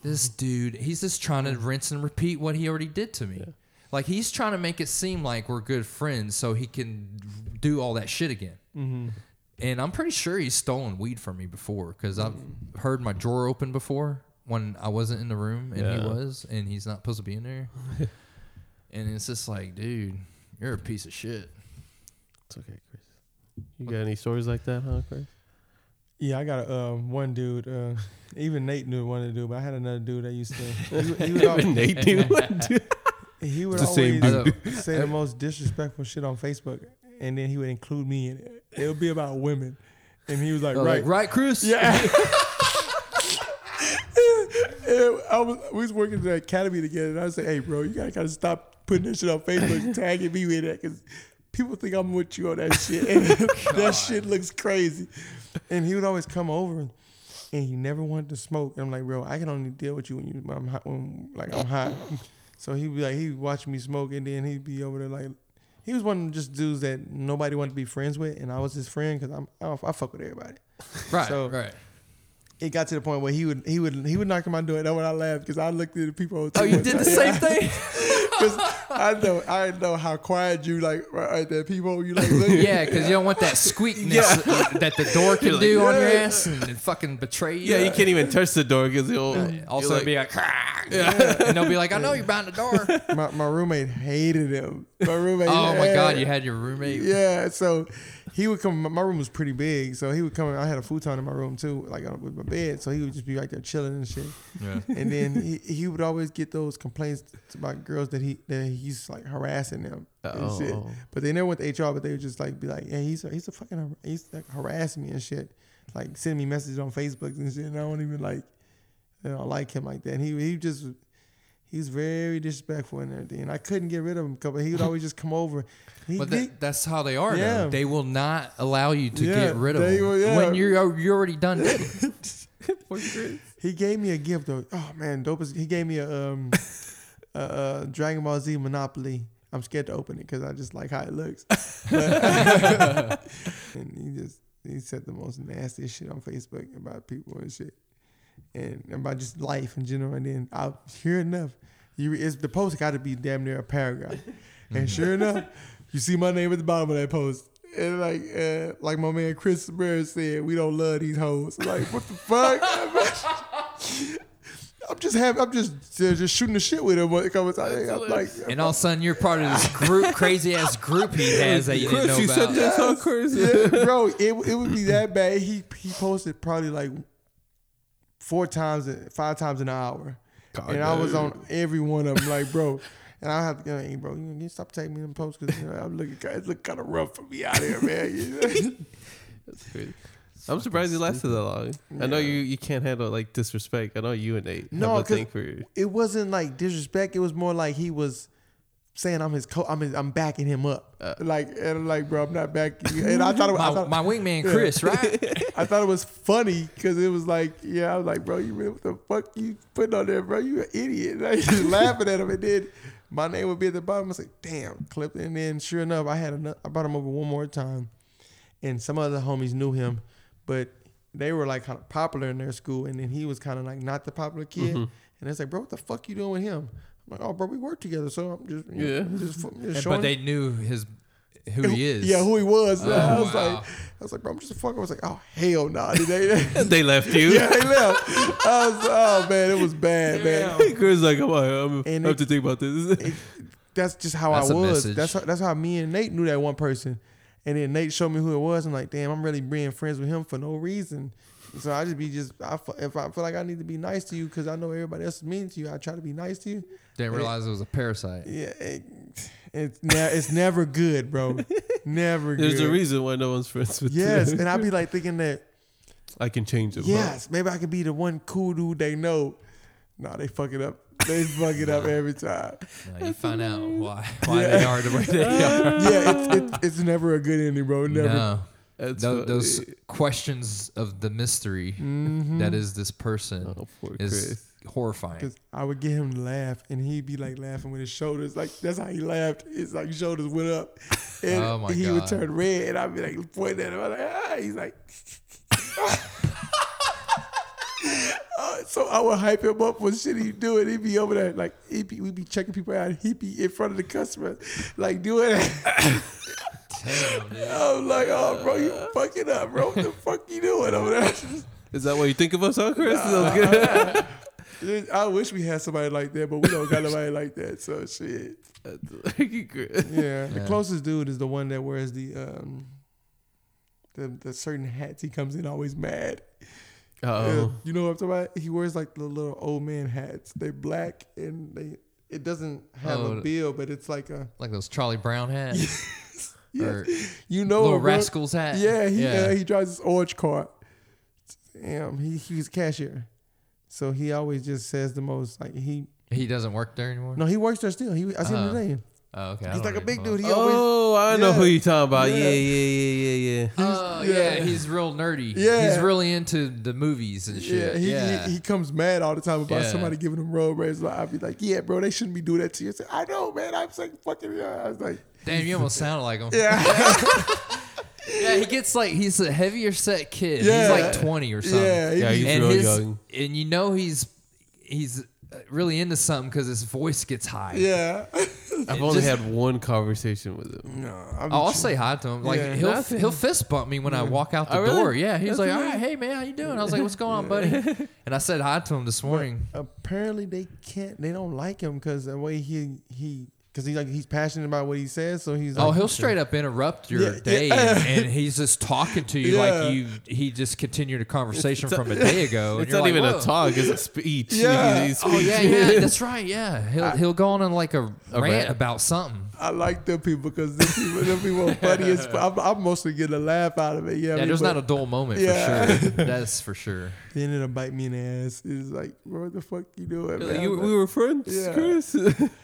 this dude, he's just trying to rinse and repeat what he already did to me. Like he's trying to make it seem like we're good friends, so he can do all that shit again. Mm-hmm. And I'm pretty sure he's stolen weed from me before because I've heard my drawer open before when I wasn't in the room and he was, and he's not supposed to be in there. and it's just like, dude, you're a piece of shit. It's okay, Chris. You got any stories like that, huh, Chris? Yeah, I got a, um, one dude. Uh, even Nate knew one to do, but I had another dude that used to. He, would- he would, al- Nate, dude. he would always say the most disrespectful shit on Facebook, and then he would include me in it. It would be about women, and he was like, Oh, "Right, like, right, Chris? Yeah. I was, we was working at the academy together, and I was like, "Hey, bro, you gotta kind of stop putting this shit on Facebook, and tagging me with that, because people think I'm with you on that shit, and that shit looks crazy." And he would always come over, and and he never wanted to smoke. And I'm like, bro, I can only deal with you when you when I'm hot, when like I'm hot. so he'd be like, he'd watch me smoke, and then he'd be over there like, he was one of them just dudes that nobody wanted to be friends with, and I was his friend because I'm I, don't- I fuck with everybody. Right, So- right. It got to the point where he would he would he would knock on my door, and that's when I laughed because I looked at the people. Oh, you did the same thing? Because I know I know how quiet you like right there. People you like look yeah, because you don't want that squeakness that the door can do on your ass and, and fucking betray you. Yeah, you can't even touch the door because he'll Also, you're be like, and they'll be like, I know you're behind the door. my, my roommate hated him. My roommate. Oh my yeah. god, you had your roommate. Yeah, so he would come. My room was pretty big, so he would come. I had a futon in my room too, like uh, with my bed. So he would just be right there chilling and shit. Yeah. And then he, he would always get those complaints about girls that he that he's like harassing them and shit. But they never went to HR, but they would just like be like, yeah, he's a, he's a fucking he's like harassing me and shit, like sending me messages on Facebook and shit. And I don't even like, you know, like him like that. And he he just he's very disrespectful and everything. And I couldn't get rid of him because he would always just come over. He, But that, that's how they are. Yeah. Though. They will not allow you to Yeah, get rid of them will- yeah. when you're you're already done. He gave me a gift though. Oh man, dope. As, he gave me a um Dragon Ball Z Monopoly. I'm scared to open it because I just like how it looks. But- and he just he said the most nastiest shit on Facebook about people and shit, and about just life in general. And then I sure enough, you it's the post got to be damn near a paragraph, and sure enough, you see my name at the bottom of that post. And like, uh, like my man Chris Bear said, we don't love these hoes. Like, what the fuck? I'm just having, I'm just uh, just shooting the shit with him. when it comes out. I'm like, and all of a sudden, you're part of this group, crazy ass group he has that you didn't know Chris, you said about. this on Chris. yeah, bro, it, it would be that bad. He he posted probably like four times, five times an hour, God and I was on every one of them. Like, bro, and I have to go, hey, bro, you, you stop taking me them posts because you know, I'm looking, it's looking kind of rough for me out here, man. You know? That's crazy. I'm surprised it lasted that long. I know you you can't handle like disrespect. I know you and Nate No, have a thing for it wasn't like disrespect. It was more like he was saying I'm his co. I'm his, I'm backing him up. Uh. like and I'm like, bro, I'm not backing you. And I thought it, I My, thought, my wingman, Chris, right? I thought it was funny because it was like, yeah, I was like, bro, you really, what the fuck you putting on there, bro? You an idiot. Like, just laughing at him, and then my name would be at the bottom. I was like, damn, clip. And then sure enough, I had another, I brought him over one more time, and some other homies knew him, but they were like kind of popular in their school, and then he was kind of like not the popular kid. And it's like, bro, what the fuck you doing with him? I'm like, oh, bro, we work together, so I'm just, you know, Yeah. just, just showing but they knew his who he is. yeah, who he was. Oh, I was wow. like, I was like, bro, I'm just a fucker. I was like, oh hell no, nah. they, they, they left you. yeah, they left. I was, oh man, it was bad, man. Chris like, come on, I'm, And I have it- to think about this. It- that's just how That's I a was. message. That's how, that's how me and Nate knew that one person, and then Nate showed me who it was. I'm like, damn, I'm really being friends with him for no reason. So I just be just I, if I feel like I need to be nice to you because I know everybody else is mean to you, I try to be nice to you. Didn't realize it was a parasite. Yeah, it, it's ne- it's never good, bro. Never There's good. a reason why no one's friends with you. Yes, you. and I'd be like thinking that I can change them. yes, maybe I could be the one cool dude they know. No, they fuck it up. They fuck it up every time. Now you find out why why they are the way they are. Yeah, it's, it's it's never a good ending, bro. Never. No, That's Tho- funny. those questions of the mystery Mhm. that is this person Oh, poor is Chris. Horrifying. Cause I would get him to laugh, and he'd be like laughing with his shoulders. Like that's how he laughed. It's like his shoulders went up, and Oh, he would turn red, and I'd be like pointing at him. I'm like, ah. He's like, Uh, so I would hype him up for shit he doing. He'd be over there like he'd be, we'd be checking people out. He'd be in front of the customer, like doing that. Damn. I'm like, oh, bro, you fucking up, bro. What the fuck you doing over there? Is that what you think of us, huh, Chris? That was good. I wish we had somebody like that, but we don't got nobody like that. So shit. That's like Chris. Yeah, the closest dude is the one that wears the um the the certain hats. He comes in always mad. Yeah, Oh, you know what I'm talking about? He wears like the little old man hats. They're black and they it doesn't have Oh, a bill, but it's like a like those Charlie Brown hats yeah. or You know little it, rascals hat. Yeah, he yeah. Uh, he drives this orange car. Damn, he he's a cashier. So he always just says the most like he he doesn't work there anymore. no he works there still. He I seen him Uh-huh. today. Oh, okay. He's like a big dude. He always, Oh, I know Yeah. who you're talking about. Yeah, Yeah. yeah, yeah, yeah, yeah. Oh yeah. yeah. he's real nerdy. Yeah. he's really into the movies and yeah, shit. he, Yeah, He, he comes mad all the time about Yeah. somebody giving him road rage. Like, I'd be like, yeah, bro, they shouldn't be doing that to you. I said, I know, man. I was like, fucking, yeah. I was like, Damn, you almost sounded like him. yeah, Yeah, he gets like he's a heavier set kid. Yeah. He's like twenty or something. yeah. he Yeah, he's and real his young. and you know he's he's uh, really into something because his voice gets high. yeah. I've only just- had one conversation with him. no, I'm Oh, I'll say hi to him. Like Yeah. he'll Nothing. he'll fist bump me when I walk out the Oh, really? door. Yeah, he's like, "All nice. right, hey man, how you doing?" I was like, "What's going on, buddy?" And I said hi to him this morning. apparently they can't. They don't like him because the way he he because he's like he's passionate about what he says. So he's oh, like, Oh, he'll straight up interrupt your Yeah, day, yeah. And, and he's just talking to you Yeah. like you. He just continued a conversation It's- from a day ago. and It's you're not like, even "Whoa." a talk; it's a speech. Yeah. He- he Oh yeah, yeah, that's right. Yeah, he'll he'll go on in like a, A rant, rant. about something. I like them people because them people, them people are funny. As, I'm, I'm mostly getting a laugh out of it. Yeah, I mean, there's but not a dull moment Yeah. for sure. That's for sure. Then it'll bite me in the ass. It's like, bro, what the fuck you doing? Like, man? you- we were friends, Yeah. Chris.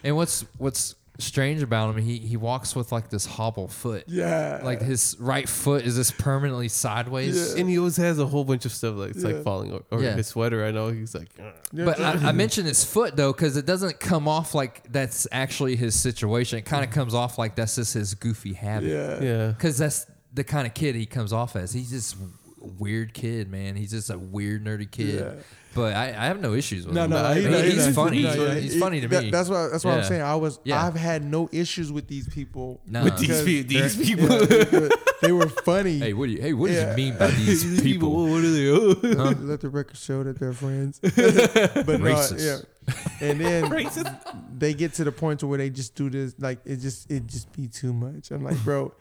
And what's what's strange about him? He he walks with like this hobble foot. yeah, Like his right foot is just permanently sideways. Yeah. and he always has a whole bunch of stuff like it's Yeah. like falling over. or Yeah. his sweater. I know he's like, "Ugh." Yeah, But I, I mentioned his foot though, because it doesn't come off like that's actually his situation. It kind of comes off like that's just his goofy habit. yeah, yeah. Because that's the kind of kid he comes off as. He's just a weird kid, man. He's just a weird, nerdy kid. Yeah. But I, I have no issues with No, him. no, I mean, no, he he's not. funny. No, yeah, he's funny to that- me. That's what that's what I'm saying. I was Yeah. I've had no issues with these people. No. With these because pe- these people. yeah, they were funny. Hey, what do you? Hey, what Yeah. does he mean by these These people? What are they? Oh. Let the record show that they're friends. but no, Racist. yeah. And then Racist. they get to the point to where they just do this like it just it just be too much. I'm like, bro,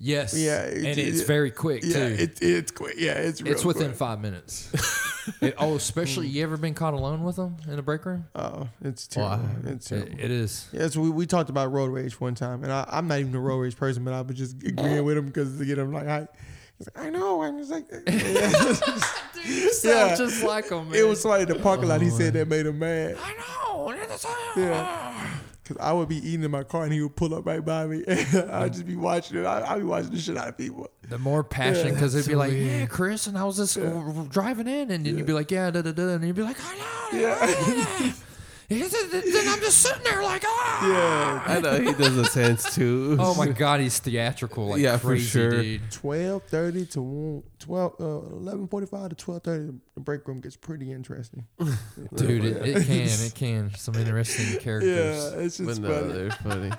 Yes. Yeah, and it's yeah. very quick yeah, too. it, it's quick. Yeah, it's real it's within quick. five minutes. It- oh, especially you ever been caught alone with them in a break room? Oh, it's terrible. It's It, terrible. it is. Yeah, so we, we talked about road rage one time, and I, I'm not even a road rage person, but I was just agreeing with him because to get him like, I, like, I know, I'm just like, You Yeah. just like them. it was somebody in the parking lot. He oh, said that made him mad. I know. Yeah. Cause I would be eating in my car and he would pull up right by me. I'd just be watching it. I, I'd be watching the shit out of people. The more passion, Yeah. because they'd be So like, weird. "Yeah, Chris," and I was just uh, driving in, and then you'd be like, "Yeah, da da da," and you'd be like, "I know." Yeah. Yeah. then I'm just sitting there like, "Ah." Yeah. I know he does a sense too. Oh my god, he's theatrical, like Yeah, for sure. dude. 1230 to 1, 12, uh, 1145 to 1230, the break room gets pretty interesting. Dude, it, it can, it can. Some interesting characters. Yeah, characters. it's But just no, funny. they're funny.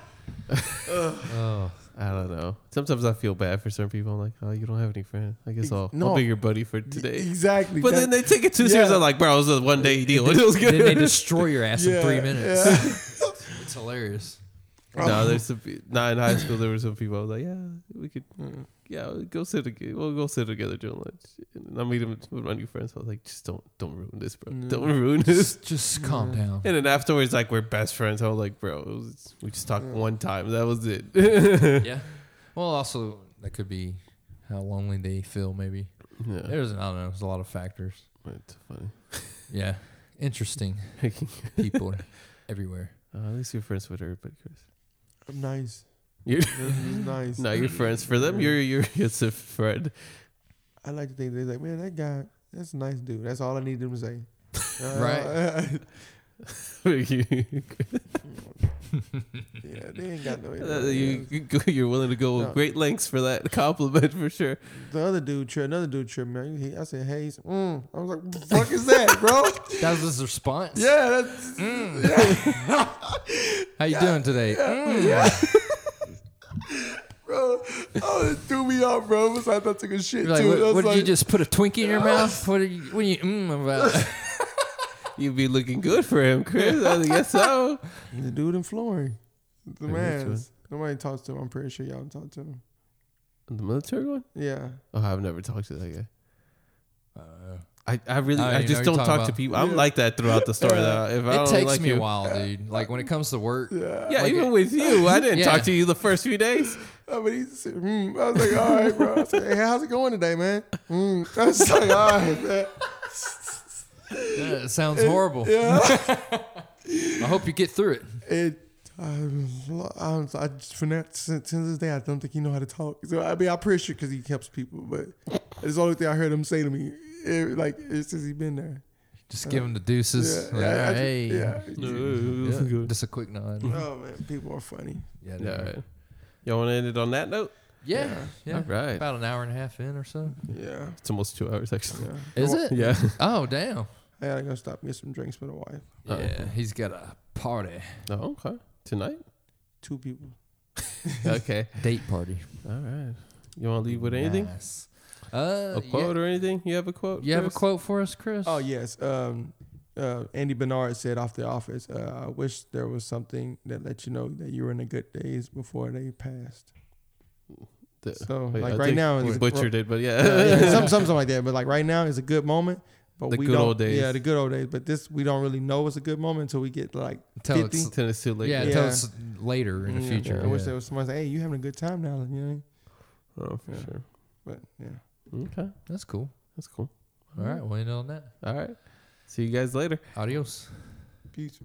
Oh, I don't know. Sometimes I feel bad for certain people. I'm like, oh, you don't have any friends. I guess I'll, No. I'll be your buddy for today. Exactly. But That- then they take it too serious. Yeah. I'm like, bro, it was a one day deal. It was good. then they destroy your ass in three minutes. yeah. It's hilarious. no, there's some. pe- Nah, in high school there were some people. I was like, yeah, we could. Mm. Yeah, go sit together. We'll go sit together during lunch. And I meet him with my new friends. I was like, just don't, don't ruin this, bro. No. Don't ruin this. Just, just calm down. And then afterwards, like we're best friends. I was like, bro, was, we just talked Yeah. one time. That was it. Yeah. Well, also that could be how lonely they feel. Maybe yeah, there's I don't know. There's a lot of factors. it's funny. Yeah, interesting people everywhere. Uh, at least you're friends with everybody, Chris. I'm nice. You're, This is nice. no, you're friends for them. You're you're just a friend. I like to think they're like, man, that guy, that's a nice dude. That's all I need them to say. Right. yeah, they ain't got no. uh, you, you go- you're willing to go No. great lengths for that compliment for sure. The other dude, tri- another dude tripped me. He- I said, hey, he's, mm. I was like, what the fuck is that, bro? That was his response. yeah, that's, How you doing today? Bro. Oh, it threw me off, bro. So I thought I took a shit You're like, too. what, I was what did like, you just put a Twinkie in your mouth? What are you? What are you mm about? You'd be looking good for him, Chris. I guess so. The dude in Flooring. The man. one? Nobody talks to him. I'm pretty sure y'all talk to him. The military one? Yeah. Oh, I've never talked to that guy. Uh, I, I really, I I just don't talk talking to people. I'm Yeah. like that throughout the story. though. If I it don't takes like me you, a while, dude. Like when it comes to work. Yeah. Yeah, Like even it- with you, I didn't Yeah. talk to you the first few days. Oh, but he said, mm. I was like, all right, bro. I said, hey, how's it going today, man? Mm. I was like, all right, man. Yeah, it sounds horrible. Yeah. I hope you get through it. it I, I, I just, for that, since, since this day, I don't think he know how to talk. So I mean, I appreciate pretty because he helps people, but it's the only thing I heard him say to me. It, like it's since he been there. Just give him the deuces. Yeah, Like, yeah, I just- hey. yeah. Yeah, Good. Just a quick nod. Oh man, people are funny. Yeah. Yeah, they all are. right. Y'all want to end it on that note? Yeah. Yeah. All right. About an hour and a half in or so. Yeah, It's almost two hours, actually. yeah. Is it? Yeah. Oh, damn. I gotta go stop and get some drinks for the wife. Uh, Yeah. He's got a party. Oh, okay. Tonight? Two people. okay. Date party. All right. You want to leave with anything? Nice. Uh, A quote or anything? You have a quote? yeah. You have a quote for us, Chris? Oh yes. Um, uh, Andy Bernard said off the office, uh, "I wish there was something that let you know that you were in the good days before they passed." The- So, wait, like I right now, we butchered it, but yeah. Yeah, yeah, some, something like that. But like right now is a good moment. But The we good don't, old days. Yeah, the good old days. But this we don't really know it's a good moment until we get like Until 50. it's, Then it's too late. yeah, Yeah. until it's later in the Yeah, future. I wish yeah. there was someone say, "Hey, you having a good time now?" You know. Oh, for Yeah. sure. But yeah. Okay. That's cool. That's cool. All right. We'll end on that. All right. See you guys later. Adios. Peace.